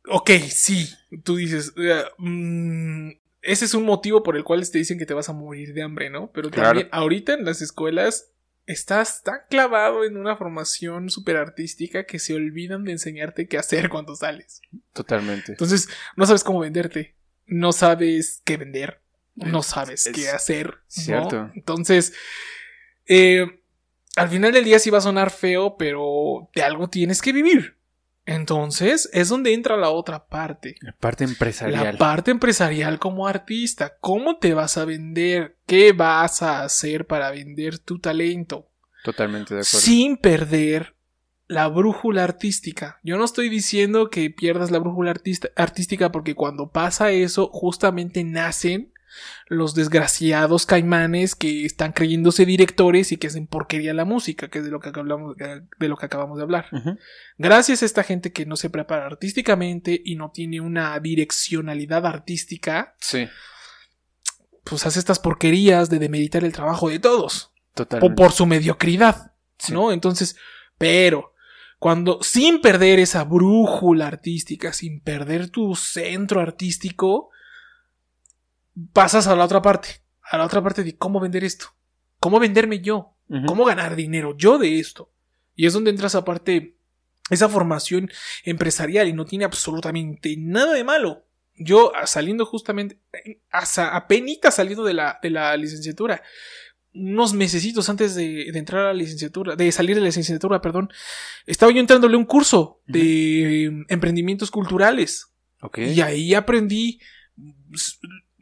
ok, sí, tú dices, eh, mm, ese es un motivo por el cual te dicen que te vas a morir de hambre, ¿no? Pero Claro. también ahorita en las escuelas estás tan clavado en una formación súper artística que se olvidan de enseñarte qué hacer cuando sales. Totalmente. Entonces, no sabes cómo venderte, no sabes qué vender, no sabes Es qué hacer. ¿no? cierto. Entonces, eh, al final del día sí va a sonar feo, pero de algo tienes que vivir. Entonces, es donde entra la otra parte. La parte empresarial. La parte empresarial como artista. ¿Cómo te vas a vender? ¿Qué vas a hacer para vender tu talento? Totalmente de acuerdo. sin perder la brújula artística. Yo no estoy diciendo que pierdas la brújula artista- artística porque cuando pasa eso justamente nacen los desgraciados caimanes que están creyéndose directores y que hacen porquería la música, que es de lo que hablamos, de lo que acabamos de hablar. Gracias a esta gente que no se prepara artísticamente y no tiene una direccionalidad artística, Sí, pues hace estas porquerías de demeritar el trabajo de todos totalmente. o por su mediocridad, Sí. ¿no? Entonces, pero cuando sin perder esa brújula artística, sin perder tu centro artístico, pasas a la otra parte, a la otra parte de cómo vender esto, cómo venderme yo, cómo ganar dinero yo de esto. Y es donde entra esa parte, esa formación empresarial y no tiene absolutamente nada de malo. Yo ah, saliendo justamente, hasta apenas saliendo de la, de la licenciatura, unos mesecitos antes de, de entrar a la licenciatura, de salir de la licenciatura, perdón, estaba yo entrándole un curso de eh, emprendimientos culturales. Ok. Y ahí aprendí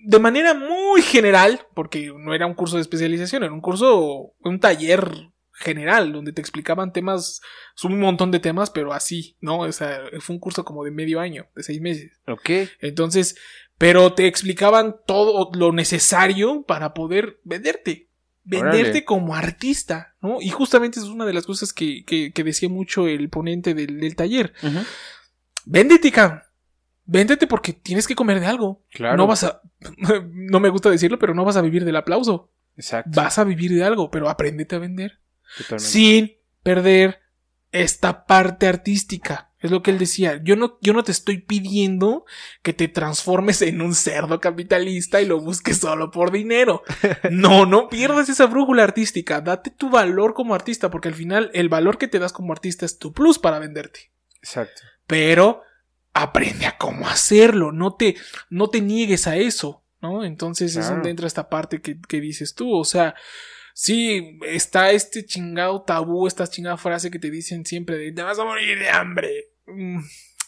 de manera muy general, porque no era un curso de especialización, era un curso, un taller general, donde te explicaban temas, un montón de temas, pero así, ¿no? O sea, fue un curso como de medio año, de seis meses. Ok. Entonces, pero te explicaban todo lo necesario para poder venderte. Venderte Órale. como artista, ¿no? Y justamente es una de las cosas que, que, que decía mucho el ponente del, del taller. Véndete, cabrón. Véndete porque tienes que comer de algo. Claro. No vas a. No me gusta decirlo, pero no vas a vivir del aplauso. Exacto. Vas a vivir de algo, pero apréndete a vender. Totalmente. Sin perder esta parte artística. Es lo que él decía. Yo no, yo no te estoy pidiendo que te transformes en un cerdo capitalista y lo busques solo por dinero. No, no pierdas esa brújula artística. Date tu valor como artista, porque al final el valor que te das como artista es tu plus para venderte. Exacto. Pero aprende a cómo hacerlo. No te, no te niegues a eso, ¿no? Entonces es donde entra esta parte que, que dices tú. O sea, sí, está este chingado tabú, esta chingada frase que te dicen siempre de te vas a morir de hambre. Mm,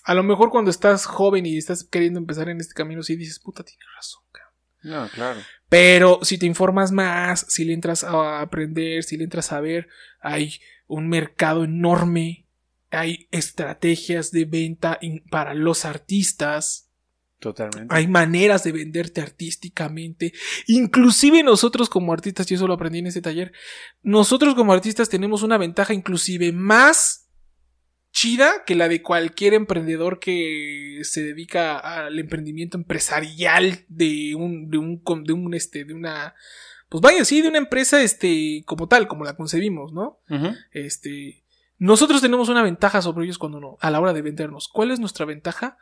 A lo mejor cuando estás joven y estás queriendo empezar en este camino, sí dices, puta, tienes razón, cabrón. No, claro. Pero si te informas más, si le entras a aprender, si le entras a ver, hay un mercado enorme, hay estrategias de venta para los artistas, Totalmente. hay maneras de venderte artísticamente. Inclusive nosotros como artistas, y eso lo aprendí en este taller, nosotros como artistas tenemos una ventaja inclusive más chida que la de cualquier emprendedor que se dedica al emprendimiento empresarial de un, de un, de un, este, de una, pues vaya, sí, de una empresa, este, como tal, como la concebimos, ¿no? Este, nosotros tenemos una ventaja sobre ellos cuando no, a la hora de vendernos. ¿Cuál es nuestra ventaja?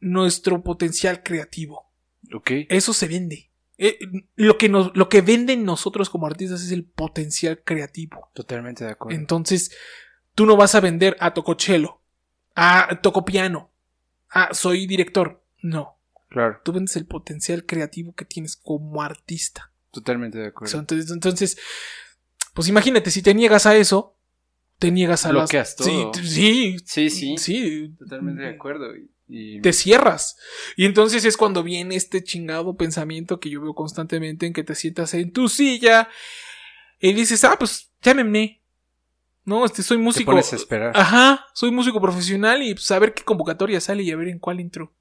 Nuestro potencial creativo. Ok. Eso se vende. Eh, lo, que nos, lo que venden nosotros como artistas es el potencial creativo. Totalmente de acuerdo. Entonces, tú no vas a vender a tocochelo, a toco piano, a soy director. No. Claro. Tú vendes el potencial creativo que tienes como artista. Totalmente de acuerdo. Entonces, entonces, pues imagínate, si te niegas a eso, te niegas a Bloqueas las... Sí, todo. t- sí, Sí, sí. sí. Totalmente de acuerdo. Y, Te cierras. Y entonces es cuando viene este chingado pensamiento que yo veo constantemente en que te sientas en tu silla y dices, ah, pues llámenme. No, este soy te músico. pones a esperar. Ajá, soy músico profesional y pues a ver qué convocatoria sale y a ver en cuál entro.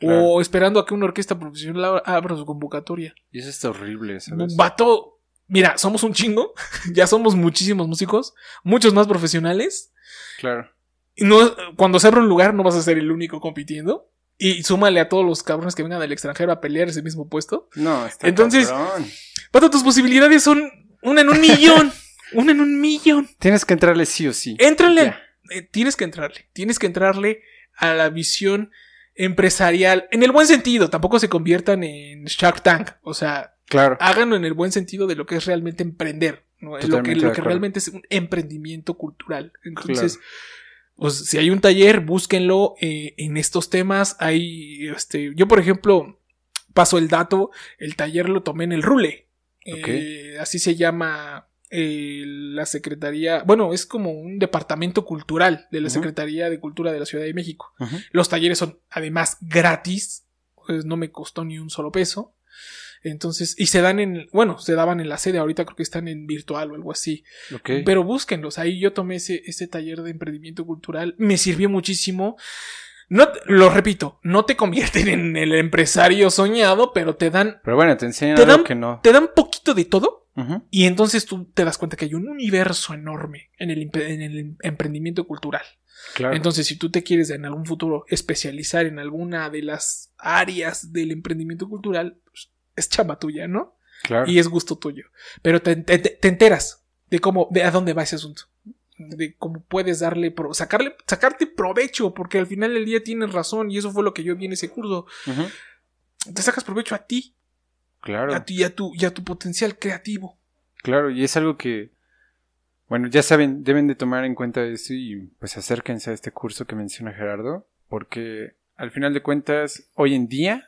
Claro. O esperando a que una orquesta profesional abra- abra su convocatoria. Y eso está horrible, ¿sabes? Vato, mira, somos un chingo, ya somos muchísimos músicos, muchos más profesionales. Claro. Y no, cuando se abra un lugar no vas a ser el único compitiendo. Y súmale a todos los cabrones que vengan del extranjero a pelear ese mismo puesto. No, está Entonces- cabrón. Vato, tus posibilidades son una en un millón. una en un millón. Tienes que entrarle sí o sí. Éntrale. Eh, tienes que entrarle. Tienes que entrarle a la visión empresarial. En el buen sentido. Tampoco se conviertan en Shark Tank. O sea, Claro. háganlo en el buen sentido de lo que es realmente emprender, ¿no? lo que, lo que realmente es un emprendimiento cultural. Entonces, pues si hay un taller, búsquenlo eh, en estos temas. Hay, este, yo por ejemplo, paso el dato, el taller lo tomé en el Rule. Eh, así se llama eh, la Secretaría, bueno, es como un departamento cultural de la. Secretaría de Cultura de la Ciudad de México. Los talleres son además gratis, pues no me costó ni un solo peso. Entonces, y se dan en, bueno, se daban en la sede, ahorita creo que están en virtual o algo así. Ok. Pero búsquenlos, ahí yo tomé ese, ese taller de emprendimiento cultural, me sirvió muchísimo. No, lo repito, no te convierten en el empresario soñado, pero te dan, Pero bueno, te enseñan Te algo dan- que no. te dan poquito de todo. Y entonces tú te das cuenta que hay un universo enorme en el, en el emprendimiento cultural. Claro. Entonces, si tú te quieres en algún futuro especializar en alguna de las áreas del emprendimiento cultural, pues, es chamba tuya, ¿no? claro. Y es gusto tuyo. Pero te, te- te enteras de cómo, de a dónde va ese asunto. De cómo puedes darle, pro- sacarle, sacarte provecho, porque al final del día tienes razón, y eso fue lo que yo vi en ese curso. Te sacas provecho a ti, Claro. a ti y a tu, y a tu potencial creativo. Claro, y es algo que, bueno, ya saben, deben de tomar en cuenta eso y pues acérquense a este curso que menciona Gerardo, porque al final de cuentas, hoy en día,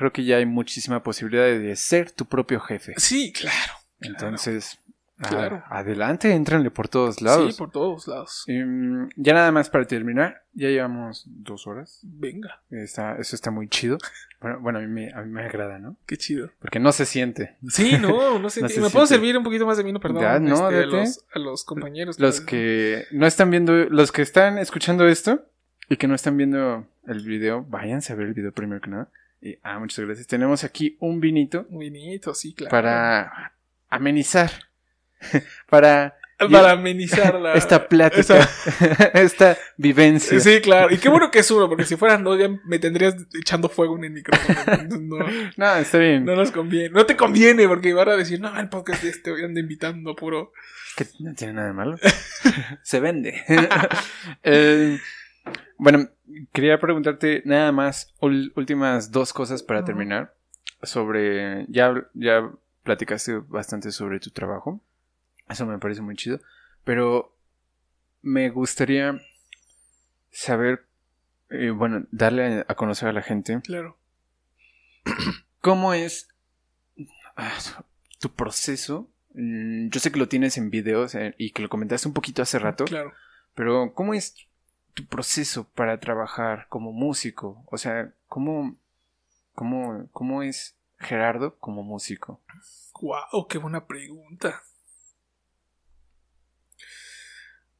creo que ya hay muchísima posibilidad de ser tu propio jefe. Sí, claro. Entonces, a- Claro. adelante, entrenle por todos lados. Sí, por todos lados. Em, ya nada más para terminar, ya llevamos dos horas. Venga, Está, eso está muy chido. Bueno, bueno a, mí me, a mí me agrada, ¿no? qué chido. Porque no se siente. Sí, no, no sé. No se ¿Me puedo servir un poquito más de vino? Perdón. Ya, no, este, a, los, a los compañeros. Los que no están viendo, los que están escuchando esto y que no están viendo el video, váyanse a ver el video primero que nada. Y, ah, muchas gracias. Tenemos aquí un vinito Un vinito, sí, claro. para amenizar, para Para amenizar la... esta plática, esta vivencia. Sí, claro. Y qué bueno que es uno, porque si fueran dos ya me tendrías echando fuego en el micrófono. No, está bien. no nos conviene. No te conviene, porque van a decir, no, el podcast de este hoy anda invitando puro. Que no tiene nada de malo. Se vende. Eh, Bueno, quería preguntarte nada más últimas dos cosas para terminar. Sobre, ya, ya platicaste bastante sobre tu trabajo. Eso me parece muy chido. Pero me gustaría saber, eh, bueno, darle a conocer a la gente. Claro. ¿Cómo es ah, tu proceso? Mm, yo sé que lo tienes en videos eh, y que lo comentaste un poquito hace rato. Claro. Pero, ¿cómo es tu proceso para trabajar como músico? O sea, ¿cómo, cómo, cómo es Gerardo como músico? ¡Wow! ¡Qué buena pregunta!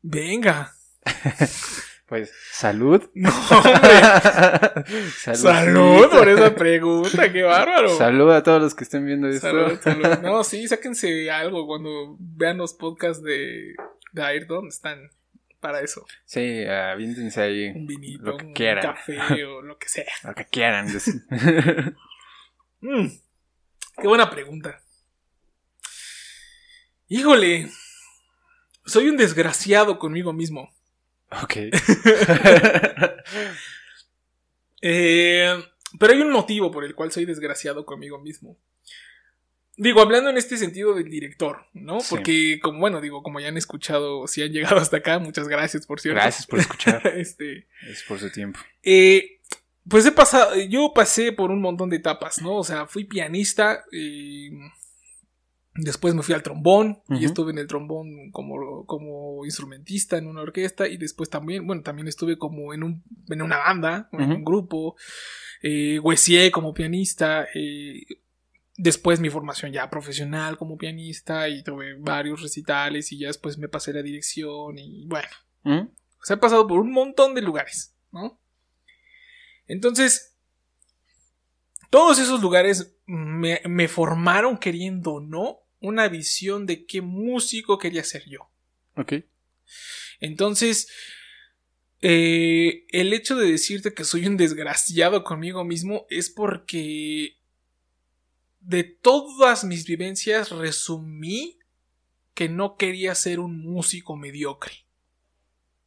Venga. pues, salud. No, hombre. salud, por esa pregunta, qué bárbaro. Salud a todos los que estén viendo esto. Salud, salud. No, sí, sáquense algo cuando vean los podcasts de, de Ayrton, están para eso. Sí, avíntense ahí. Un vinito, un café o lo que sea. Lo que quieran. mm, qué buena pregunta. Híjole, soy un desgraciado conmigo mismo. Ok. Eh, pero hay un motivo por el cual soy desgraciado conmigo mismo. Digo, hablando en este sentido del director, ¿no? Porque, como bueno, digo, como ya han escuchado, si han llegado hasta acá, muchas gracias, por cierto. Gracias por escuchar. este. Es por su tiempo. Eh, pues he pasado, yo pasé por un montón de etapas, ¿no? O sea, fui pianista. Eh, Después me fui al trombón y estuve en el trombón como, como instrumentista en una orquesta y después también, bueno, también estuve como en, un, en una banda, en un grupo, eh, como pianista, eh, después mi formación ya profesional como pianista y tuve varios recitales y ya después me pasé la dirección y bueno, o sea, he pasado por un montón de lugares, ¿no? Entonces, todos esos lugares me, me formaron queriendo o no una visión de qué músico quería ser yo. Ok. Entonces, eh, el hecho de decirte que soy un desgraciado conmigo mismo es porque de todas mis vivencias resumí que no quería ser un músico mediocre.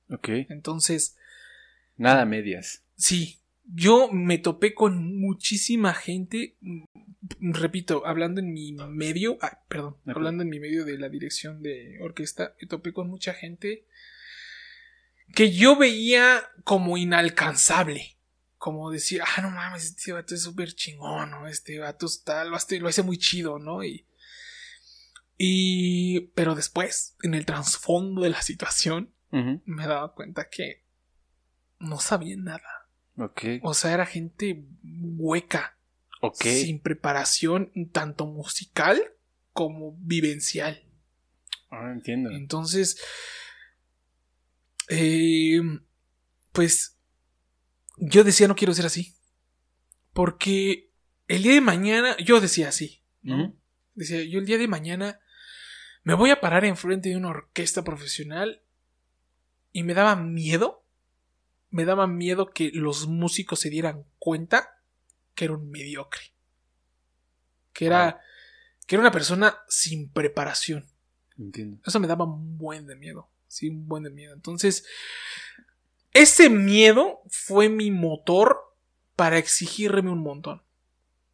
Ok. Entonces. Nada medias. Sí. Yo me topé con muchísima gente repito, hablando en mi medio, perdón, hablando en mi medio de la dirección de orquesta, me topé con mucha gente que yo veía como inalcanzable. Como decir, ah, no mames, este vato es súper chingón, ¿no? Este vato está, lo, hace, lo hace muy chido, ¿no? Y, y, pero después, en el trasfondo de la situación, me daba cuenta que no sabía nada. O sea, era gente hueca sin preparación tanto musical como vivencial. Ah, entiendo. Entonces, eh, pues yo decía no quiero ser así. Porque el día de mañana, yo decía así. Decía, yo el día de mañana me voy a parar enfrente de una orquesta profesional y me daba miedo. Me daba miedo que los músicos se dieran cuenta que era un mediocre. Que era, que era una persona sin preparación. Entiendo. Eso me daba un buen de miedo. Sí, un buen de miedo. Entonces, ese miedo fue mi motor para exigirme un montón.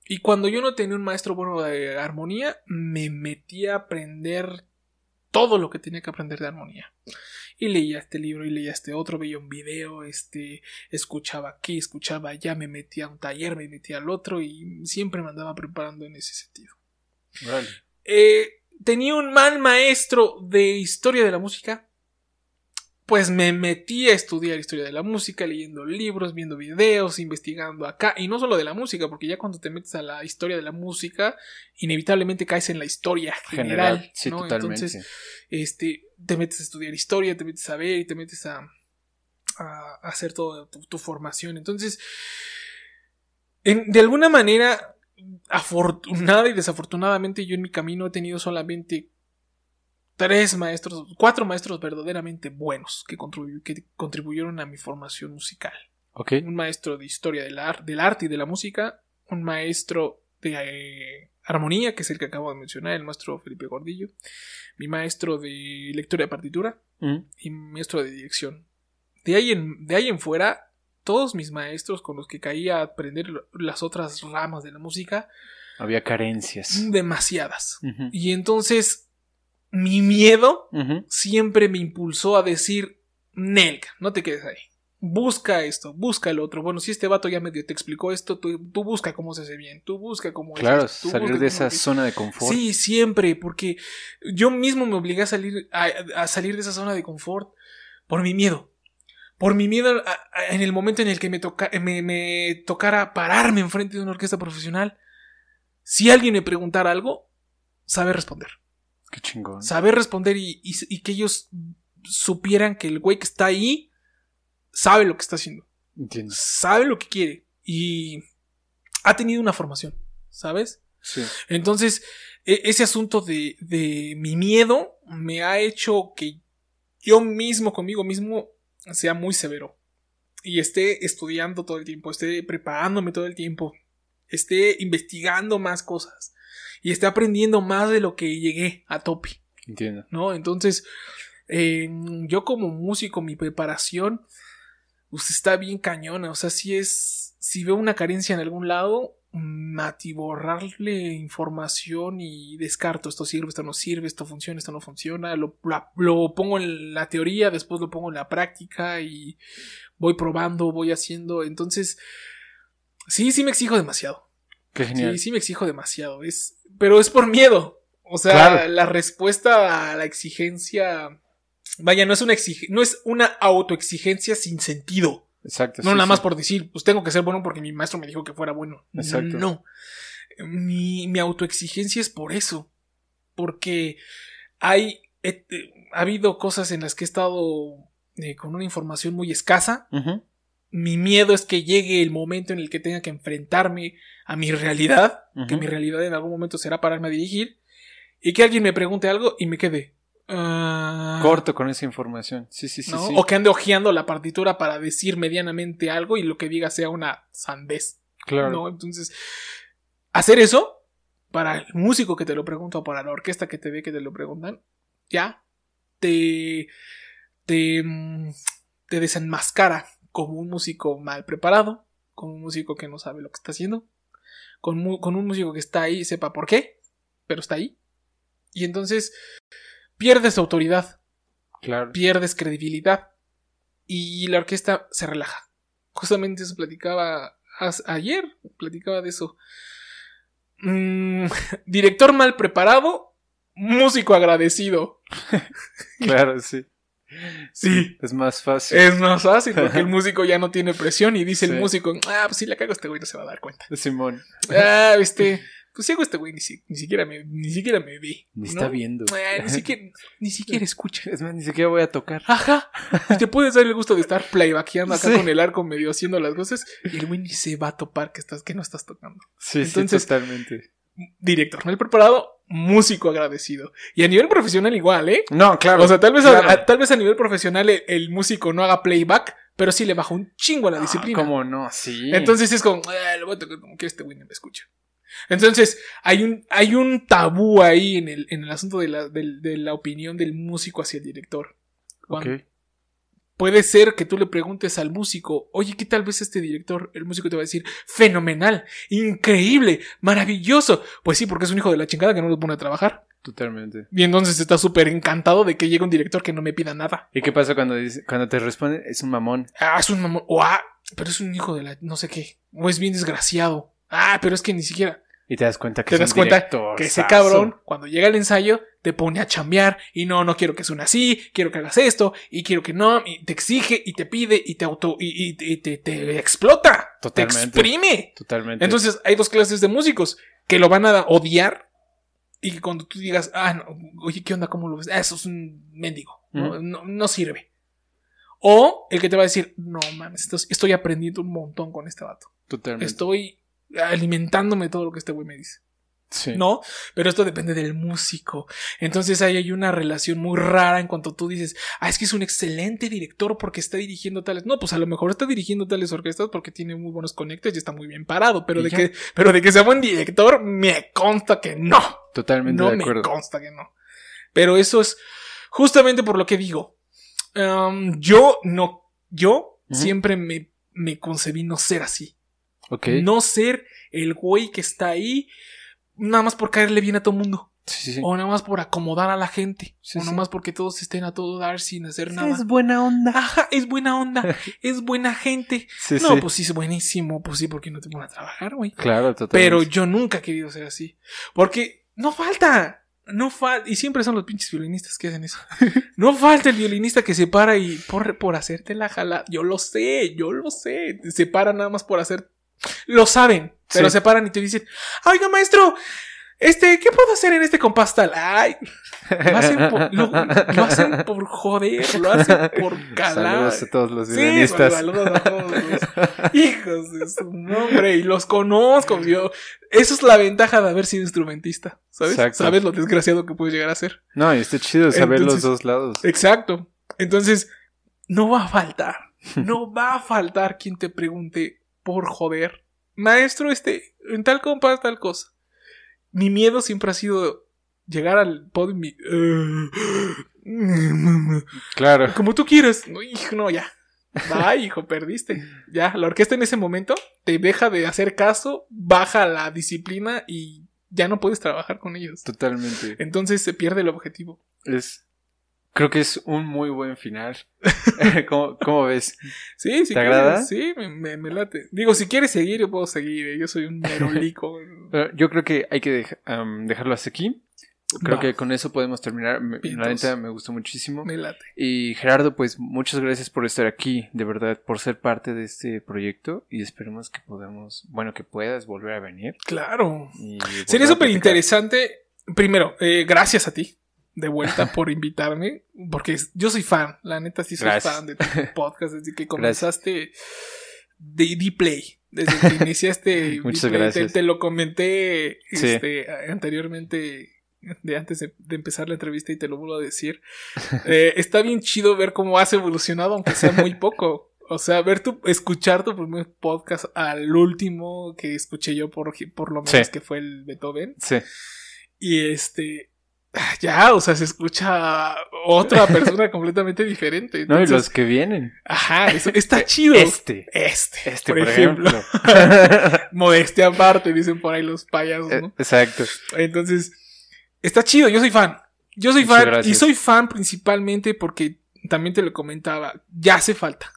Y cuando yo no tenía un maestro bueno de armonía, me metí a aprender todo lo que tenía que aprender de armonía y leía este libro y leía este otro, veía un video, este, escuchaba aquí, escuchaba allá, me metía a un taller, me metía al otro y siempre me andaba preparando en ese sentido. Eh, tenía un mal maestro de historia de la música. Pues me metí a estudiar historia de la música, leyendo libros, viendo videos, investigando acá, y no solo de la música, porque ya cuando te metes a la historia de la música, inevitablemente caes en la historia general, ¿no? Entonces, este, te metes a estudiar historia, te metes a ver y te metes a, a hacer toda tu, formación. Entonces, de alguna manera, afortunada y desafortunadamente, yo en mi camino he tenido solamente tres maestros, cuatro maestros verdaderamente buenos que, que contribuyeron a mi formación musical. Un maestro de historia del, del arte y de la música, un maestro de eh, armonía, que es el que acabo de mencionar, el maestro Felipe Gordillo, mi maestro de lectura de partitura mm. y mi maestro de dirección de ahí en, de ahí en fuera, todos mis maestros con los que caía a aprender las otras ramas de la música, Había carencias. demasiadas. Y entonces, mi miedo siempre me impulsó a decir, Nelka, no te quedes ahí. Busca esto, busca el otro. Bueno, si este vato ya medio te explicó esto, tú, tú busca cómo se hace bien, tú busca cómo es Claro, tú salir de esa es- zona de confort. Sí, siempre, porque yo mismo me obligué a salir, a, a salir de esa zona de confort por mi miedo. Por mi miedo a- a- en el momento en el que me, toca, me, me tocara pararme enfrente de una orquesta profesional. Si alguien me preguntara algo, saber responder. Qué chingón. Saber responder y, y- y que ellos supieran que el güey que está ahí sabe lo que está haciendo Entiendo. sabe lo que quiere y ha tenido una formación, ¿sabes? Sí. Entonces, e- ese asunto de, de mi miedo me ha hecho que yo mismo, conmigo mismo, sea muy severo y esté estudiando todo el tiempo, esté preparándome todo el tiempo, esté investigando más cosas y esté aprendiendo más de lo que llegué a tope. Entiendo. ¿no? Entonces, eh, yo como músico, mi preparación, pues está bien cañona. O sea, si es, si veo una carencia en algún lado, atiborrarle información y descarto, esto sirve, esto no sirve, esto funciona, esto no funciona, lo, lo- lo pongo en la teoría, después lo pongo en la práctica y voy probando, voy haciendo. Entonces, sí, sí me exijo demasiado. Qué genial. Sí, sí me exijo demasiado. Es, pero es por miedo. O sea, Claro. la respuesta a la exigencia. Vaya, no es una exige- no es una autoexigencia sin sentido. Exacto. No sí, nada sí. más por decir, pues tengo que ser bueno porque mi maestro me dijo que fuera bueno. Exacto. No. Mi, mi autoexigencia es por eso. Porque hay. he- eh, ha habido cosas en las que he estado eh, con una información muy escasa. Mi miedo es que llegue el momento en el que tenga que enfrentarme a mi realidad, que mi realidad en algún momento será pararme a dirigir, y que alguien me pregunte algo y me quede. ah, Corto con esa información. Sí, sí, sí. ¿no? sí. O que ande hojeando la partitura para decir medianamente algo y lo que diga sea una sandez. Claro. ¿no? Entonces, hacer eso, para el músico que te lo pregunta o para la orquesta que te ve que te lo preguntan, ya te, te, mm, te desenmascara como un músico mal preparado, como un músico que no sabe lo que está haciendo, con, con un músico que está ahí y sepa por qué, pero está ahí. Y entonces pierdes autoridad, Claro. pierdes credibilidad y la orquesta se relaja. Justamente eso platicaba ayer, platicaba de eso. Mm, director mal preparado, músico agradecido. Claro, sí. Sí. Es más fácil. Es más fácil porque el músico ya no tiene presión y dice Sí. el músico, ah, pues si la cago este güey no se va a dar cuenta. Simón. Ah, este, pues si hago este güey ni, si- ni siquiera me, ni siquiera me ve. Ni ¿no? está viendo. Ah, ni siquiera, ni siquiera escucha. Es más, ni siquiera voy a tocar. Ajá. Te puedes dar el gusto de estar playbackeando acá Sí. con el arco medio haciendo las cosas y el güey ni se va a topar que estás, que no estás tocando. Sí, Entonces- sí, totalmente. Director mal preparado, músico agradecido. Y a nivel profesional igual, ¿eh? No, claro. O sea, tal vez, a- claro. a, tal vez a nivel profesional el, el músico no haga playback, pero sí le baja un chingo a la Ah, disciplina. ¿Cómo no? Sí. Entonces es como, "Ah, lo voy a tocar como que este güey no me escucha. Entonces, hay un, hay un tabú ahí en el, en el asunto de la, del- de la opinión del músico hacia el director. Cuando- Ok. Puede ser que tú le preguntes al músico, oye, ¿qué tal vez este director? El músico te va a decir, fenomenal, increíble, maravilloso. Pues sí, porque es un hijo de la chingada que no lo pone a trabajar. Totalmente. Y entonces está súper encantado de que llegue un director que no me pida nada. ¿Y qué pasa cuando, dice- cuando te responde? Es un mamón. Ah, es un mamón. O, ah, pero es un hijo de la no sé qué. O es bien desgraciado. Ah, pero es que ni siquiera. Y te das cuenta que Te es das un cuenta directorzazo. que ese cabrón, cuando llega el ensayo, te pone a chambear y no, no quiero que suene así, quiero que hagas esto, y quiero que no, y te exige, y te pide, y te auto, y, y- y te, te explota, Totalmente. te exprime. Totalmente. Entonces, hay dos clases de músicos que lo van a odiar y que cuando tú digas, ah, no, oye, ¿qué onda? ¿Cómo lo ves? Ah, eso es un mendigo, ¿no? No, no sirve. O el que te va a decir, no mames, esto- estoy aprendiendo un montón con este vato. Totalmente. Estoy alimentándome de todo lo que este güey me dice. Sí. No, pero esto depende del músico. Entonces ahí hay una relación muy rara en cuanto tú dices, ah, es que es un excelente director porque está dirigiendo tales. No, pues a lo mejor está dirigiendo tales orquestas porque tiene muy buenos conectes y está muy bien parado. Pero de ya. que, pero de que sea buen director, me consta que no. Totalmente No de me acuerdo. consta que no. Pero eso es justamente por lo que digo. Um, yo no yo siempre me, me concebí no ser así. No ser el güey que está ahí nada más por caerle bien a todo mundo. Sí, sí, sí. O nada más por acomodar a la gente. Sí, o nada sí. más porque todos estén a todo dar sin hacer nada. Es buena onda. Ajá, es buena onda. es buena gente. Sí, no, sí. pues sí, es buenísimo. Pues sí, porque no te ponen a trabajar, güey. Claro, totalmente. Pero yo nunca he querido ser así. Porque no falta. No falta. Y siempre son los pinches violinistas que hacen eso. No falta el violinista que se para y por, por hacerte la jala. Yo lo sé, yo lo sé. Se paran nada más por hacer. Lo saben, pero Sí. se paran y te dicen: Oiga, maestro, este, ¿qué puedo hacer en este compás tal? Ay, lo hacen por, lo, lo hacen por joder, lo hacen por calar. Saludos a todos los Sí, violinistas. saludos a todos los hijos de su nombre. Y los conozco, yo. Eso es la ventaja de haber sido instrumentista. ¿Sabes? Exacto. Sabes lo desgraciado que puedes llegar a ser. no, y está chido saber Entonces- los dos lados. Exacto. Entonces, no va a faltar. No va a faltar quien te pregunte por joder. Maestro, este, en tal compás, tal cosa. Mi miedo siempre ha sido llegar al podio y Claro. Como tú quieras. No, hijo, no, ya. Ay, hijo, perdiste. Ya, la orquesta en ese momento te deja de hacer caso, baja la disciplina y ya no puedes trabajar con ellos. Totalmente. Entonces se pierde el objetivo. Es. Creo que es un muy buen final. ¿Cómo, cómo ves? Sí, sí. ¿Te agrada? Sí, me, me- me late. Digo, si quieres seguir, yo puedo seguir. eh, Yo soy un merolico. Yo creo que hay que dejarlo hasta aquí. Creo que con eso podemos terminar. La neta me gustó muchísimo. me late. Y Gerardo, pues muchas gracias por estar aquí, de verdad, por ser parte de este proyecto y esperemos que podamos, bueno, que puedas volver a venir. Claro. Sería súper interesante. Primero, eh, gracias a ti. De vuelta por invitarme. Porque yo soy fan. La neta, sí soy Gracias. fan de tu podcast. Desde que comenzaste de D-Play. Desde que iniciaste. Muchas gracias. Te, te lo comenté Sí. este, anteriormente. De antes de, de empezar la entrevista y te lo vuelvo a decir. Eh, está bien chido ver cómo has evolucionado, aunque sea muy poco. O sea, ver tu, escuchar tu primer podcast al último que escuché yo por, por lo menos Sí. que fue el Beethoven. Sí, Y este. Ya, o sea, se escucha otra persona completamente diferente. no, y Entonces, los que vienen. Ajá, eso está chido. Este, Este, este, por, por, ejemplo. ejemplo. Modestia aparte, dicen por ahí los payasos, Eh, ¿no? Exacto. Entonces, está chido, yo soy fan. Yo soy Muchas fan gracias. y soy fan principalmente porque también te lo comentaba, ya hace falta.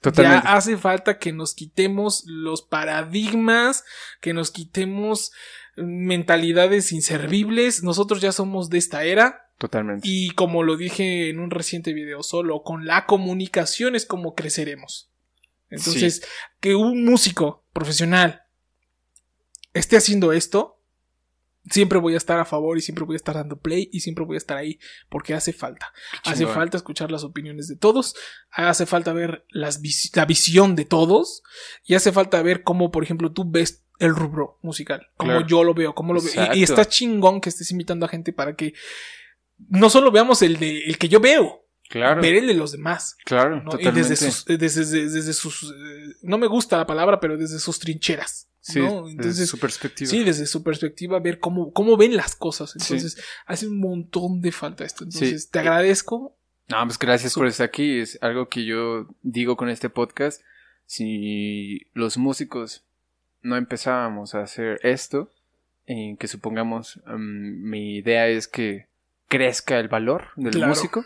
Totalmente. Ya hace falta que nos quitemos los paradigmas, que nos quitemos mentalidades inservibles. Nosotros ya somos de esta era Totalmente. y como lo dije en un reciente video, solo con la comunicación es como creceremos. Entonces, que un músico profesional esté haciendo esto, siempre voy a estar a favor y siempre voy a estar dando play y siempre voy a estar ahí porque hace falta. Hace falta escuchar las opiniones de todos, hace falta ver las vis- la visión de todos y hace falta ver cómo, por ejemplo, tú ves el rubro musical, como Claro. yo lo veo, cómo lo veo. Y- está chingón que estés invitando a gente para que no solo veamos el de el que yo veo, Claro. ver el de los demás. Claro, ¿no? Y desde sus, eh, desde, desde- desde sus eh, no me gusta la palabra, pero desde sus trincheras. sí, ¿no? desde su perspectiva. Sí, desde su perspectiva, ver cómo, cómo ven las cosas. Sí. Entonces, hace un montón de falta esto. Entonces, Sí. te agradezco. No, pues gracias por estar aquí. Es algo que yo digo con este podcast. Si los músicos no empezábamos a hacer esto, en que supongamos, mm, mi idea es que crezca el valor del Claro. músico,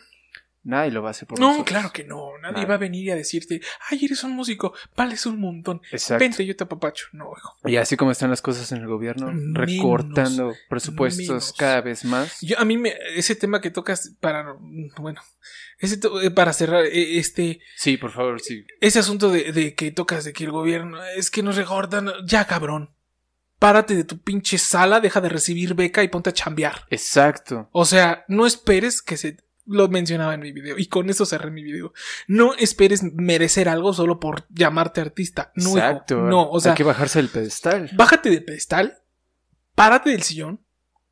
nadie lo va a hacer por No, nosotros. claro que no. Nadie va a venir a decirte, ay, eres un músico, vales un montón. Exacto. Vente, yo te apapacho. No, hijo. Y así como están las cosas en el gobierno, Menos, recortando presupuestos menos. cada vez más. Yo, a mí, me, ese tema que tocas para, bueno, ese eh, para cerrar, eh, este, Sí, por favor, sí. ese asunto de, de que tocas de que el gobierno es que nos recortan, ya cabrón. Párate de tu pinche sala, deja de recibir beca y ponte a chambear. Exacto. O sea, no esperes que se lo mencionaba en mi video y con eso cerré mi video. No esperes merecer algo solo por llamarte artista. No, hijo. Exacto. no, o sea, Hay que bajarse del pedestal. bájate del pedestal, párate del sillón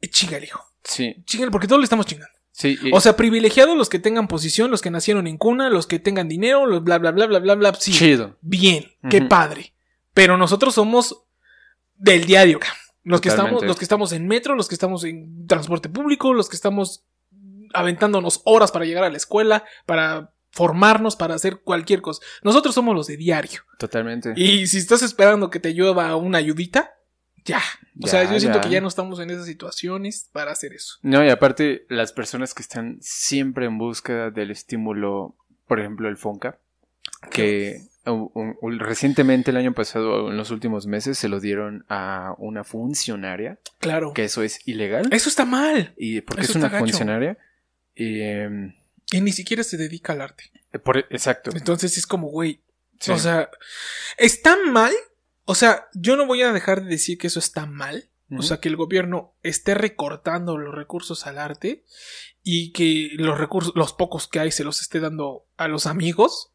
y chingale, hijo. Sí, Chingale porque todos le estamos chingando. sí. y- O sea, privilegiados los que tengan posición, los que nacieron en cuna, los que tengan dinero, los bla bla bla bla bla bla. Sí, chido. bien, qué padre. Pero nosotros somos del diario. Los que estamos, los que estamos en metro, los que estamos en transporte público, los que estamos aventándonos horas para llegar a la escuela, para formarnos para hacer cualquier cosa. Nosotros somos los de diario. Totalmente. Y si estás esperando que te llueva una ayudita, ya. O Ya, sea, yo siento ya. que ya no estamos en esas situaciones para hacer eso. No, y aparte, las personas que están siempre en búsqueda del estímulo, por ejemplo, el Fonca, que recientemente el año pasado, en los últimos meses, se lo dieron a una funcionaria, Claro. que eso es ilegal. Eso está mal. Y porque eso es una gacho. Y, em, Y ni siquiera se dedica al arte. por- exacto. Entonces es como, güey. Sí. O sea, está mal. O sea, yo no voy a dejar de decir que eso está mal. O sea, que el gobierno esté recortando los recursos al arte y que los recursos, los pocos que hay, se los esté dando a los amigos.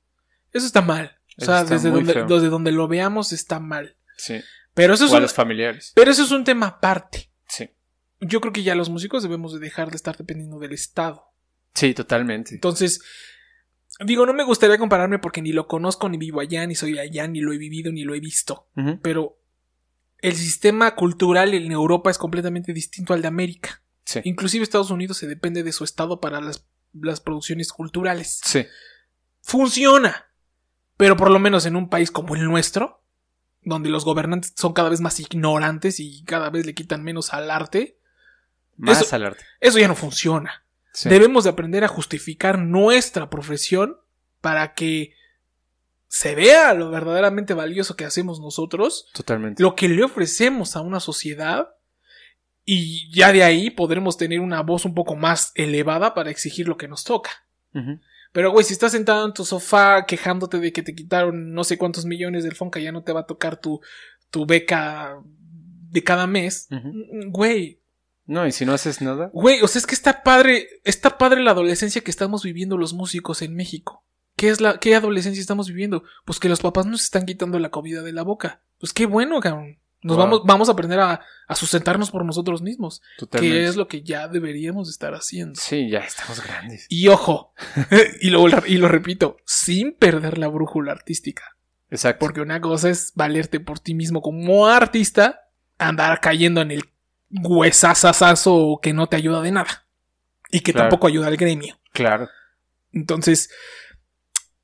Eso está mal. O sea, desde donde, desde donde lo veamos está mal. Sí. Pero eso es O a un, los familiares. pero eso es un tema aparte. Sí. Yo creo que ya los músicos debemos de dejar de estar dependiendo del Estado. Sí, totalmente. Entonces, digo, no me gustaría compararme porque ni lo conozco, ni vivo allá, ni soy allá, ni lo he vivido, ni lo he visto. Pero el sistema cultural en Europa es completamente distinto al de América. Sí. Inclusive Estados Unidos se depende de su estado para las, las producciones culturales. Sí. Funciona. Pero por lo menos en un país como el nuestro, donde los gobernantes son cada vez más ignorantes y cada vez le quitan menos al arte, Más Eso- al arte. eso ya no funciona. Sí. Debemos de aprender a justificar nuestra profesión para que se vea lo verdaderamente valioso que hacemos nosotros, Totalmente. lo que le ofrecemos a una sociedad y ya de ahí podremos tener una voz un poco más elevada para exigir lo que nos toca. Pero güey, si estás sentado en tu sofá quejándote de que te quitaron no sé cuántos millones del Fonca, ya no te va a tocar tu, tu beca de cada mes, güey, No, y si no haces nada. Güey, o sea, es que está padre, está padre la adolescencia que estamos viviendo los músicos en México. ¿Qué es la, qué adolescencia estamos viviendo? Pues que los papás nos están quitando la comida de la boca. Pues qué bueno, cabrón. Nos Wow. vamos, vamos a aprender a, a sustentarnos por nosotros mismos. Totalmente. Que es lo que ya deberíamos estar haciendo. Sí, ya estamos grandes. Y ojo, y, lo, y lo repito, sin perder la brújula artística. Exacto. Porque una cosa es valerte por ti mismo como artista, andar cayendo en el huesazazazo que no te ayuda de nada. Y que Claro. tampoco ayuda al gremio. Claro. Entonces,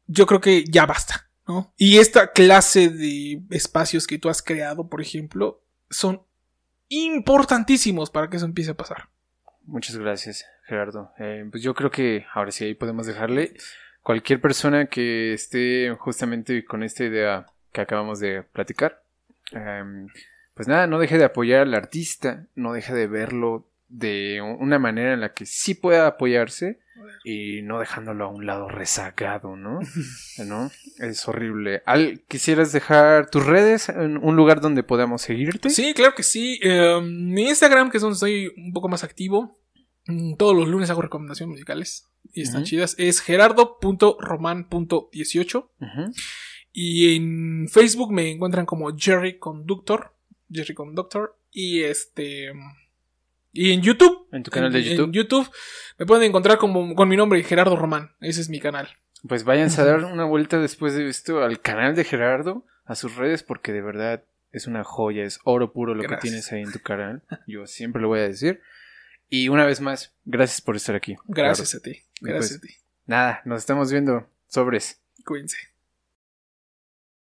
yo creo que ya basta, ¿no? Y esta clase de espacios que tú has creado, por ejemplo, son importantísimos para que eso empiece a pasar. Muchas gracias, Gerardo. Eh, pues yo creo que ahora sí ahí podemos dejarle. Cualquier persona que esté justamente con esta idea que acabamos de platicar, em, pues nada, no deje de apoyar al artista, no deje de verlo de una manera en la que sí pueda apoyarse y no dejándolo a un lado rezagado, ¿no? ¿No? Es horrible. Al, ¿Quisieras dejar tus redes en un lugar donde podamos seguirte? Sí, claro que sí. Eh, mi Instagram, que es donde estoy un poco más activo. mm, Todos los lunes hago recomendaciones musicales. Y están chidas. Es gerardo.roman.18. Ujú. Y en Facebook me encuentran como Jerry Conductor. Jerry Conductor. Y este. Y en YouTube. En tu canal de YouTube. En YouTube me pueden encontrar como, con mi nombre, Gerardo Román. Ese es mi canal. Pues váyanse a dar una vuelta después de esto al canal de Gerardo, a sus redes, porque de verdad es una joya, es oro puro lo Gracias. que tienes ahí en tu canal. Yo siempre lo voy a decir. Y una vez más, gracias por estar aquí. Gracias a ti. pues, Gracias a ti. Nada, nos estamos viendo. Sobres. Cuídense.